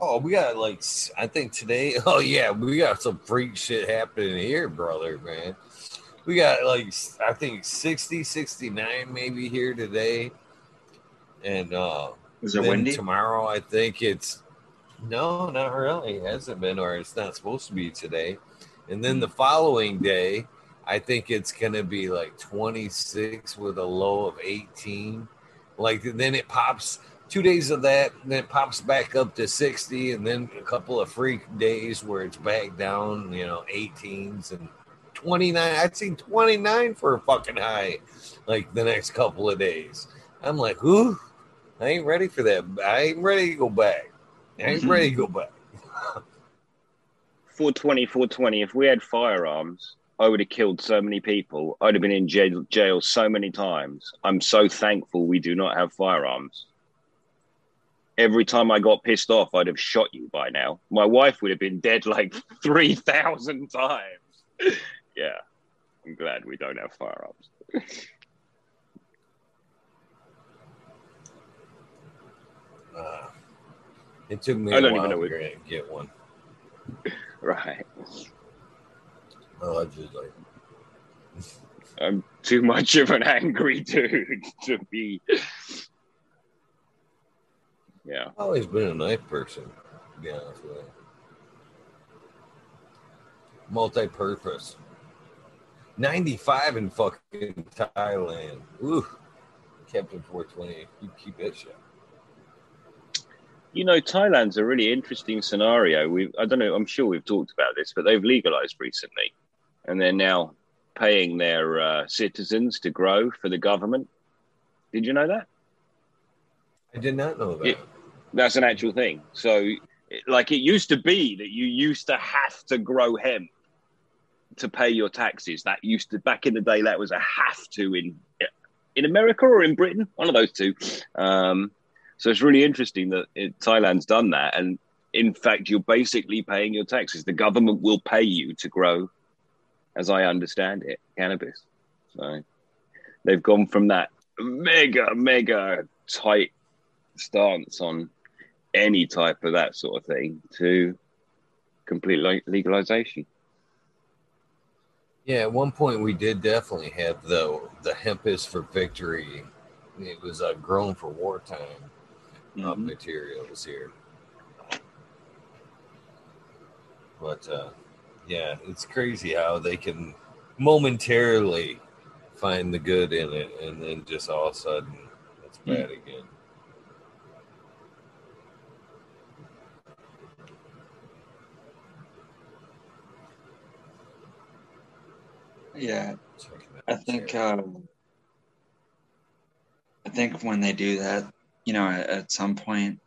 Oh, we got like I think today. <laughs> Oh yeah, we got some freak shit happening here, brother, man. We got like I think 60, 69 maybe here today. And uh Is it windy? tomorrow I think it's no, not really. It hasn't been or it's not supposed to be today. And then the following day, I think it's gonna be like 26 with a low of 18. Like then it pops two days of that, and then it pops back up to 60, and then a couple of freak days where it's back down, you know, 18s and 29. I'd seen 29 for a fucking high, like the next couple of days. I'm like, ooh, I ain't ready for that. I ain't ready to go back. I ain't mm-hmm. ready to go back. 420, 420. If we had firearms, I would have killed so many people. I'd have been in jail, jail so many times. I'm so thankful we do not have firearms. Every time I got pissed off, I'd have shot you by now. My wife would have been dead like <laughs> 3,000 times. <laughs> yeah, I'm glad we don't have firearms. Uh, it took me I don't even know to get- get one. <laughs> Right. Oh, I just like, I'm too much of an angry dude to be. Yeah. I've always been a knife person, to be honest with you. Multi-purpose. 95 in fucking Thailand. Ooh. Captain 420. You keep that shit. You know, Thailand's a really interesting scenario. We, I don't know, I'm sure we've talked about this, but they've legalized recently, and they're now paying their uh, citizens to grow for the government. Did you know that? I did not know that. That's an actual thing. So, like, it used to be that you used to have to grow hemp to pay your taxes. That used to back in the day. That was a have to in in America or in Britain, one of those two. Um, so it's really interesting that it, Thailand's done that, and in fact, you're basically paying your taxes. The government will pay you to grow, as I understand it, cannabis. So they've gone from that mega, mega tight stance on any type of that sort of thing to complete legalization. Yeah, at one point we did definitely have the the hemp is for victory. It was uh, grown for wartime uh, Mhm. materials here. But uh, yeah, it's crazy how they can momentarily find the good in it, and then just all of a sudden it's bad again. Yeah, I think um, I think when they do that, you know, at, at some point,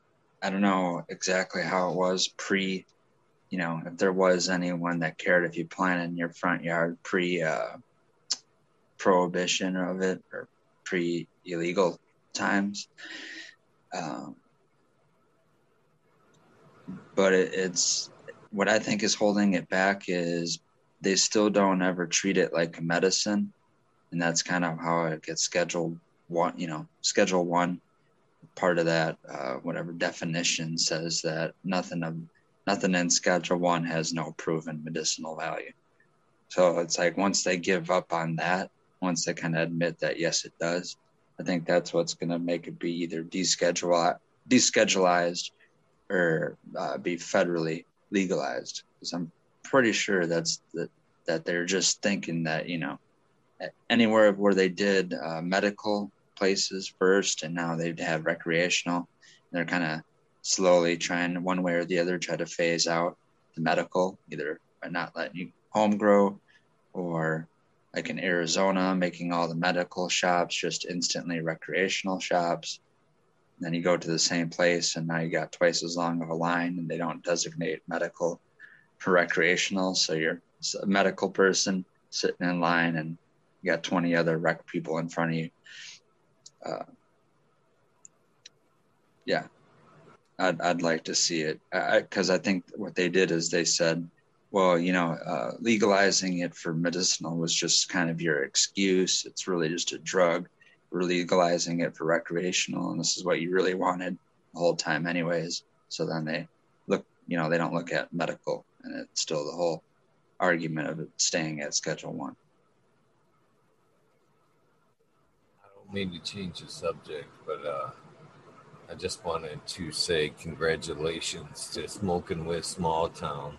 I don't know exactly how it was pre, you know, if there was anyone that cared if you planted in your front yard pre uh, prohibition of it or pre illegal times. Um, but it, it's what I think is holding it back is they still don't ever treat it like a medicine. And that's kind of how it gets scheduled one you know schedule one part of that uh, whatever definition says that nothing of nothing in schedule one has no proven medicinal value. So it's like once they give up on that once they kind of admit that yes it does i think that's what's going to make it be either deschedule deschedulized or uh, be federally legalized. Because I'm pretty sure that's that that they're just thinking that you know anywhere where they did uh, medical places first and now they have recreational they're kind of slowly trying one way or the other try to phase out the medical either by not letting you home grow or like in Arizona, making all the medical shops just instantly recreational shops. And then you go to the same place and now you got twice as long of a line and they don't designate medical for recreational. So you're a medical person sitting in line and you got 20 other rec people in front of you. Uh, yeah, I'd, I'd like to see it because I, I think what they did is they said, well, you know, uh, legalizing it for medicinal was just kind of your excuse. It's really just a drug. We're legalizing it for recreational, and this is what you really wanted the whole time, anyways. So then they look, you know, they don't look at medical, and it's still the whole argument of it staying at Schedule One. I don't mean to change the subject, but uh, I just wanted to say congratulations to Smoking with Small Town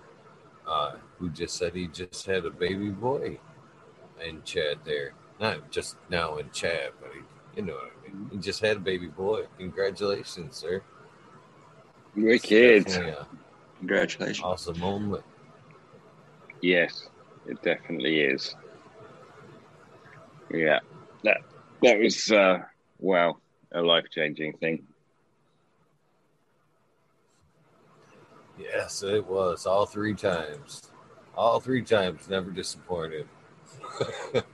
uh, who just said he just had a baby boy in chat there. Not just now in chat, but he, you know what I mean. He just had a baby boy. Congratulations, sir. Wicked. Congratulations. Awesome moment. Yes, it definitely is. Yeah, that that was uh, wow, a life changing thing. Yes, it was all three times. All three times, never disappointed. <laughs>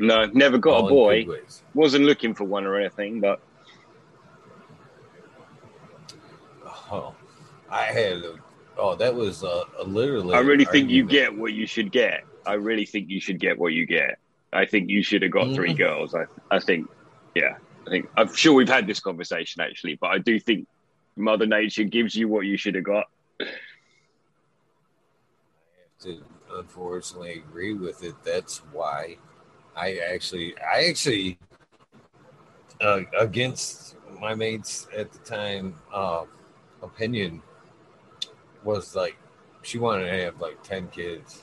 no, never got All a boy. Wasn't looking for one or anything, but Oh, I had. A, oh, that was uh, a literally. I really think you get what you should get. I really think you should get what you get. I think you should have got three Mhm. girls. I, I think, yeah, I think I'm sure we've had this conversation actually, but I do think Mother Nature gives you what you should have got. I have to unfortunately agree with it. That's why I actually, I actually, uh, against my mates at the time, uh, opinion was like she wanted to have like ten kids.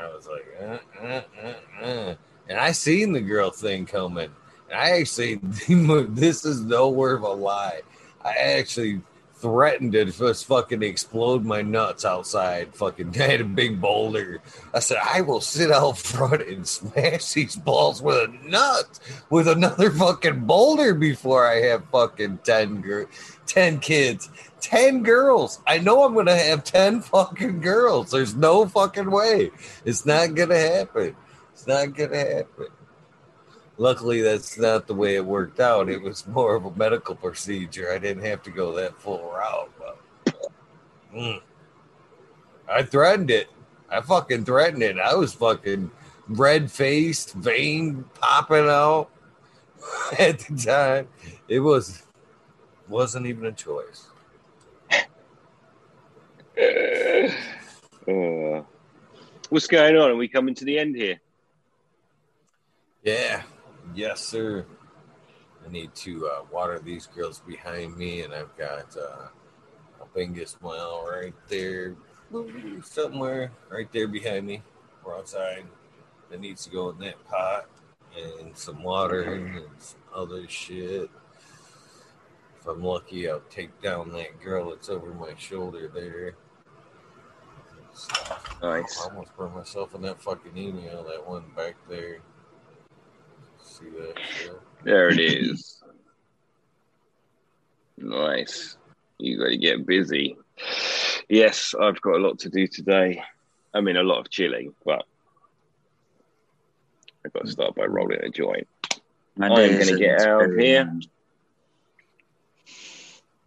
I was like, uh, uh, uh, uh. and I seen the girl thing coming. And I actually, <laughs> this is no word of a lie. I actually threatened to just fucking explode my nuts outside. Fucking <laughs> I had a big boulder. I said, I will sit out front and smash these balls with a nut with another fucking boulder before I have fucking 10, gir- 10 kids. 10 girls. I know I'm going to have 10 fucking girls. There's no fucking way. It's not going to happen. It's not going to happen. Luckily, that's not the way it worked out. It was more of a medical procedure. I didn't have to go that full route. But Mm. I threatened it. I fucking threatened it. I was fucking red faced, vein popping out <laughs> at the time. It was wasn't even a choice. <sighs> Uh, what's going on? Are we coming to the end here? Yeah. Yes, sir. I need to uh, water these girls behind me, and I've got uh, a Bingus well right there, somewhere right there behind me. We're outside. That needs to go in that pot, and some water and some other shit. If I'm lucky, I'll take down that girl that's over my shoulder there. Nice. I almost burned myself in that fucking email, that one back there. See that shit? There it is. nice. You got to get busy. Yes, I've got a lot to do today. I mean, a lot of chilling, but I've got to start by rolling a joint. My I am gonna get out of here. long.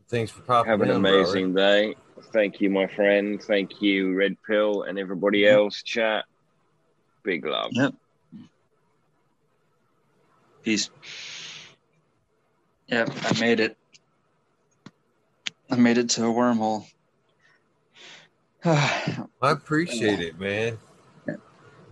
Thanks for popping Have an in, amazing day. Thank you, my friend. Thank you, Red Pill, and everybody Mhm. else. Chat. Big love. Yep. Peace. Yep, I made it. I made it to a wormhole. <sighs> I appreciate it, man.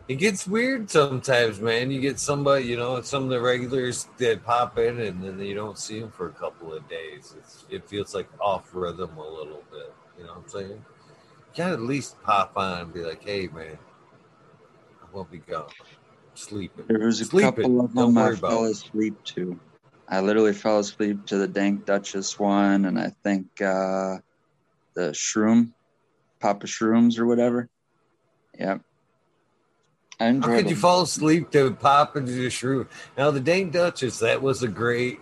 It gets weird sometimes, man. You get somebody, you know, some of the regulars that pop in, and then you don't see them for a couple of days. It's, it feels like off rhythm a little bit. You know what I'm saying? You gotta at least pop on and be like, hey man, I won't be gone. Sleeping. There was a Sleeping. couple of them I fell asleep to. I literally fell asleep to the Dank Duchess one, and I think uh, the Shroom, Papa Shrooms or whatever. Yep. How could you fall asleep to pop into the shrew? Now the Dank Duchess, that was a great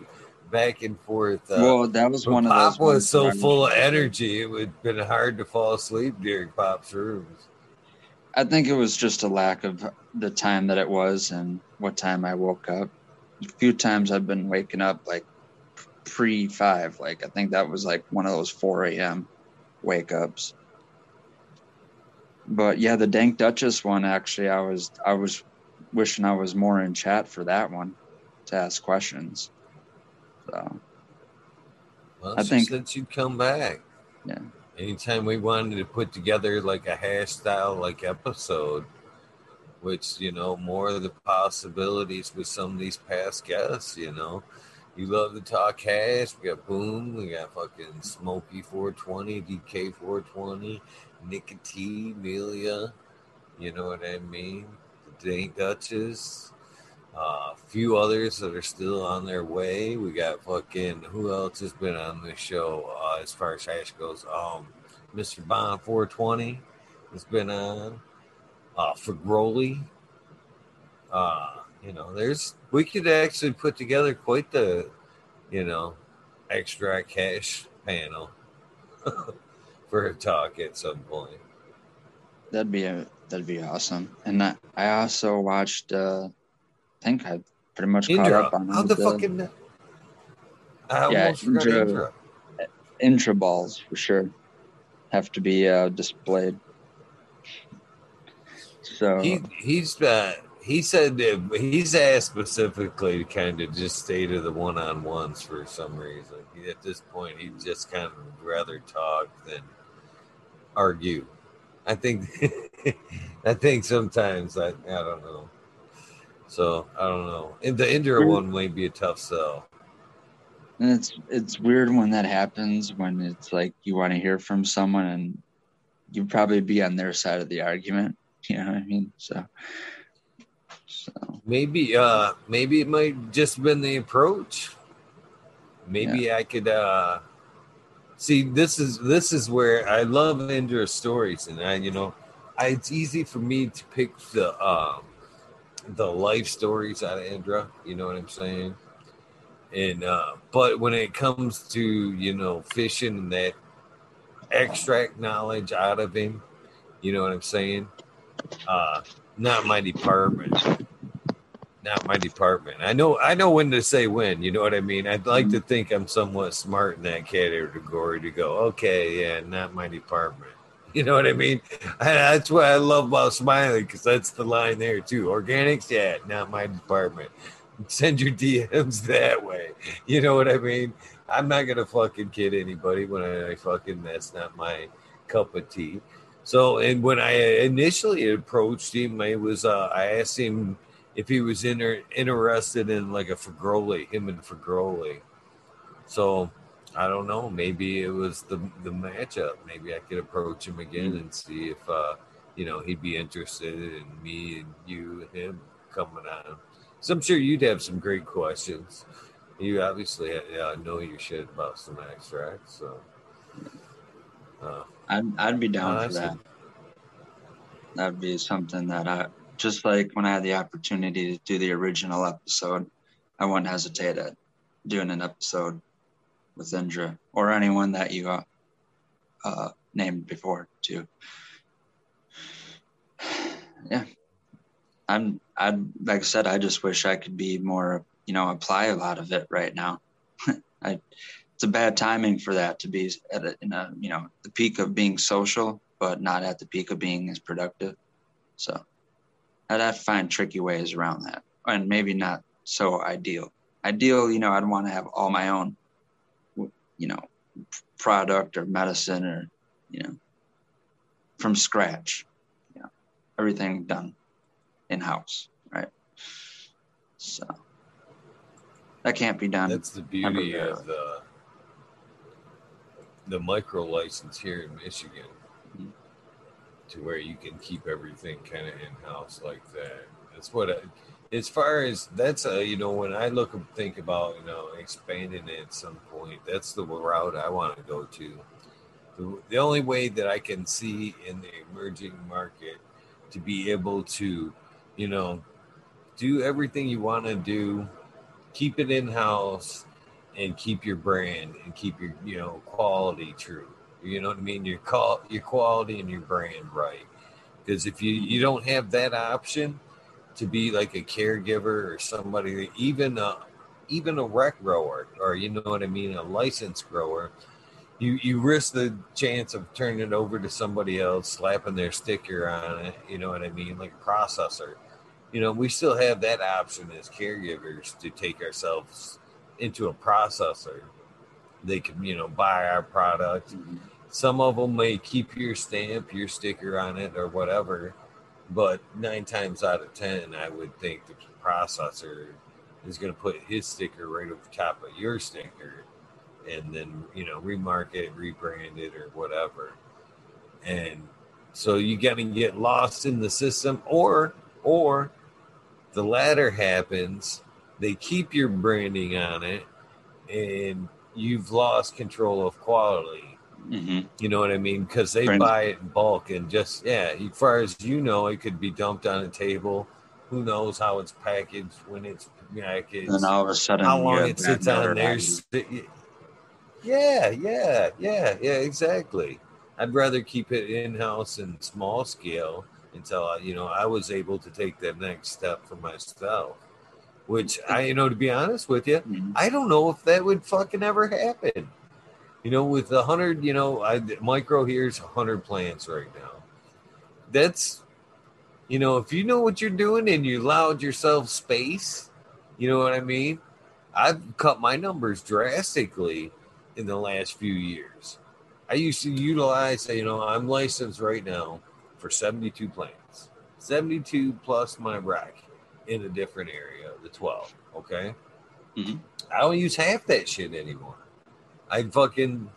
back and forth. Uh, well, that was one of Pop those. was so full of energy, it would have been hard to fall asleep during Pop's rooms. I think it was just a lack of the time that it was and what time I woke up. A few times I've been waking up like pre five. Like I think that was like one of those four a.m. wake ups. But yeah, the Dank Duchess one actually, I was I was wishing I was more in chat for that one to ask questions. So Well, I think- since you'd come back. Yeah. Anytime we wanted to put together like a hairstyle like episode, which you know more of the possibilities with some of these past guests. You know, you love to talk hash. We got Boom. We got fucking Smoky 420, DK 420, Nicotine, Melia. You know what I mean? The Dank Duchess. Uh, a few others that are still on their way. We got fucking who else has been on the show uh, as far as hash goes? Um, Mr. Bond 420 has been on. Uh, for Growly. Uh, you know, there's we could actually put together quite the, you know, extra cash panel <laughs> for a talk at some point. that'd be a that'd be awesome. And I, I also watched. uh think I pretty much caught Indra, up on how the fucking I Yeah, Indra- Indra. intra balls for sure have to be uh, displayed. So He he's uh, he said that he's asked specifically to kind of just stay to the one on ones for some reason. He, at this point, he just kind of rather talk than argue. I think <laughs> I think sometimes I I don't know. So I don't know. And the Indra one might be a tough sell. and it's it's weird when that happens when it's like you want to hear from someone and you probably be on their side of the argument. <laughs> You know what I mean? So so Maybe uh maybe it might just been the approach. Maybe I could uh see this is this is where I love Indra's stories and I you know I, it's easy for me to pick the um the life stories out of Indra, you know what I'm saying? And uh but when it comes to, you know, fishing and that extract knowledge out of him, you know what I'm saying? Uh not my department not my department. I know I know when to say when, you know what I mean? I'd like to think I'm somewhat smart in that category to go, okay, yeah, not my department. You know what I mean? And that's what I love about smiling because that's the line there too. Organics, yeah, not my department. Send your DMs that way. You know what I mean? I'm not gonna fucking kid anybody when I, I fucking that's not my cup of tea. So, and when I initially approached him, I was uh, I asked him if he was inter- interested in like a Fagroli, him and Fagroli. So I don't know. Maybe it was the the matchup. Maybe I could approach him again and see if uh, you know he'd be interested in me and you and him coming on. So I'm sure you'd have some great questions. You obviously uh, know your shit about some extracts, so. Uh, I'd I'd be down Oh, for that. That'd be something that I just like when I had the opportunity to do the original episode, I wouldn't hesitate at doing an episode with Indra or anyone that you uh, uh, named before too. <sighs> Yeah, I'm. I like I said, I just wish I could be more. You know, apply a lot of it right now. <laughs> I, it's a bad timing for that to be at a, in a you know the peak of being social, but not at the peak of being as productive. So I'd have to find tricky ways around that, and maybe not so ideal. Ideal, you know, I'd want to have all my own, you know, product or medicine or you know, from scratch. You know, everything done in house, right? So that can't be done. That's the beauty of the the micro license here in Michigan Mhm. to where you can keep everything kind of in house like that. That's what I, as far as that's a you know when I look and think about you know expanding it at some point, that's the route I want to go to. The, the only way that I can see in the emerging market to be able to, you know, do everything you want to do, keep it in house, and keep your brand and keep your you know quality true. You know what I mean? Your call your quality and your brand right. Because if you you don't have that option to be like a caregiver or somebody, even a even a rec grower or you know what I mean, a licensed grower, you you risk the chance of turning it over to somebody else, slapping their sticker on it. You know what I mean, like a processor. You know, we still have that option as caregivers to take ourselves into a processor. They can, you know, buy our product. Mm-hmm. Some of them may keep your stamp, your sticker on it, or whatever. But nine times out of ten, I would think the processor is going to put his sticker right over top of your sticker, and then you know remark it, rebrand it, or whatever. And so you got to get lost in the system, or or the latter happens. They keep your branding on it, and you've lost control of quality. Hmm You know what I mean? Because they Right. buy it in bulk and just yeah. As far as you know, it could be dumped on a table. Who knows how it's packaged when it's packaged? And all of a sudden, how long it sits on there? Yeah, yeah, yeah, yeah. Exactly. I'd rather keep it in house and small scale until I, you know I was able to take that next step for myself. Which I, you know, to be honest with you, Mhm. I don't know if that would fucking ever happen. You know, with a hundred, you know, I micro here's a hundred plants right now. That's, you know, if you know what you're doing and you allowed yourself space, you know what I mean. I've cut my numbers drastically in the last few years. I used to utilize, you know, I'm licensed right now for 72 plants, 72 plus my rack in a different area, the 12. Okay. Mhm. I don't use half that shit anymore. I fucking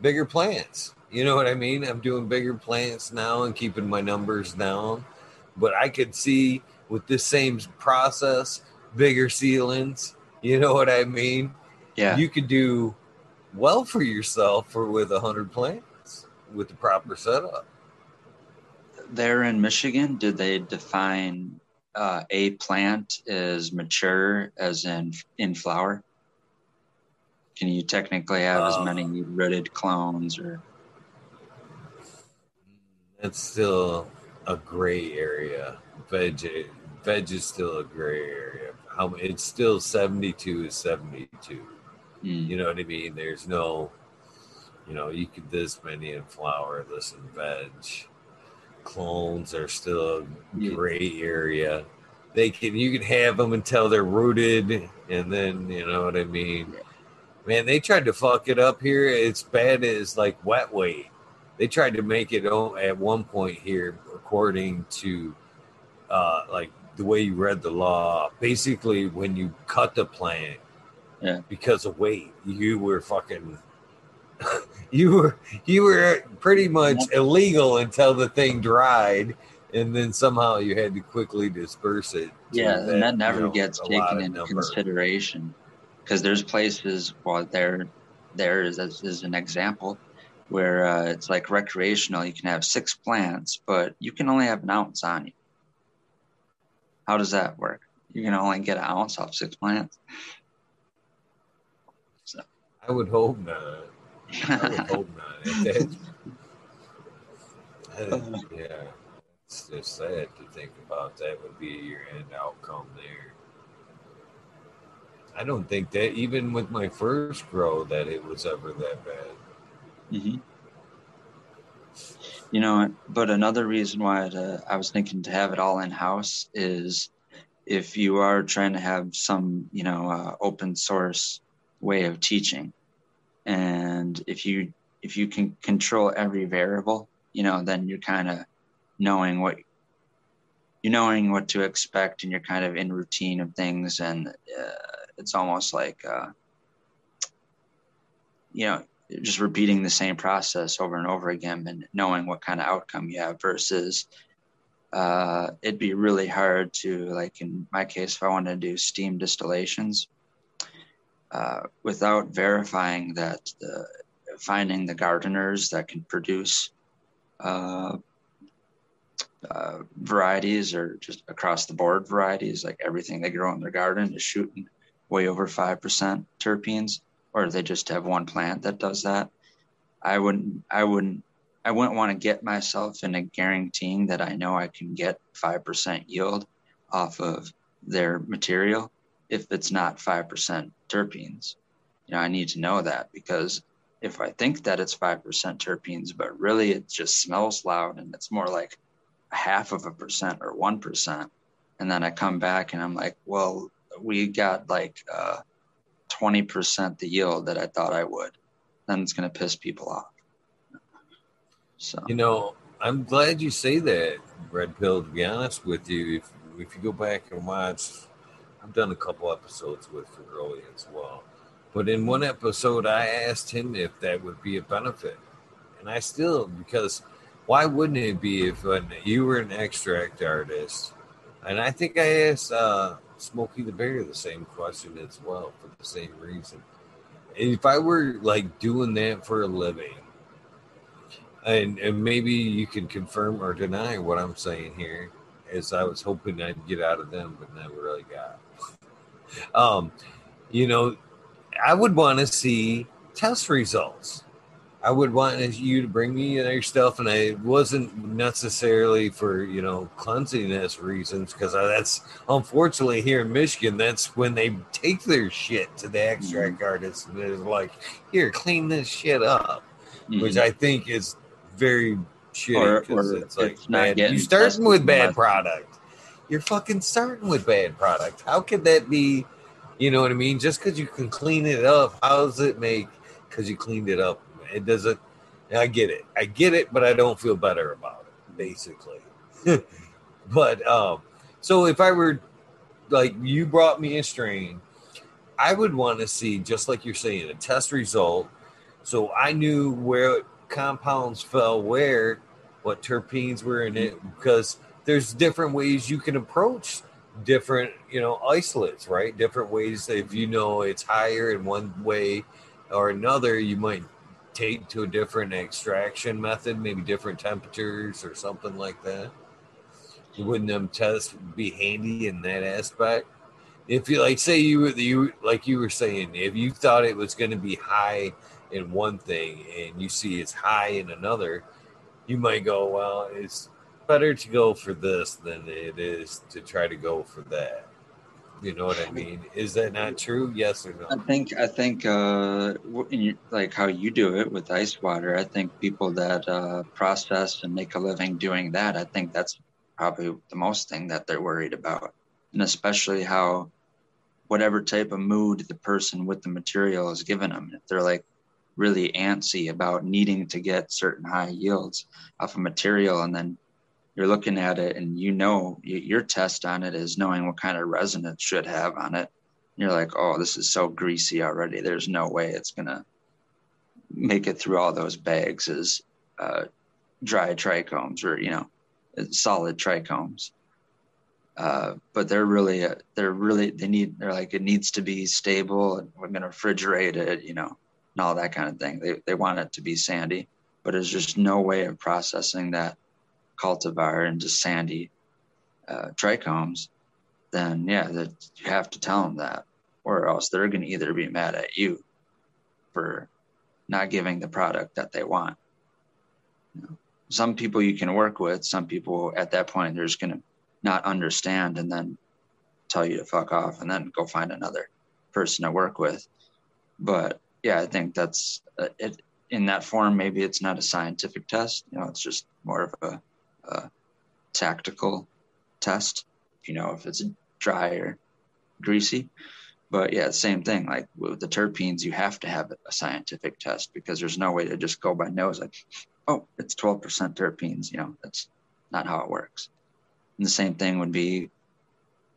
bigger plants. You know what I mean? I'm doing bigger plants now and keeping my numbers down. But I could see with this same process, bigger ceilings. You know what I mean? Yeah. You could do well for yourself for with a hundred plants with the proper setup. there in Michigan, did they define uh, a plant as mature as in in flower? Can you technically have as Uh, many rooted clones or That's still a gray area. Veg, veg is still a gray area. How it's still seventy two is seventy two. Mm, You know what I mean? There's no, you know, you could this many in flower, this in veg. Clones are still a Yeah. gray area. They can you can have them until they're rooted, and then you know what I mean. Man, they tried to fuck it up here. It's bad as like wet weight. They tried to make it at one point here, according to uh, like the way you read the law. Basically, when you cut the plant, Yeah. because of weight, you were fucking. <laughs> you were you were pretty much illegal until the thing dried, and then somehow you had to quickly disperse it. yeah, and that you never know, gets taken into number. consideration because there's places well there there is as, is an example where uh, it's like recreational you can have six plants but you can only have an ounce on you how does that work you can only get an ounce off six plants I would hope not. I would <laughs> hope not. If that's- yeah, it's just sad to think about. That would be your end outcome there. I don't think that even with my first grow that it was ever that bad. hmm You know, but another reason why I was thinking to have it all in house is if you are trying to have some, you know, uh, open source way of teaching, and if you if you can control every variable, you know, then you're kind of knowing what you're knowing what to expect, and you're kind of in routine of things, and uh, it's almost like. Uh, you know just repeating the same process over and over again and knowing what kind of outcome you have versus uh, it'd be really hard to like in my case if i wanted to do steam distillations uh, without verifying that the finding the gardeners that can produce uh, uh, varieties or just across the board varieties, like everything they grow in their garden is shooting way over 5% terpenes, or they just have one plant that does that. I wouldn't, I wouldn't, I wouldn't want to get myself into guaranteeing that I know I can get 5% yield off of their material if it's not 5% terpenes. You know, I need to know that because if I think that it's 5% terpenes, but really it just smells loud and it's more like half of a percent or 1%. And then I come back and I'm like, well, we got like uh, 20% the yield that I thought I would. Then it's going to piss people off. So, You know, I'm glad you say that, Red Pill. To be honest with you, if if you go back and watch, I've done a couple episodes with Ferroli as well. But in one episode, I asked him if that would be a benefit, and I still because why wouldn't it be if you were an extract artist? And I think I asked uh, Smokey the Bear the same question as well for the same reason. And If I were like doing that for a living, and, and maybe you can confirm or deny what I'm saying here, as I was hoping I'd get out of them, but never really got. <laughs> um, you know, I would want to see test results. I would want you to bring me your stuff, and I wasn't necessarily for you know cleanliness reasons because that's unfortunately here in Michigan. That's when they take their shit to the extract artists, and they're like, "Here, clean this shit up," which I think is very shitty because it's like it's bad. You starting with bad product. You're fucking starting with bad product. How could that be? You know what I mean? Just because you can clean it up, how does it make? Because you cleaned it up, it doesn't. I get it. I get it, but I don't feel better about it. Basically, <laughs> but um, so if I were like you brought me a strain, I would want to see just like you're saying a test result, so I knew where compounds fell where, what terpenes were in it, because there's different ways you can approach different you know isolates right different ways if you know it's higher in one way or another you might take to a different extraction method maybe different temperatures or something like that wouldn't them tests be handy in that aspect if you like say you were you like you were saying if you thought it was going to be high in one thing and you see it's high in another you might go well it's better to go for this than it is to try to go for that. You know what I mean? Is that not true? Yes or no? I think I think uh, like how you do it with ice water. I think people that uh, process and make a living doing that. I think that's probably the most thing that they're worried about, and especially how whatever type of mood the person with the material is giving them. If they're like really antsy about needing to get certain high yields off a material, and then you're looking at it and you know your test on it is knowing what kind of it should have on it you're like, oh, this is so greasy already. There's no way it's gonna make it through all those bags as uh, dry trichomes or you know solid trichomes. Uh, but they're really uh, they're really they need they're like it needs to be stable and we're gonna refrigerate it, you know, and all that kind of thing. They they want it to be sandy, but there's just no way of processing that cultivar into sandy uh, trichomes then yeah, that you have to tell them that, or else they're going to either be mad at you for not giving the product that they want. You know, some people you can work with, some people at that point they're just going to not understand and then tell you to fuck off and then go find another person to work with. But yeah, I think that's uh, it. In that form, maybe it's not a scientific test. You know, it's just more of a, tactical test. You know, if it's dry or greasy. But yeah, same thing. Like with the terpenes, you have to have a scientific test because there's no way to just go by nose like, oh, it's 12% terpenes. You know, that's not how it works. And the same thing would be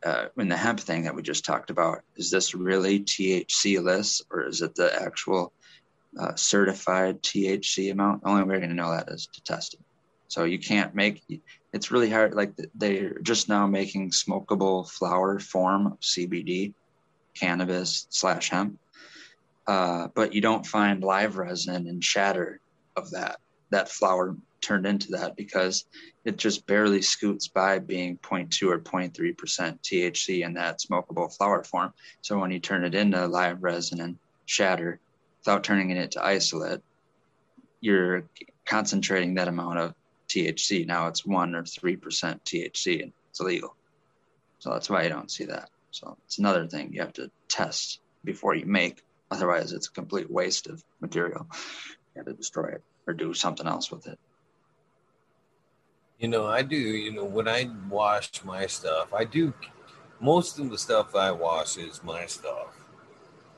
uh, in the hemp thing that we just talked about. Is this really THC less or is it the actual uh, certified THC amount. The only way you're going to know that is to test it. So you can't make it's really hard. Like they're just now making smokable flower form CBD, cannabis slash hemp, uh, but you don't find live resin and shatter of that that flower turned into that because it just barely scoots by being 0.2 or 0.3% THC in that smokable flower form. So when you turn it into live resin and shatter without turning it into isolate, you're concentrating that amount of THC. Now it's one or 3% THC and it's illegal. So that's why you don't see that. So it's another thing you have to test before you make. Otherwise, it's a complete waste of material. You have to destroy it or do something else with it. You know, I do. You know, when I wash my stuff, I do. Most of the stuff I wash is my stuff.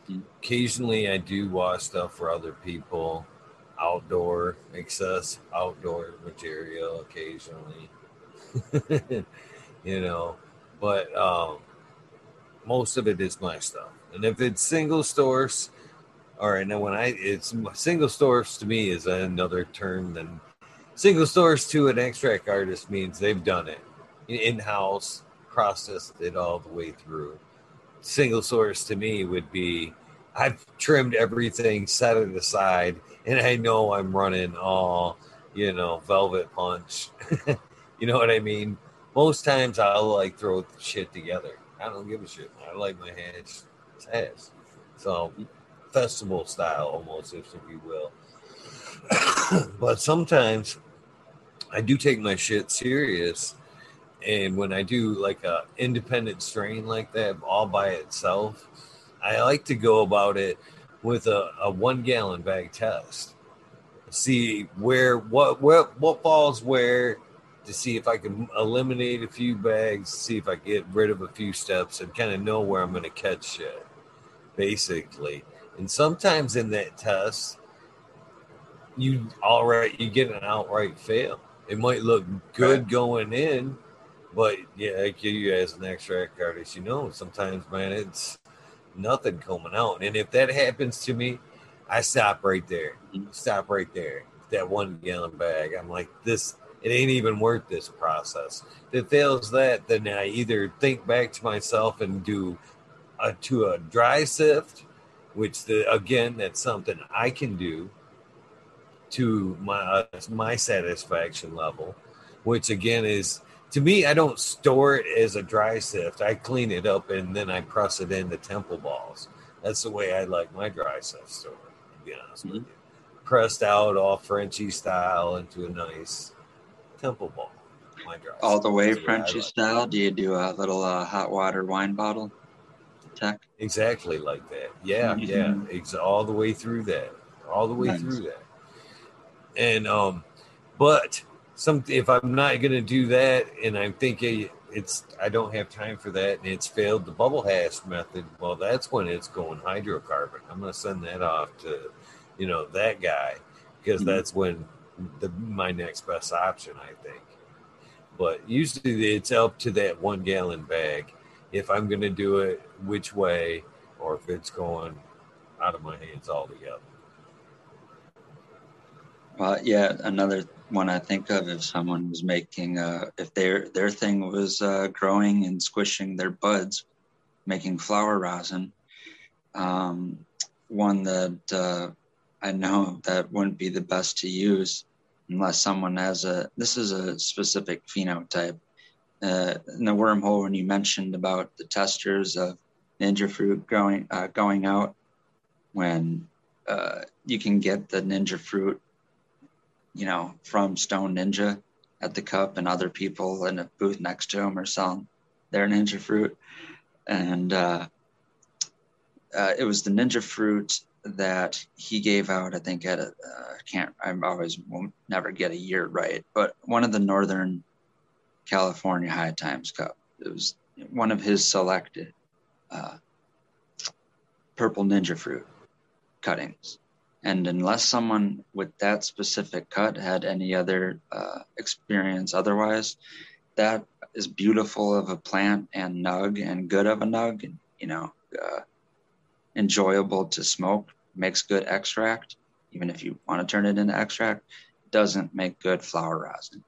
Mm. Occasionally, I do wash stuff for other people, outdoor excess outdoor material. Occasionally, <laughs> you know, but um, most of it is my stuff. And if it's single source, all right. Now, when I it's single source to me is another term than single source to an extract artist means they've done it in house, processed it all the way through. Single source to me would be I've trimmed everything, set it aside, <laughs> and I know I'm running all, you know, velvet punch. <laughs> you know what I mean? Most times I'll like throw shit together. I don't give a shit. I like my hands ass. So festival style almost, if you will. <coughs> but sometimes I do take my shit serious. And when I do like a independent strain like that all by itself, I like to go about it with a, a one gallon bag test. See where what what what falls where to see if I can eliminate a few bags, see if I get rid of a few steps and kind of know where I'm gonna catch shit. Basically. And sometimes in that test, you all right, you get an outright fail it might look good going in, but yeah, like you as an extract artist, you know, sometimes man, it's nothing coming out. And if that happens to me, I stop right there. Stop right there. That one gallon bag. I'm like, this it ain't even worth this process. If it fails that, then I either think back to myself and do a, to a dry sift, which the again, that's something I can do to my uh, my satisfaction level, which again is to me, I don't store it as a dry sift. I clean it up and then I press it into temple balls. That's the way I like my dry sift stored. To be honest mm-hmm. with you, pressed out all Frenchy style into a nice temple ball. My dry all the way Frenchy like style. Do you do a little uh, hot water wine bottle? Tech? Exactly like that. Yeah, mm-hmm. yeah. It's all the way through that. All the way nice. through that and um, but some if I'm not going to do that, and I'm thinking it's I don't have time for that, and it's failed the bubble hash method. Well, that's when it's going hydrocarbon. I'm going to send that off to, you know, that guy because mm-hmm. that's when the my next best option, I think. But usually it's up to that one gallon bag if I'm going to do it which way or if it's going out of my hands altogether. Well, yeah, another one I think of if someone was making, uh, if their their thing was uh, growing and squishing their buds, making flower rosin. Um, one that uh, I know that wouldn't be the best to use unless someone has a. This is a specific phenotype. Uh, in the wormhole, when you mentioned about the testers of ninja fruit going uh, going out, when uh, you can get the ninja fruit you know, from Stone Ninja at the cup and other people in a booth next to him are selling their ninja fruit. And uh, uh, it was the ninja fruit that he gave out, I think, at a, uh, can't, I always will never get a year right, but one of the Northern California High Times Cup. It was one of his selected uh, purple ninja fruit cuttings. And unless someone with that specific cut had any other uh, experience otherwise, that is beautiful of a plant and nug and good of a nug and, you know, uh, enjoyable to smoke, makes good extract. even if you want to turn it into extract, doesn't make good flower rosin.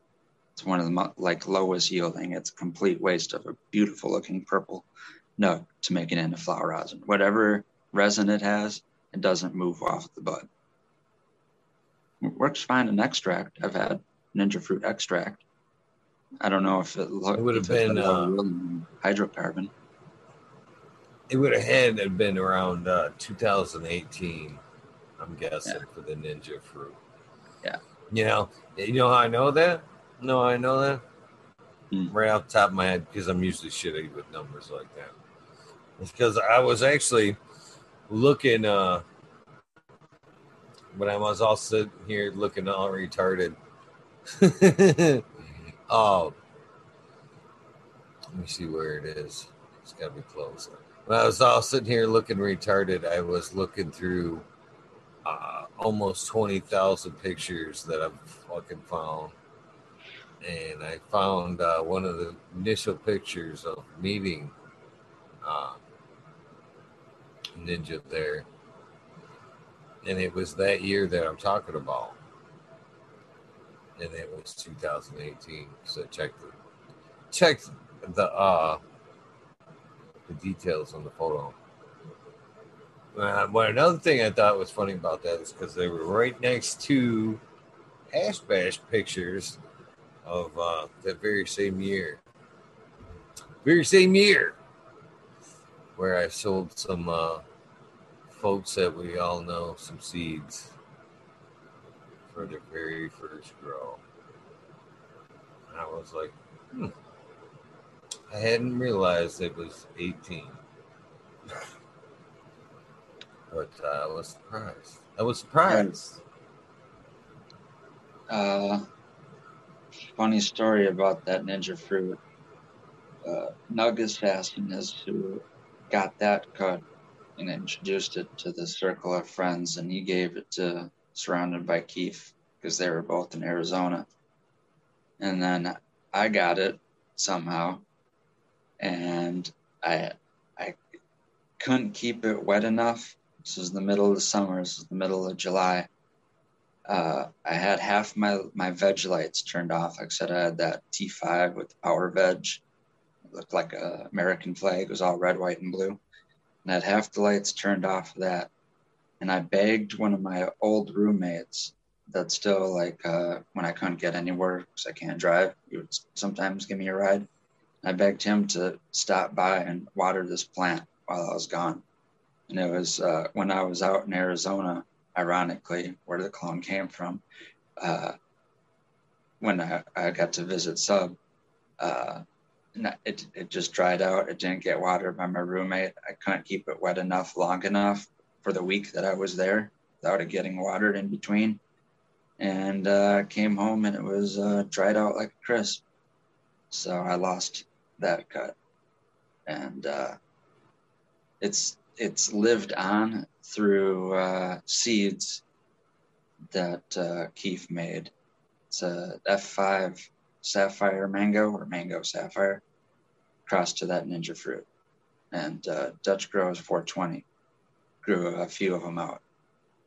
It's one of the like lowest yielding. It's a complete waste of a beautiful looking purple nug to make it into flower rosin. Whatever resin it has, it doesn't move off the bud. It works fine in extract. I've had ninja fruit extract. I don't know if it, It would have been, uh, hydrocarbon. It would have had to have been around uh, 2018, I'm guessing, Yeah. for the ninja fruit. Yeah. You know, you know how I know that? No, I know that Hmm. right off the top of my head because I'm usually shitty with numbers like that. It's because I was actually looking uh, when I was all sitting here looking all retarded. <laughs> oh, let me see where it is. It's got to be close. When I was all sitting here looking retarded, I was looking through uh, almost 20,000 pictures that I've fucking found. And I found uh, one of the initial pictures of meeting uh, Ninja there. And it was that year that I'm talking about. And it was 2018. So check the check the uh the details on the photo. Uh, but another thing I thought was funny about that is because they were right next to Hash Bash pictures of uh, that very same year. Very same year where I sold some uh, folks that we all know some seeds for their very first grow. And I was like, hmm. I hadn't realized it was 18. <laughs> but uh, I was surprised. I was surprised. Uh, funny story about that ninja fruit. Uh, Fashion is who got that cut and introduced it to the circle of friends, and he gave it to Surrounded by Keith because they were both in Arizona. And then I got it somehow, and I I couldn't keep it wet enough. This was the middle of the summer. This was the middle of July uh, I had half my my veg lights turned off. I said, I had that T5 with the power veg. Looked like a American flag. It was all red, white, and blue. And I had half the lights turned off of that. And I begged one of my old roommates that still like uh, when I couldn't get anywhere because I can't drive, he would sometimes give me a ride. I begged him to stop by and water this plant while I was gone. And it was uh, when I was out in Arizona ironically, where the clone came from. Uh, when I, I got to visit Sub, uh, it, it just dried out. It didn't get watered by my roommate. I couldn't keep it wet enough long enough for the week that I was there without it getting watered in between. And uh, came home and it was uh, dried out like a crisp. So I lost that cut. And uh, it's it's lived on through uh, seeds that uh, Keith made. It's a F5 sapphire mango or mango sapphire crossed to that ninja fruit. And uh, Dutch Grows 420 grew a few of them out.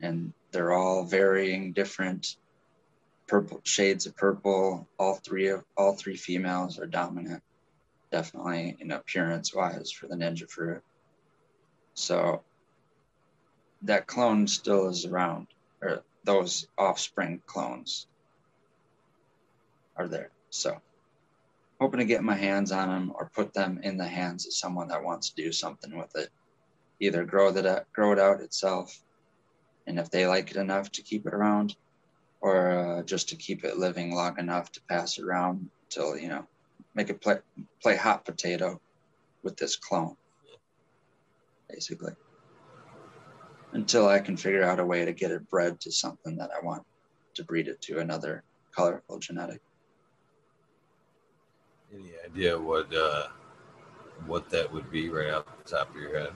And they're all varying different purple shades of purple. All three of all three females are dominant, definitely in appearance wise for the ninja fruit. So that clone still is around, or those offspring clones are there. So hoping to get my hands on them or put them in the hands of someone that wants to do something with it. Either grow that grow it out itself, and if they like it enough to keep it around, or uh, just to keep it living long enough to pass it around until you know make it play play hot potato with this clone, basically until I can figure out a way to get it bred to something that I want to breed it to another colorful genetic. Any idea what uh, what that would be right off the top of your head?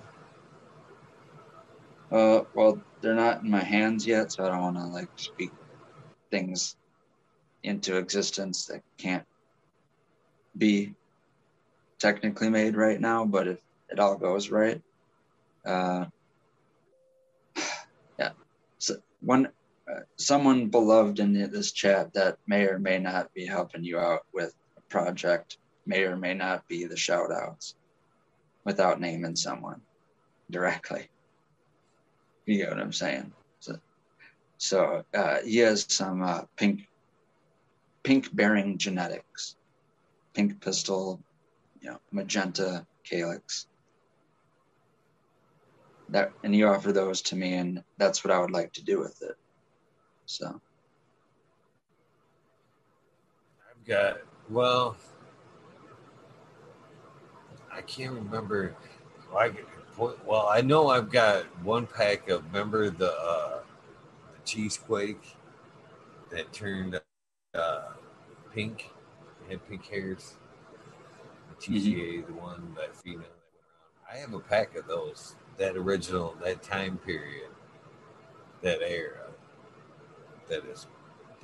Uh, well, they're not in my hands yet, so I don't want to like speak things into existence that can't be technically made right now. But if it all goes right, uh, <sighs> yeah. So one uh, someone beloved in this chat that may or may not be helping you out with project may or may not be the shout outs without naming someone directly. You know what I'm saying? So, so uh, he has some uh, pink pink bearing genetics, pink pistil, you know, magenta calyx. That and you offer those to me, and that's what I would like to do with it. So I've got well, I can't remember. I well, I know I've got one pack of remember the uh, the cheesequake that turned uh, pink, had pink hairs. The TGA, the one that female that went around. I have a pack of those. That original, that time period, that era. That is,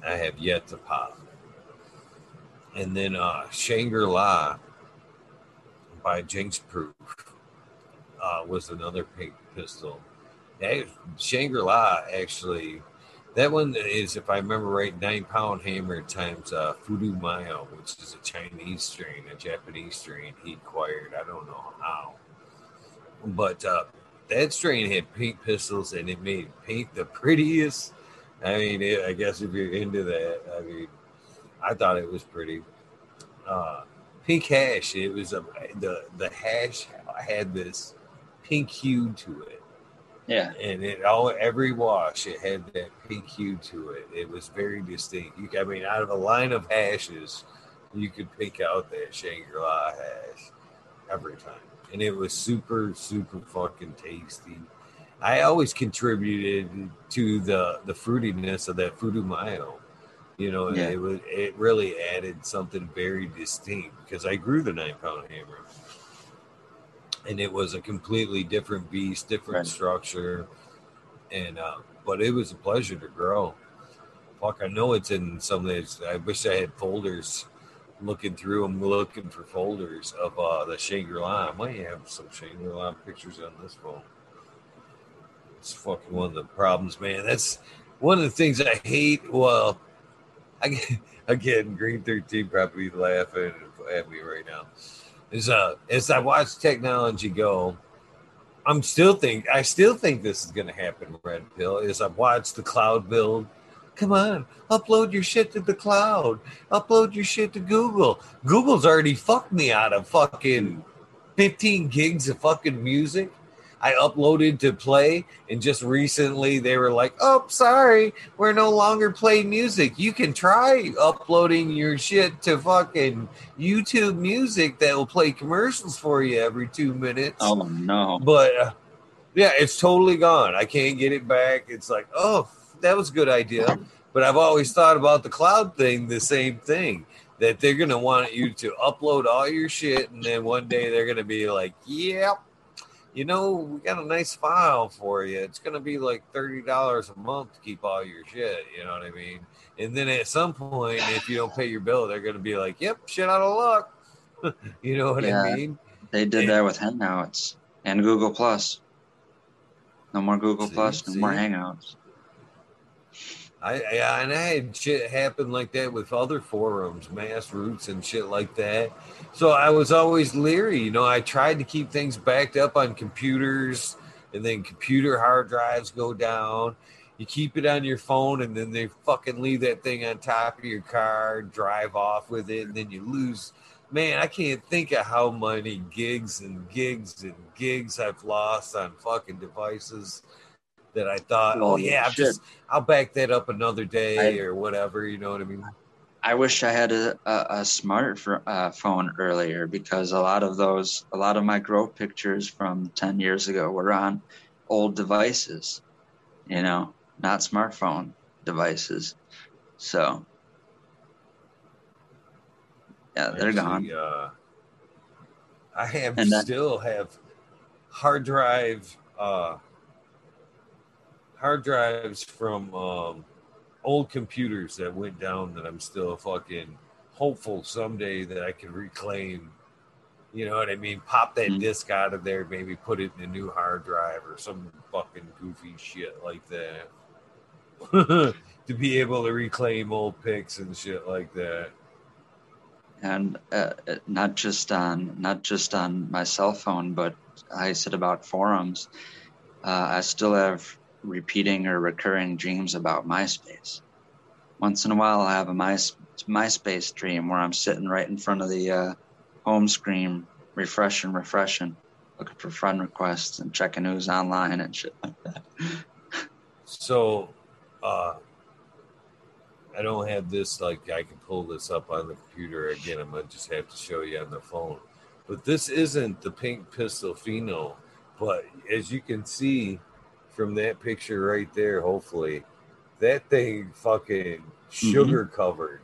I have yet to pop. And then uh, Shangri La by Jinx Proof uh, was another pink pistil. Shangri La actually, that one is, if I remember right, nine pound hammer times uh, Fudu Mayo, which is a Chinese strain, a Japanese strain he acquired. I don't know how. But uh, that strain had pink pistils and it made pink the <laughs> prettiest. I mean, it, I guess if you're into that, I mean, I thought it was pretty. Uh, pink hash. It was a the the hash had this pink hue to it, yeah, and it all every wash it had that pink hue to it. It was very distinct. You, I mean, out of a line of hashes, you could pick out that Shangri La hash every time, and it was super super fucking tasty. I always contributed to the the fruitiness of that Fudu Mayo. You know, Yeah. it was it really added something very distinct because I grew the nine pound hammer, and it was a completely different beast, different Right. structure, and uh, but it was a pleasure to grow. Fuck, I know it's in some of these. I wish I had folders. Looking through them, looking for folders of uh, the Shangri La. I might have some Shangri La pictures on this phone. It's fucking one of the problems, man. That's one of the things I hate. Well, I again, <laughs> Green Thirteen probably laughing at me right now. Is uh, as I watch technology go, I'm still think I still think this is going to happen. Red Pill is I watch the cloud build. Come on, upload your shit to the cloud. Upload your shit to Google. Google's already fucked me out of fucking 15 gigs of fucking music. I uploaded to play, and just recently they were like, "Oh, sorry, we're no longer playing music. You can try uploading your shit to fucking YouTube Music that will play commercials for you every two minutes." Oh no. But uh, yeah, it's totally gone. I can't get it back. It's like, oh, that was a good idea. But I've always thought about the cloud thing the same thing that they're going to want you to upload all your shit. And then one day they're going to be like, yep, you know, we got a nice file for you. It's going to be like $30 a month to keep all your shit. You know what I mean? And then at some point, if you don't pay your bill, they're going to be like, yep, shit out of luck. <laughs> you know what Yeah. I mean? They did that with Hangouts and Google Plus. No more Google See, Plus, no more? Hangouts. I, I and I had shit happen like that with other forums, MassRoots and shit like that. So I was always leery. You know, I tried to keep things backed up on computers, and then computer hard drives go down. You keep it on your phone, and then they fucking leave that thing on top of your car, drive off with it, and then you lose. Man, I can't think of how many gigs and gigs and gigs I've lost on fucking devices that I thought, oh Oh, yeah, I'm just I'll back that up another day I- or whatever. You know what I mean? I wish I had a, a, a smart uh, phone earlier because a lot of those, a lot of my growth pictures from 10 years ago were on old devices, you know, not smartphone devices. So, yeah, they're gone. Actually, Uh, I have still have hard drive uh, hard drives from um, old computers that went down that I'm still fucking hopeful someday that I can reclaim. You know what I mean? Pop that Mhm. disk out of there, maybe put it in a new hard drive or some fucking goofy shit like that. <laughs> to be able to reclaim old pics and shit like that. and uh, uh, not just on not just on my cell phone, but I said about forums. Uh, I still have repeating or recurring dreams about MySpace. Once in a while, I have a My, MySpace dream where I'm sitting right in front of the uh, home screen, refreshing, refreshing, looking for friend requests and checking who's online and shit like that. So, uh, I don't have this like I can pull this up on the computer again. I'm gonna just have to show you on the phone. But this isn't the pink pistil pheno. But as you can see from that picture right there, hopefully, that thing fucking mm-hmm. sugar covered.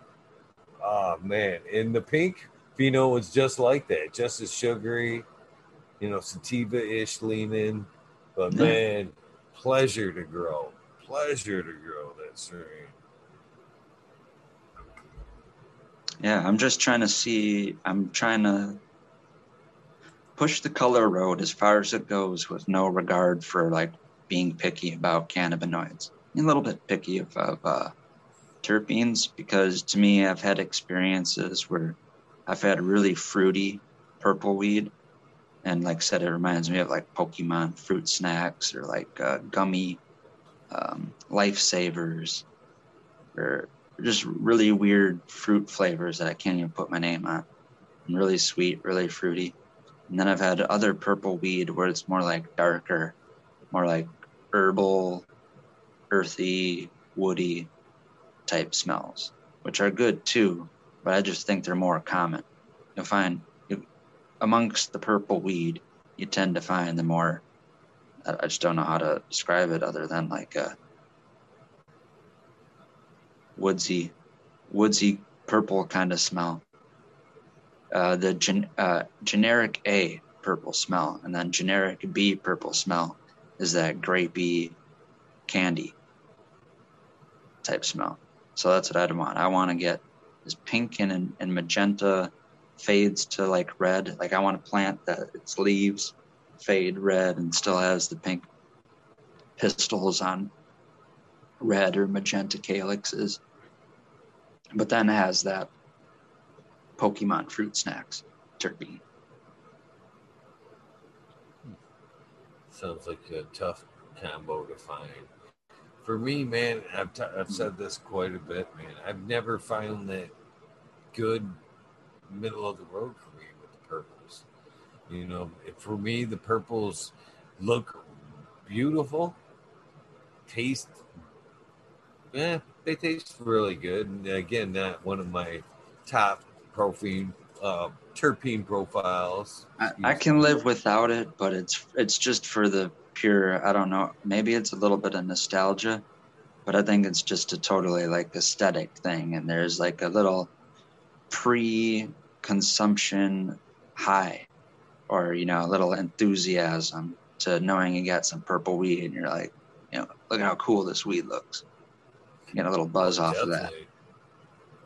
Oh man. And the pink pheno was just like that, just as sugary, you know, sativa-ish leaning. But man, pleasure to grow. Pleasure to grow that strain. Yeah, I'm just trying to see. I'm trying to push the color road as far as it goes with no regard for like being picky about cannabinoids. A little bit picky of, of uh, terpenes because to me, I've had experiences where I've had really fruity purple weed. And like I said, it reminds me of like Pokemon fruit snacks or like uh, gummy um, lifesavers or just really weird fruit flavors that I can't even put my name on. Really sweet, really fruity. And then I've had other purple weed where it's more like darker, more like herbal, earthy, woody type smells, which are good too, but I just think they're more common. You'll find amongst the purple weed, you tend to find the more, I I just don't know how to describe it other than like a woodsy, woodsy purple kind of smell. Uh, the gen, uh, generic A purple smell, and then generic B purple smell is that grapey candy type smell. So that's what I'd want. I want to get this pink and, and magenta fades to like red. Like I want a plant that its leaves fade red and still has the pink pistils on red or magenta calyxes, but then has that Pokemon fruit snacks terpene. Sounds like a tough combo to find. For me, man, I've, t- I've said this quite a bit, man. I've never found that good middle of the road for me with the purples. You know, for me, the purples look beautiful, taste, yeah, they taste really good. And again, not one of my top perfume uh, terpene profiles. I, I can live without it, but it's it's just for the pure. I don't know. Maybe it's a little bit of nostalgia, but I think it's just a totally like aesthetic thing. And there's like a little pre-consumption high, or you know, a little enthusiasm to knowing you got some purple weed, and you're like, you know, look at how cool this weed looks. You get a little buzz off of that.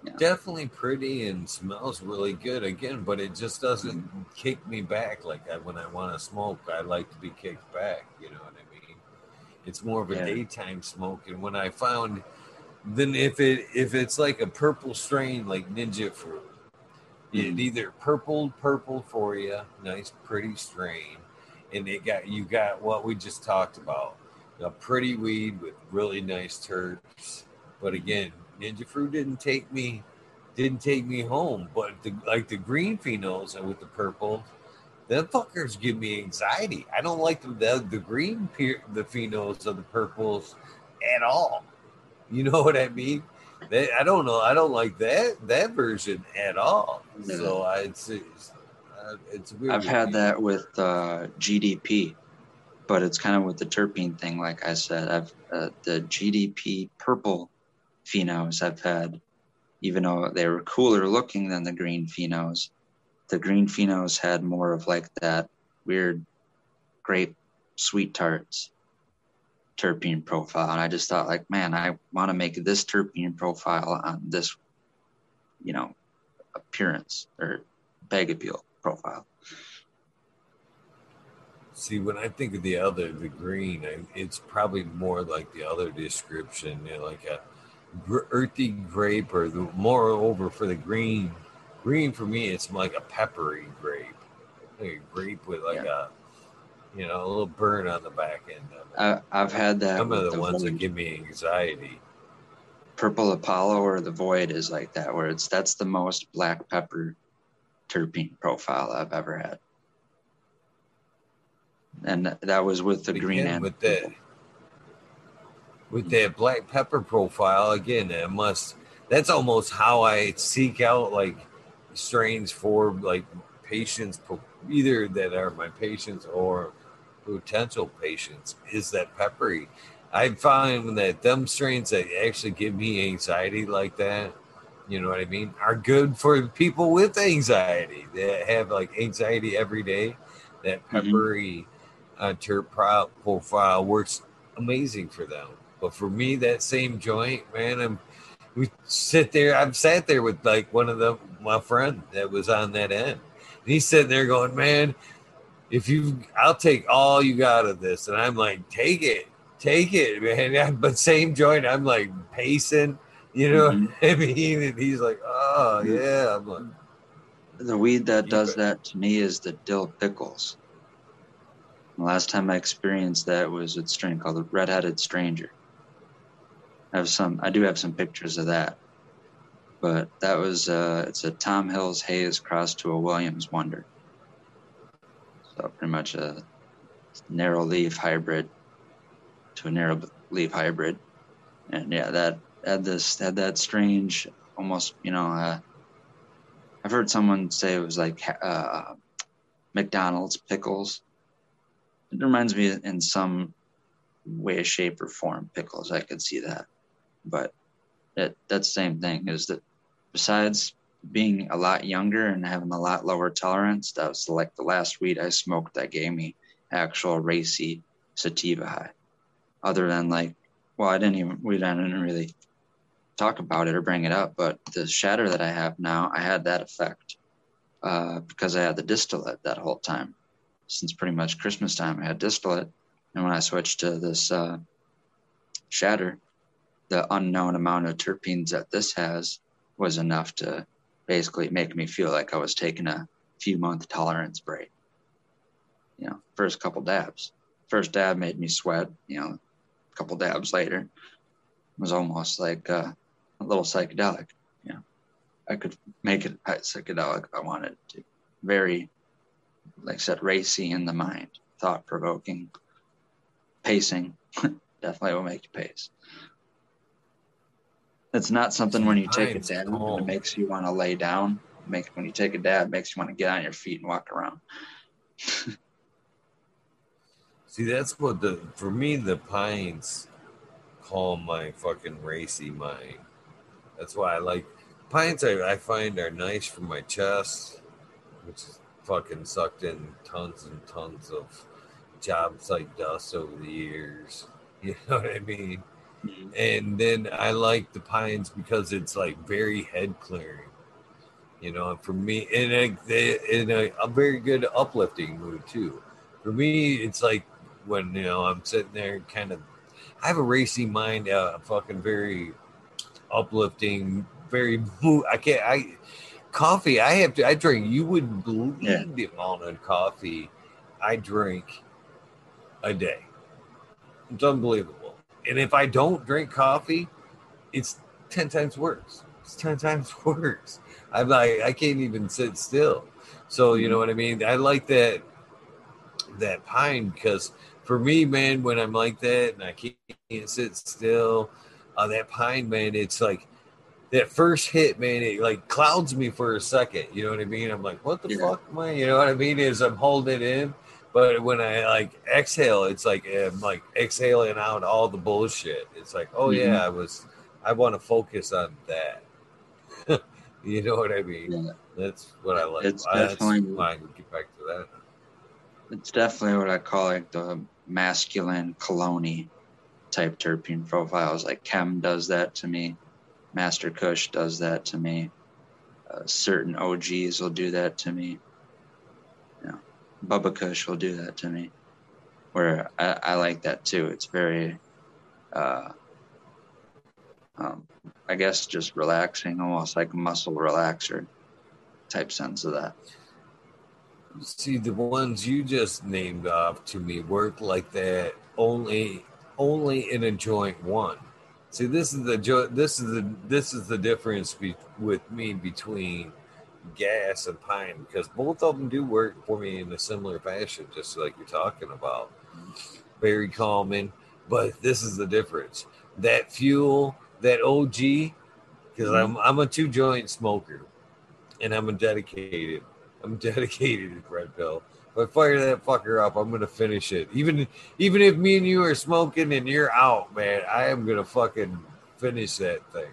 Definitely. Yeah. Definitely pretty and smells really good again, but it just doesn't kick me back like I, when I want to smoke. I like to be kicked back. You know what I mean? It's more of a Yeah. daytime smoke. And when I found, then if it if it's like a purple strain like Ninja Fruit, it Mhm. either purple purple for you, nice pretty strain, and it got you got what we just talked about, a pretty weed with really nice terps. But again, Ninja Fruit didn't take me didn't take me home. But the, like the green phenos and with the purple, them fuckers give me anxiety. I don't like the the, the green the phenos of the purples at all. You know what I mean? They, I don't know. I don't like that that version at all. So I it's it's, uh, it's weird. I've had that with uh, GDP, but it's kind of with the terpene thing. Like I said, I've uh, the GDP purple phenos I've had, even though they were cooler looking than the green phenos. The green phenos had more of like that weird grape sweet tarts terpene profile, and I just thought like, man, I want to make this terpene profile on this, you know, appearance or bag appeal profile. See, when I think of the other, the green, I, it's probably more like the other description, you know, like a gr- earthy grape, or the moreover for the green. Green for me, it's like a peppery grape, like a grape with like a, you know, a little burn on the back end of it. I, I've had that. Some of the the ones that give me anxiety. Purple Apollo or the Void is like that, where it's that's the most black pepper terpene profile I've ever had. And that was with the But green again, and with that with that black pepper profile again it must that's almost how i seek out like strains for like patients either that are my patients or potential patients is that peppery i find that them strains that actually give me anxiety like that you know what i mean are good for people with anxiety that have like anxiety every day that Mhm. peppery uh, terp profile works amazing for them. But for me, that same joint, man, I'm we sit there. I've sat there with like one of the my friend that was on that end, and he's sitting there going, "Man, if you, I'll take all you got of this," and I'm like, "Take it, take it, man." <laughs> But same joint, I'm like pacing, you know Mhm. <laughs> what I mean? And he's like, "Oh yeah," I'm like, The weed that does that to me is the dill pickles. The last time I experienced that was a strain called the Red-Headed Stranger. I have some. I do have some pictures of that, but that was uh, it's a Tom Hill's Haze crossed to a Williams Wonder. So pretty much a narrow leaf hybrid to a narrow leaf hybrid, and yeah, that had this had that strange, almost you know. Uh, I've heard someone say it was like uh, McDonald's pickles. It reminds me in some way, shape, or form pickles. I could see that, but that same thing is that besides being a lot younger and having a lot lower tolerance, that was like the last weed I smoked that gave me actual racy sativa high. Other than like, well, I didn't even we didn't really talk about it or bring it up, but the shatter that I have now, I had that effect uh, because I had the distillate that whole time. Since pretty much Christmas time, I had distillate, and when I switched to this uh, shatter, the unknown amount of terpenes that this has was enough to basically make me feel like I was taking a few month tolerance break. You know, first couple dabs. First dab made me sweat. You know, a couple dabs later It was almost like uh, a little psychedelic. You know, I could make it psychedelic if I wanted to. Very, like I said, racy in the mind, thought provoking, pacing. <laughs> Definitely will make you pace. It's not something when you take a dab it makes you want to lay down. Make when you take a dab, it makes you want to get on your feet and walk around. <laughs> See, that's what the for me the pines calm my fucking racy mind. That's why I like pines. I, I find are nice for my chest, which is fucking sucked in tons and tons of job site dust over the years. <laughs> You know what I mean? And then I like the pines because it's like very head clearing. You know, for me, in a, in a, a very good uplifting mood too. For me, it's like when you know I'm sitting there, kind of. I have a racy mind, uh, fucking very uplifting, very. I can't. I coffee. I have to. I drink. You wouldn't believe Yeah. the amount of coffee I drink a day. It's unbelievable. And if I don't drink coffee, it's ten times worse. It's ten times <laughs> worse. I'm like I can't even sit still. So you know what I mean. I like that that pine because for me, man, when I'm like that and I can't, can't sit still, uh, that pine, man, it's like that first hit, man, it like clouds me for a second. You know what I mean? I'm like, what the Yeah. fuck, man? You know what I mean? Is I'm holding it in. But when I like exhale, it's like I'm like exhaling out all the bullshit. It's like, oh Mhm. yeah, I was, I want to focus on that. <laughs> you know what I mean? Yeah. That's what I like. It's I- that's definitely- would get back to that. It's definitely what I call like the masculine colony type terpene profiles. Like Chem does that to me. Master Kush does that to me. Uh, certain OGs will do that to me. Bubba Kush will do that to me. where I, I like that too. It's very, uh, um, I guess, just relaxing, almost like muscle relaxer type sense of that. See, the ones you just named off to me work like that only only in a joint one. See, this is the jo- this is the this is the difference be- with me between gas and pine because both of them do work for me in a similar fashion, just like you're talking about. Very calming, but this is the difference. That fuel, that OG, because mm-hmm. I'm I'm a two joint smoker, and I'm a dedicated. I'm <laughs> dedicated to Red Pill. If I fire that fucker up, I'm gonna finish it. Even even if me and you are smoking and you're out, man, I am gonna fucking finish that thing.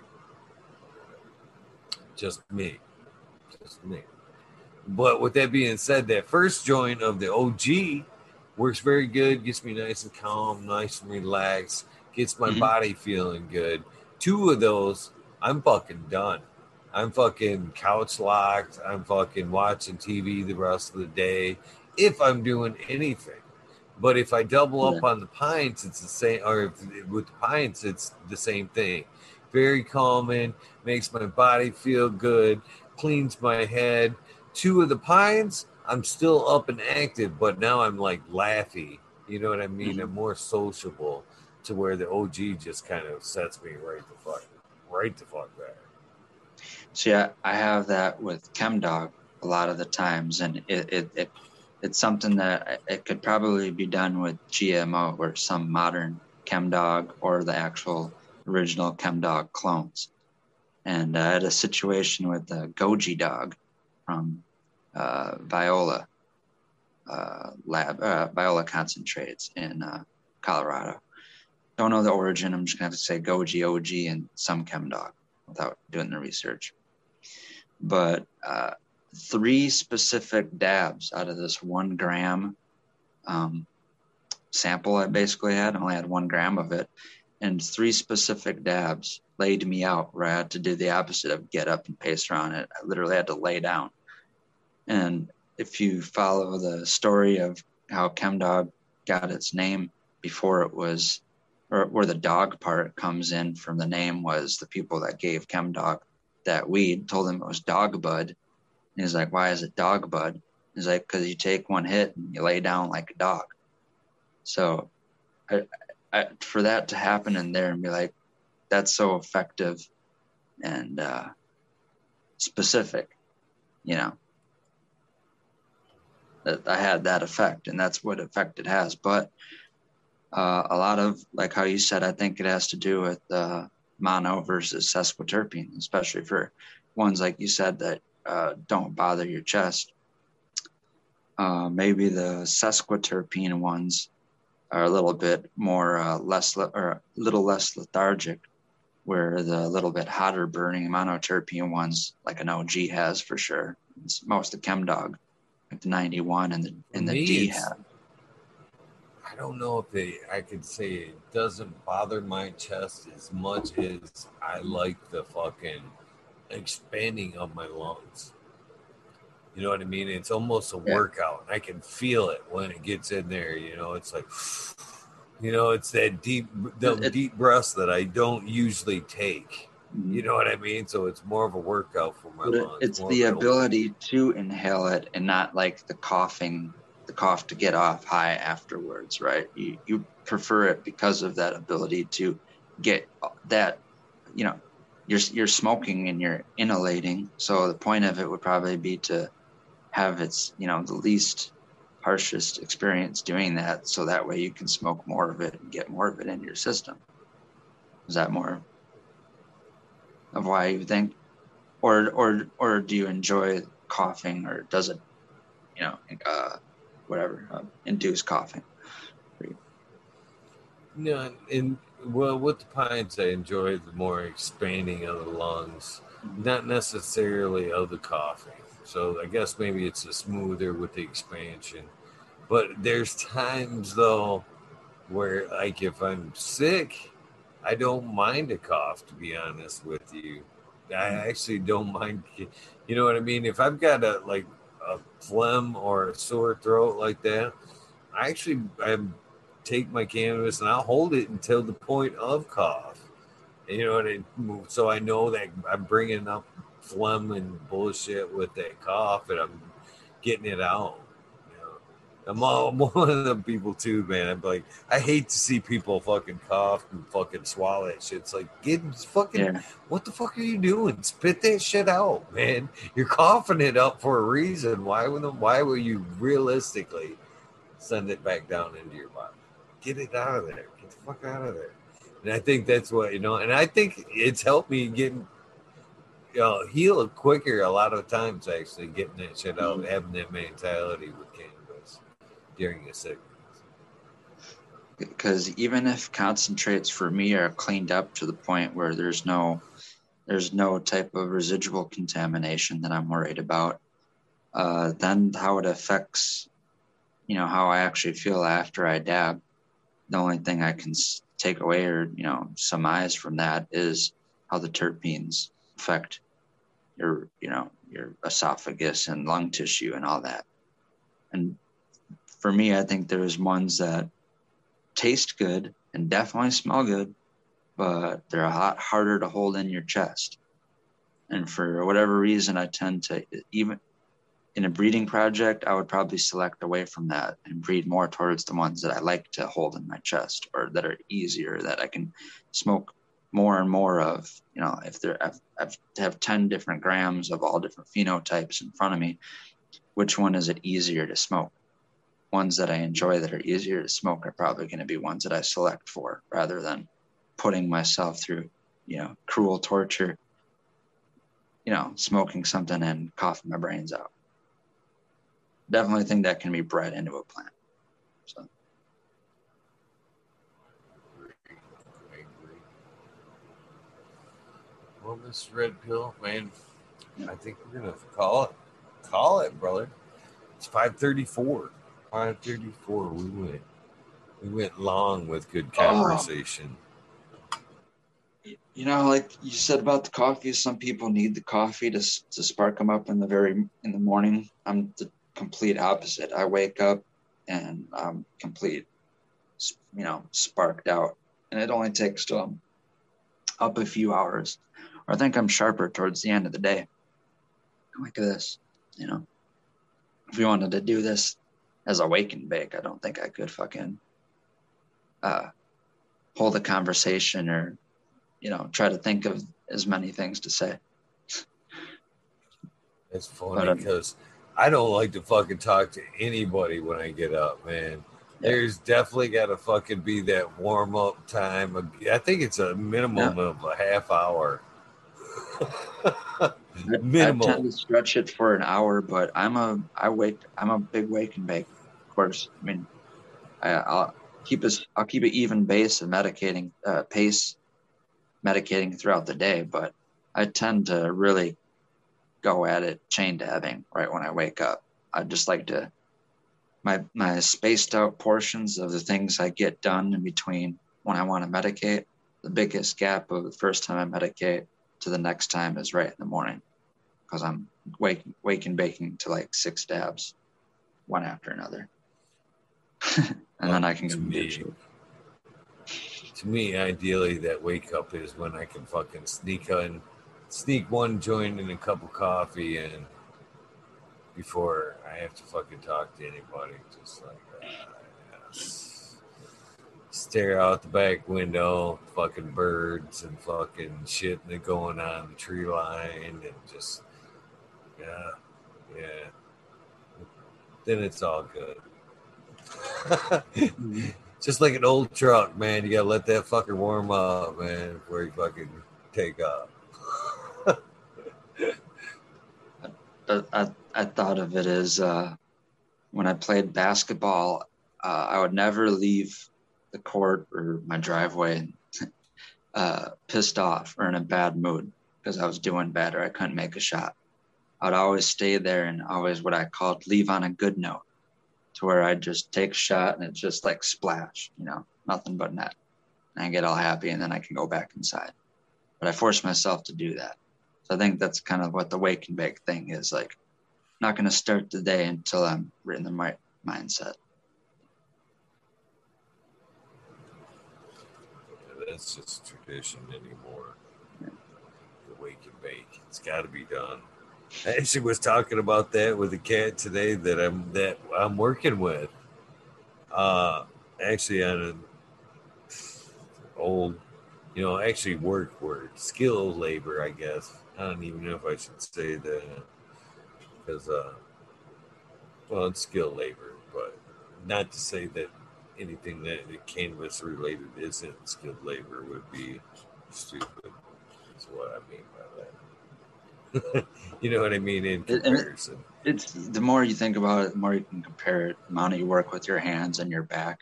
Just me. Just. But with that being said, that first joint of the OG works very good, gets me nice and calm, nice and relaxed, gets my Mhm. body feeling good. Two of those, I'm fucking done. I'm fucking couch locked. I'm fucking watching TV the rest of the day if I'm doing anything. But if I double up on the pints, it's the same. Or if, with the pints, it's the same thing. Very calming, makes my body feel good, cleans my head. Two of the pines, I'm still up and active, but now I'm like laughy. You know what I mean? Mm-hmm. I'm more sociable to where the OG just kind of sets me right the fuck, right the fuck back. See, I, I have that with ChemDog a lot of the times, and it, it, it it's something that it could probably be done with GMO or some modern ChemDog or the actual original ChemDog clones. And I had a situation with a Goji dog from uh, Viola uh, lab, uh, Viola concentrates in uh, Colorado. Don't know the origin. I'm just gonna have to say Goji, OG, and some ChemDog without doing the research. But uh, three specific dabs out of this one gram um, sample I basically had. I only had one gram of it. And three specific dabs laid me out where I had to do the opposite of get up and pace around it. I literally had to lay down. And if you follow the story of how ChemDog got its name before it was, or where the dog part comes in from the name was the people that gave ChemDog that weed told him it was dog bud. And he's like, why is it dog bud? He's like, because you take one hit and you lay down like a dog. So I, I, for that to happen in there and be like, that's so effective and uh, specific, you know, that I had that effect and that's what effect it has. But uh, a lot of, like how you said, I think it has to do with uh, mono versus sesquiterpene, especially for ones like you said that uh, don't bother your chest. Uh, maybe the sesquiterpene ones are a little bit more uh, less le- or a little less lethargic, where the little bit hotter burning monoterpene ones, like an OG has for sure. It's most of ChemDog, like the 91 and the and the Me, D have. I don't know if they, I could say it doesn't bother my chest as much as I like the fucking expanding of my lungs. You know what I mean? It's almost a Yeah. workout. I can feel it when it gets in there. You know, it's like, <sighs> you know, it's that deep, the It- deep breaths that I don't usually take. Mm-hmm. You know what I mean? So it's more of a workout for my lungs. it's the ability to inhale it and not like the coughing, the cough to get off high afterwards, right? You, you prefer it because of that ability to get that, you know, you're, you're smoking and you're inhalating. So the point of it would probably be to have its, you know, the least harshest experience doing that. So that way you can smoke more of it and get more of it in your system. Is that more of why you think? or or or do you enjoy coughing or does it you know uh, whatever uh, induce coughing No, and well, with the pines, I enjoy the more expanding of the lungs, not necessarily of the coughing. So I guess maybe it's a smoother with the expansion. But there's times though where, like, if I'm sick, I don't mind a cough. To be honest with you, I mm. actually don't mind. <laughs> You know what I mean? If I've got a like a phlegm or a sore throat like that, I actually I'm take my cannabis and I'll hold it until the point of cough. You know, and it, so I know that I'm bringing up phlegm and bullshit with that cough, and I'm getting it out. You know, I'm, all, I'm <laughs> one of the people too, man. I'm like, I hate to see people fucking cough and fucking swallow that shit. It's like, get fucking, Yeah. what the fuck are you doing? Spit that shit out, man. You're coughing it up for a reason. Why would why will you realistically send it back down into your body? Get it out of there. Get the fuck out of there. And I think that's what you know. And I think it's helped me get you know, heal quicker a lot of times. Actually, getting that shit out, having that mentality with cannabis during a sickness. because even if concentrates for me are cleaned up to the point where there's no there's no type of residual contamination that I'm worried about, uh, then how it affects, you know, how I actually feel after I dab. The only thing I can take away or you know surmise from that is how the terpenes affect your you know your esophagus and lung tissue and all that. And for me, I think there's ones that taste good and definitely smell good, but they're a lot harder to hold in your chest. And for whatever reason, I tend to even in a breeding project, I would probably select away from that and breed more towards the ones that I like to hold in my chest or that are easier that I can smoke more and more of. You know, if there I've, I've have ten different grams of all different phenotypes in front of me, which one is it easier to smoke? ones that I enjoy that are easier to smoke are probably going to be ones that I select for rather than putting myself through, you know, cruel torture, you know, smoking something and coughing my brains out. Definitely think that can be bred into a plant. So I agree. Well, this red pill, man, I think we're gonna call it. Call it, brother. It's five thirty-four. Five thirty-four. We went. We went long with good oh. conversation. you know, like you said about the coffee, some people need the coffee to to spark them up in the very in the morning. I'm the complete opposite. I wake up and I'm complete, you know, sparked out, and it only takes I'm up a few hours, I think I'm sharper towards the end of the day. Like this, you know. If we wanted to do this as a wake and bake, I don't think I could fucking uh, hold a conversation or you know, try to think of as many things to say. It's funny because I don't like to fucking talk to anybody when I get up, man. There's definitely got to fucking be that warm up time. I think it's a minimum of a half hour. I Minimal. tend to stretch it for an hour, but I'm a I wake I'm a big wake and bake. Of course, I mean, I, I'll keep us I'll keep it even base and medicating uh, pace, medicating throughout the day. But I tend to really go at it chain dabbing right when I wake up. I just like to my my spaced out portions of the things I get done in between when I want to medicate. The biggest gap of the first time I medicate to the next time is right in the morning because I'm wake wake and baking to like six dabs, one after another, <laughs> and then I can to me, to me, ideally, that wake up is when I can fucking sneak on, sneak one joint and a cup of coffee and before I have to fucking talk to anybody. Just like. Stare out the back window, fucking birds and fucking shit that going on the tree line, and just, yeah, yeah. Then it's all good. <laughs> Just like an old truck, man. You gotta let that fucker warm up, man, before you fucking take off. But I, I thought of it as uh, when I played basketball, uh, I would never leave the court or my driveway uh, pissed off or in a bad mood because I was doing bad or I couldn't make a shot. I'd always stay there and always what I called leave on a good note to where I'd just take a shot and it's just like splash, you know, nothing but net. And I get all happy and then I can go back inside. But I force myself to do that. So I think that's kind of what the wake and bake thing is like. Not going to start the day until I'm in the right mindset. That's just tradition anymore. The wake and bake. It's got to be done. I actually was talking about that with a cat today that I'm that I'm working with. Uh, actually on an old, you know, actually work word skill labor. I guess I don't even know if I should say that because, uh, well, it's skill labor, but not to say that anything that cannabis related isn't skilled labor would be stupid. Is what I mean by that. <laughs> you know what I mean in It- it- comparison. It's the more you think about it, the more you can compare it. The amount you work with your hands and your back,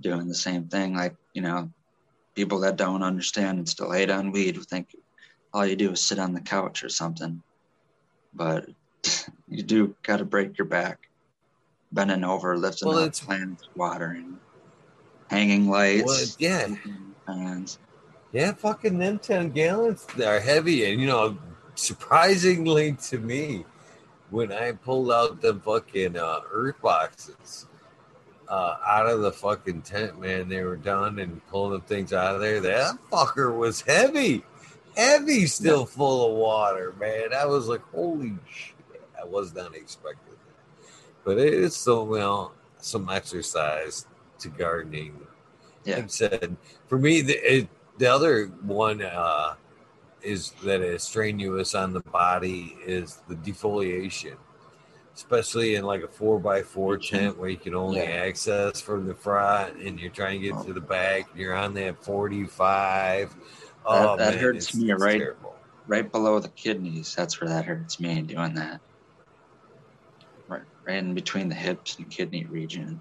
doing the same thing. Like you know, people that don't understand and still hate on weed think all you do is sit on the couch or something. But <laughs> you do got to break your back, bending over, lifting Well, up plants, watering, hanging lights. Well, yeah. Yeah, fucking them 10 gallons are heavy. And, you know, surprisingly to me, when I pulled out the fucking uh, earth boxes uh, out of the fucking tent, man, they were done and pulling the things out of there. That fucker was heavy, heavy, still full of water, man. I was like, holy shit. I was not expecting. But it is so, well, some exercise to gardening. Yeah. I said, for me, the, it, the other one uh, is that is strenuous on the body is the defoliation, especially in like a four by four tent where you can only Yeah. access from the front and you're trying to get to the back. And you're on that 45. Oh, that man, hurts me right- terrible. right below the kidneys. That's where that hurts me doing that. Right, in between the hips and kidney region.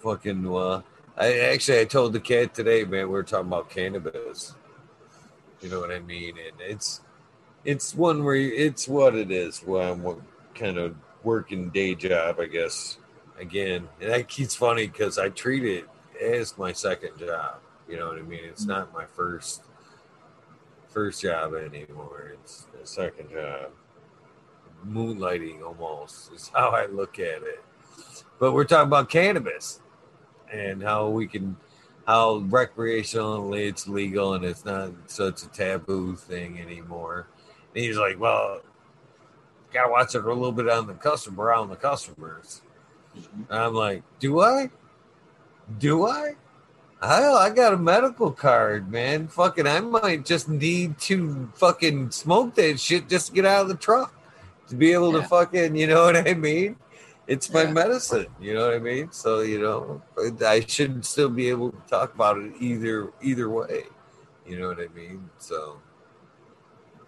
Fucking, uh, I actually I told the cat today, man, we were talking about cannabis. You know what I mean? And it's it's one where you, it's what it is. Well, I'm kind of working day job, I guess. Again, and that it's funny because I treat it as my second job. You know what I mean? It's not my first first job anymore. It's a second job. Moonlighting almost is how I look at it. But we're talking about cannabis and how we can how recreationally it's legal and it's not such a taboo thing anymore. And he's like, Well, gotta watch it a little bit on the customer around the customers. And I'm like, Do I? Do I? Hell, I got a medical card, man. Fucking I might just need to fucking smoke that shit just to get out of the truck. To be able Yeah. to fucking, you know what I mean? It's my Yeah. medicine, you know what I mean? So, you know, I shouldn't still be able to talk about it either either way. You know what I mean? So,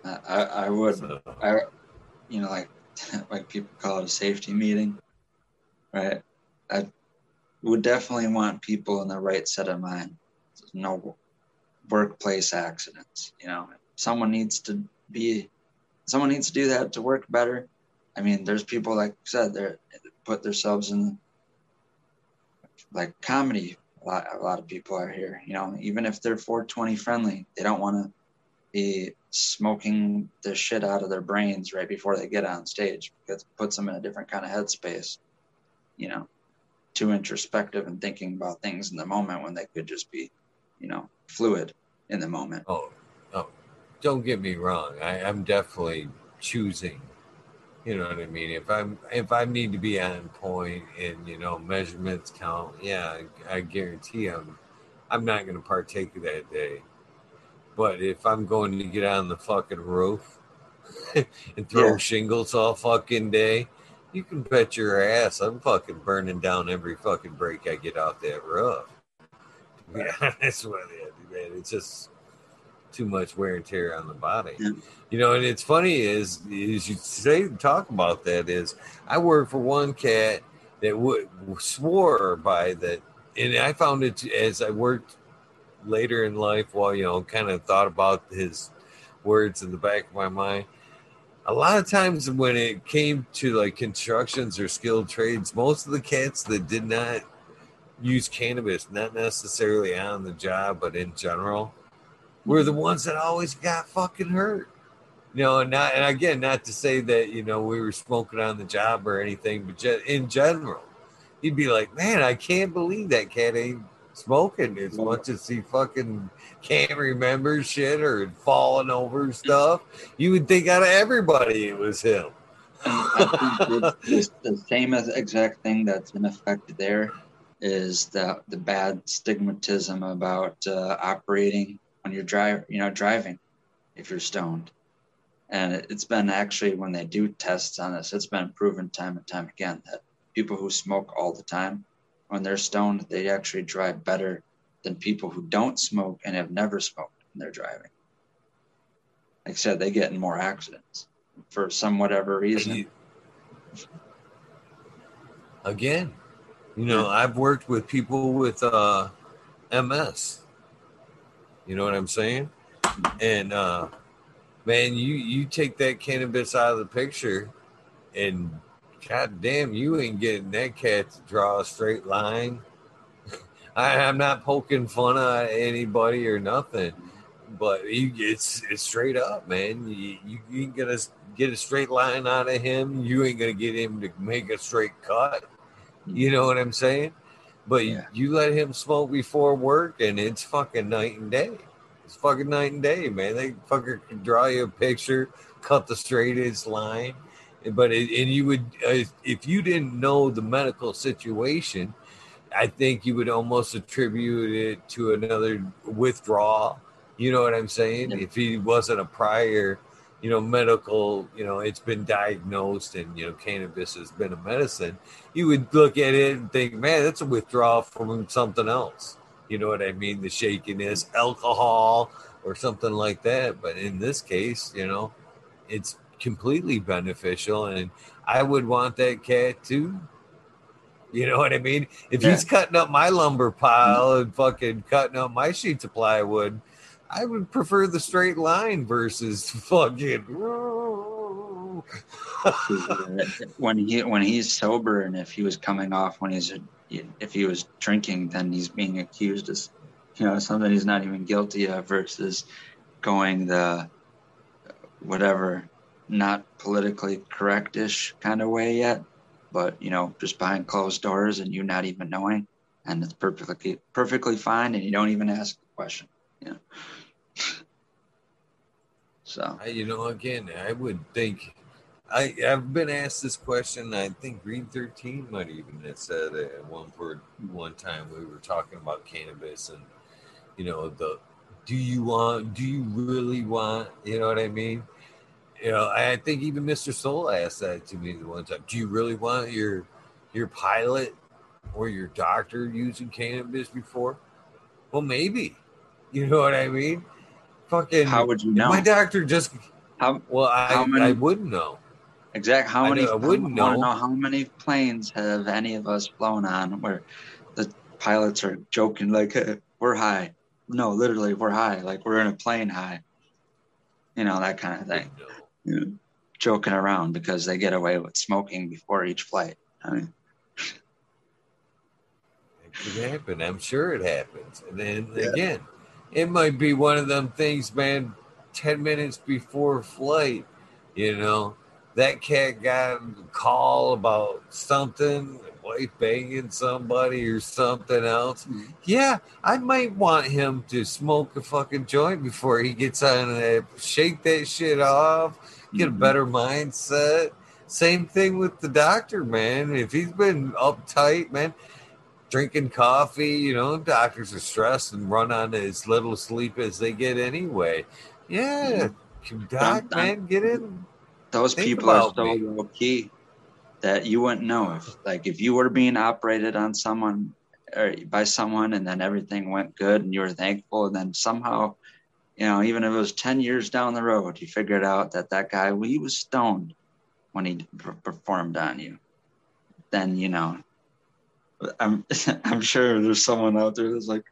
I, I, I would, so I, you know, like <laughs> like people call it a safety meeting, right? I would definitely want people in the right set of mind. No workplace accidents. You know, someone needs to be, someone needs to do that to work better. I mean, there's people like I said, they put themselves in like comedy. A lot, a lot of people are here. You know, even if they're 420 friendly, they don't want to be smoking the shit out of their brains right before they get on stage because it puts them in a different kind of headspace. You know, too introspective and thinking about things in the moment when they could just be, you know, fluid in the moment. Oh, don't get me wrong. I, I'm definitely choosing. You know what I mean? If I'm if I need to be on point and you know measurements count, yeah, I, I guarantee I'm I'm not going to partake of that day. But if I'm going to get on the fucking roof <laughs> and throw Yeah. shingles all fucking day, you can bet your ass I'm fucking burning down every fucking break I get off that roof. To be <laughs> honest with you, man, it's just too much wear and tear on the body. Yeah. You know, and it's funny is is you say talk about that is I worked for one cat that would swore by that, and I found it as I worked later in life while you know kind of thought about his words in the back of my mind. A lot of times when it came to like constructions or skilled trades, most of the cats that did not use cannabis, not necessarily on the job, but in general, were the ones that always got fucking hurt. You know, and not and again, not to say that you know we were smoking on the job or anything, but just in general, You'd be like, man, I can't believe that cat ain't smoking as much as he fucking can't remember shit or falling over stuff. You would think out of everybody it was him. It's <laughs> <laughs> the same as exact thing that's in effect there is the the bad stigmatism about uh, operating when you're drive you know driving if you're stoned. And it, it's been actually when they do tests on this it's been proven time and time again that people who smoke all the time when they're stoned they actually drive better than people who don't smoke and have never smoked when they're driving. Like i said they get in more accidents for some whatever reason. Again, you know, I've worked with people with uh, MS. You know what I'm saying? And uh, man, you you take that cannabis out of the picture, and god damn, you ain't getting that cat to draw a straight line. <laughs> I, I'm not poking fun at anybody or nothing, but it's it's straight up, man. You you ain't gonna get a straight line out of him. You ain't gonna get him to make a straight cut. You know what I'm saying? But Yeah. you let him smoke before work, and it's fucking night and day. It's fucking night and day, man. They fucker can draw you a picture, cut the straightest line, but it, and you would uh, if you didn't know the medical situation, I think you would almost attribute it to another withdrawal. You know what I'm saying? Yeah. If he wasn't a prior, you know, medical, you know, it's been diagnosed and you know, cannabis has been a medicine, you would look at it and think, man, that's a withdrawal from something else. You know what I mean? The shakiness, alcohol, or something like that. But in this case, you know, it's completely beneficial, and I would want that cat too. You know what I mean? If Yeah. he's cutting up my lumber pile and fucking cutting up my sheets of plywood, I would prefer the straight line versus <laughs> fucking. <laughs> when he when he's sober and if he was coming off when he's if he was drinking then he's being accused as you know something he's not even guilty of versus going the whatever not politically correctish kind of way yet but you know just behind closed doors and you not even knowing and it's perfectly perfectly fine and you don't even ask the question you know so I, you know, again, I would think. I, I've been asked this question. I think Green Thirteen might even have said it at one for one time we were talking about cannabis and you know the do you want do you really want you know what I mean? You know, I think even Mr. Soul asked that to me the one time. Do you really want your your pilot or your doctor using cannabis before? Well, maybe. You know what I mean? Fucking how would you know my doctor just how well, I How many- I wouldn't know. Exact. How I many? I wouldn't I know. know how many planes have any of us flown on where the pilots are joking like "Hey, we're high. No, literally we're high. Like we're in a plane high. You know that kind of thing. You know, joking around because they get away with smoking before each flight. I mean, It could happen. I'm sure it happens. And then Yeah. again, it might be one of them things, man. Ten minutes before flight, you know, that cat got a call about something, wife banging somebody or something else. Mhm. Yeah, I might want him to smoke a fucking joint before he gets on that. Shake that shit off. Get a Mhm. better mindset. Same thing with the doctor, man. If he's been uptight, man, drinking coffee, you know, doctors are stressed and run on as little sleep as they get anyway. Yeah, mm-hmm. doc, Dun, dun. man, get in. those Think people are so me. low key that you wouldn't know if, like, if you were being operated on someone or by someone and then everything went good and you were thankful, and then somehow, you know, even if it was 10 years down the road, you figured out that that guy, well, he was stoned when he per- performed on you, then, you know, I'm, <laughs> I'm sure there's someone out there that's like,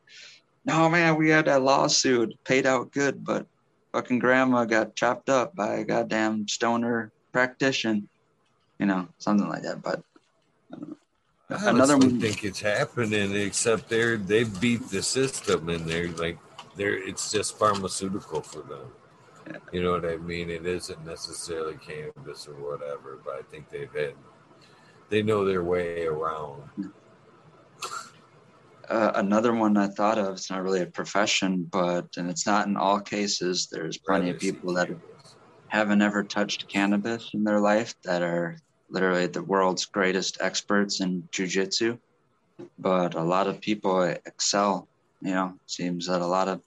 no, man, we had that lawsuit, paid out good, but fucking grandma got chopped up by a goddamn stoner practitioner, you know, something like that. But uh, I another one, think it's happening, except they're they beat the system and they're like they're it's just pharmaceutical for them. Yeah. You know what I mean? It isn't necessarily cannabis or whatever, but I think they've had they know their way around. Uh, another one I thought of, it's not really a profession, but, and it's not in all cases, there's plenty of people that haven't ever touched cannabis in their life that are literally the world's greatest experts in jujitsu. But a lot of people excel, you know, seems that a lot of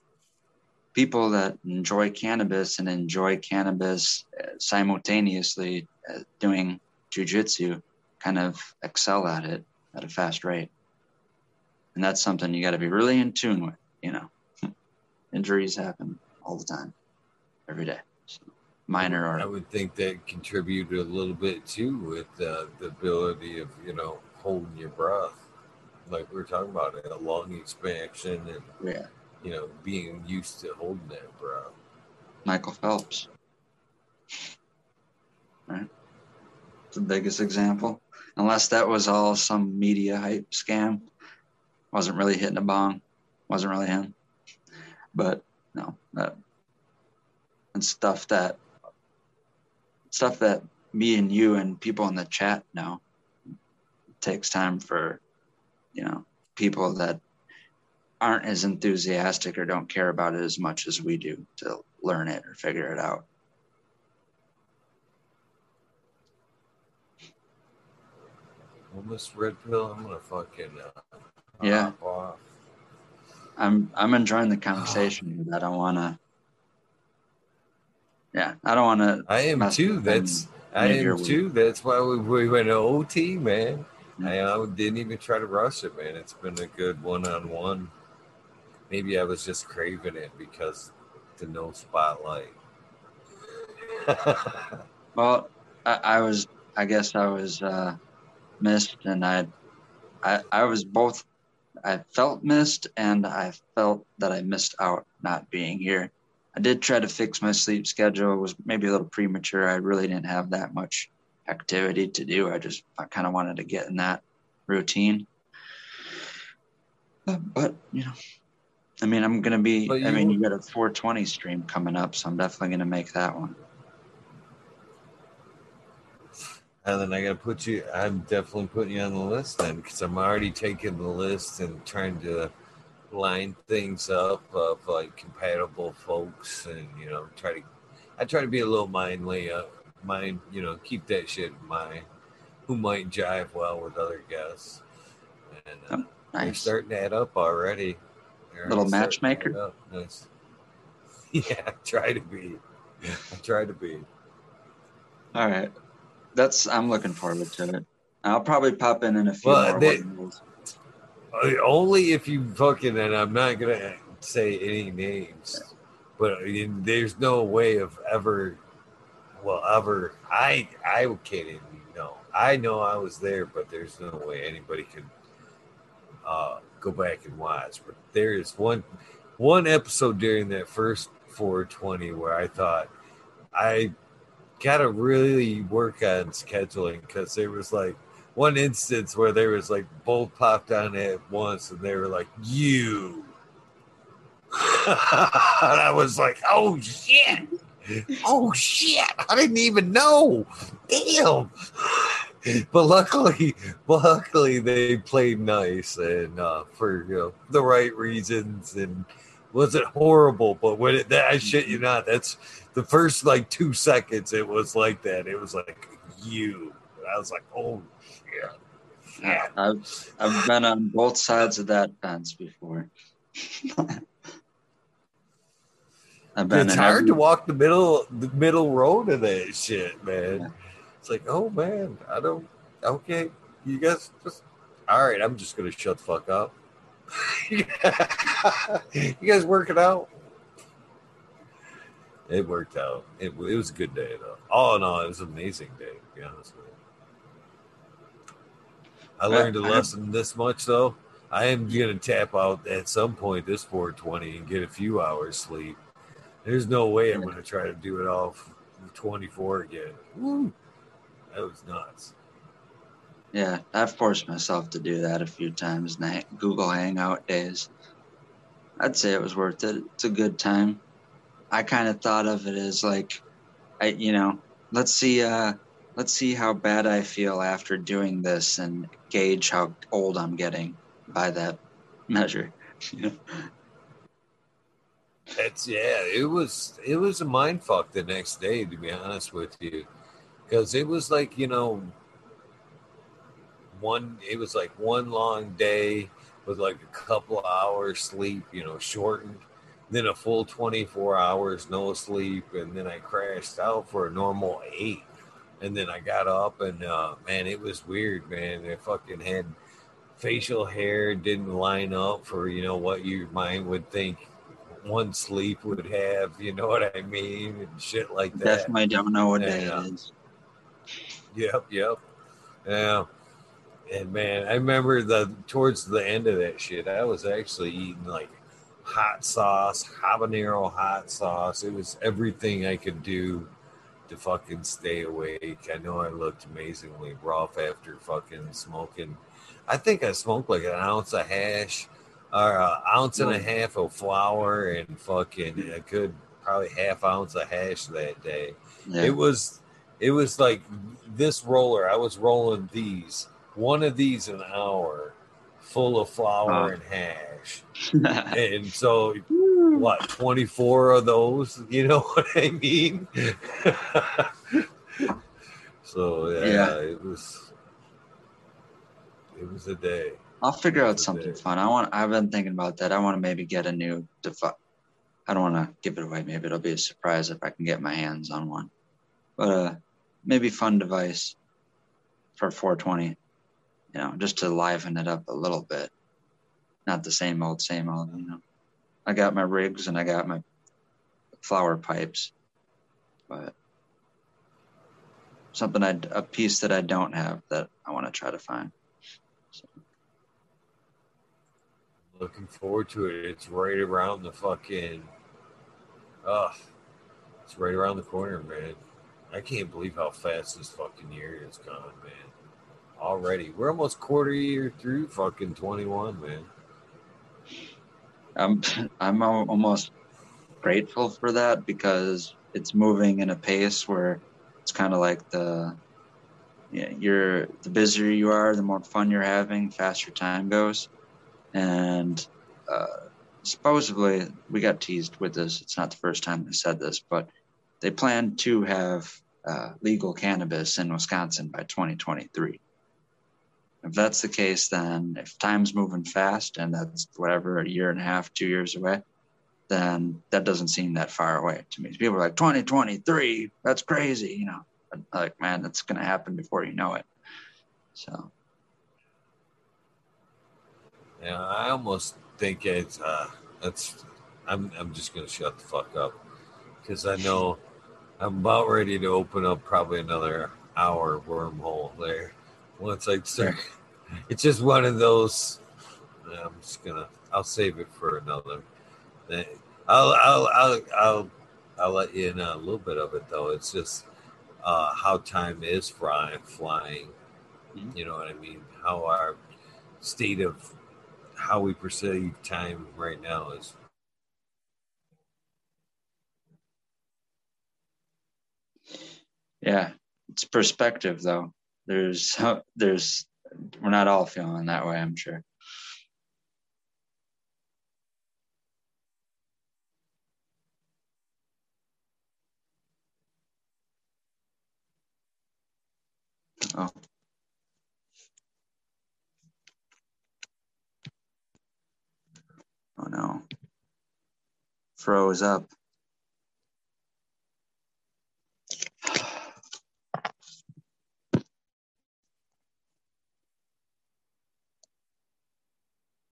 people that enjoy cannabis and enjoy cannabis uh, simultaneously uh, doing jujitsu kind of excel at it at a fast rate. And that's something you got to be really in tune with, you know. <laughs> Injuries happen all the time, every day. So, minor I would think that contributed a little bit too with uh, the ability of you know holding your breath, like we are talking about it, a lung expansion and yeah, you know being used to holding that breath. Michael Phelps. <laughs> Right? The biggest example. Unless that was all some media hype scam. Wasn't really hitting a bong. Wasn't really him. But no, that and stuff that stuff that me and you and people in the chat know takes time for you know people that aren't as enthusiastic or don't care about it as much as we do to learn it or figure it out. Well, Miss Red Pill, I'm gonna fucking uh, Yeah. hop. I'm I'm enjoying the conversation, <sighs> but I don't want to. Yeah, I don't want to. I am too. That's I am week. too. That's why we, we went to OT, man. Yeah. I uh, didn't even try to rush it, man. It's been a good one on one. Maybe I was just craving it because the no spotlight. <laughs> Well, I, I was. I guess I was uh, missed, and I, I, I was both. I felt missed, and I felt that I missed out not being here. I did try to fix my sleep schedule. It was maybe a little premature. I really didn't have that much activity to do. I just I kind of wanted to get in that routine. But you know, I mean, I'm gonna be. But I mean, you- you got a 420 stream coming up, so I'm definitely gonna make that one. And then I got to put you, I'm definitely putting you on the list then because I'm already taking the list and trying to line things up of like compatible folks and, you know, try to, I try to be a little mindly, uh, mind, you know, keep that shit in mind. Who might jive well with other guests. And uh, they're Nice. starting to add up already. They're Little already starting to matchmaker? Nice. <laughs> Yeah, I try to be. I try to be. All right. That's I'm looking forward to it. I'll probably pop in in a few Well, more they- Only if you fucking and I'm not gonna say any names, but I mean, there's no way of ever, well, ever. I I can't even know. I know I was there, but there's no way anybody could uh, go back and watch. But there is one one episode during that first 420 where I thought I gotta really work on scheduling because there was like one instance where there was like both popped on at once and they were like you. <laughs> And i was like oh shit. Oh shit. I didn't even know. Damn. <sighs> But luckily luckily they played nice and uh for you know the right reasons and wasn't horrible but when it that i shit you not that's the first like two seconds it was like that. It was like you. And i was like oh shit. Yeah I've I've been on both sides of that fence before. <laughs> I've been it's hard every- to walk the middle the middle road of that shit man. It's like oh man i don't okay you guys just all right i'm just gonna shut the fuck up. <laughs> You guys work it out it worked out it, it was a good day though all in all it was an amazing day to be honest with you i learned a lesson this much though i am gonna tap out at some point this 420 and get a few hours sleep there's no way I'm going to try to do it all f- 24 again. Woo. That was nuts. Yeah, I've forced myself to do that a few times in Google Hangout days. I'd say it was worth it. It's a good time. I kind of thought of it as like, I you know, let's see, uh, let's see how bad I feel after doing this and gauge how old I'm getting by that measure. <laughs> It's yeah, it was it was a mind fuck the next day to be honest with you, because it was like you know one it was like one long day with like a couple hours sleep, you know, shortened, then a full twenty four hours no sleep, and then I crashed out for a normal eight, and then I got up and uh, man, it was weird, man. I fucking had facial hair didn't line up for you know what your mind would think one sleep would have, you know what I mean, and shit like that. Definitely don't know what Yeah, day yeah. it is. Yep, yep. Yeah. And man, I remember the towards the end of that shit, I was actually eating like hot sauce, habanero hot sauce. It was everything I could do to fucking stay awake. I know I looked amazingly rough after fucking smoking. I think I smoked like an ounce of hash or an ounce and a half of flower and fucking a good probably half ounce of hash that day Yeah. it was it was like this roller i was rolling these one of these an hour full of flower Wow. and hash <laughs> and so what 24 of those you know <laughs> what i mean <laughs> so yeah, Yeah. it was it was a day I'll figure out something it. fun. I want. I've been thinking about that. I want to maybe get a new device. I don't want to give it away. Maybe it'll be a surprise if I can get my hands on one. But uh, maybe fun device for 420. You know, just to liven it up a little bit. Not the same old, same old. You know, I got my rigs and I got my flower pipes, but something I a piece that I don't have that I want to try to find. looking forward to it. It's right around the fucking uh it's right around the corner man. I can't believe how fast this fucking year is gone man. Already. We're almost quarter year through fucking 21 man I'm <laughs> I'm almost grateful for that because it's moving in a pace where it's kind of like the yeah, you're the busier you are, the more fun you're having, faster time goes, and uh, supposedly we got teased with this. It's not the first time they said this, but they plan to have uh, legal cannabis in Wisconsin by 2023. If that's the case, then if time's moving fast and that's whatever, a year and a half, two years away, then that doesn't seem that far away to me. People are like, 2023, that's crazy, you know. Like, man, that's going to happen before you know it. So, yeah i almost think it's uh that's i'm i'm just gonna shut the fuck up because i know i'm about ready to open up probably another hour wormhole there once i start it's just one of those i'm just gonna i'll save it for another. I'll i'll i'll i'll, I'll let you in a little bit of it though. It's just uh how time is flying flying. Mhm. you know what i mean? How our state of how we perceive time right now is yeah, it's perspective though. There's, there's, we're not all feeling that way, I'm sure. Oh. Oh no. Froze up.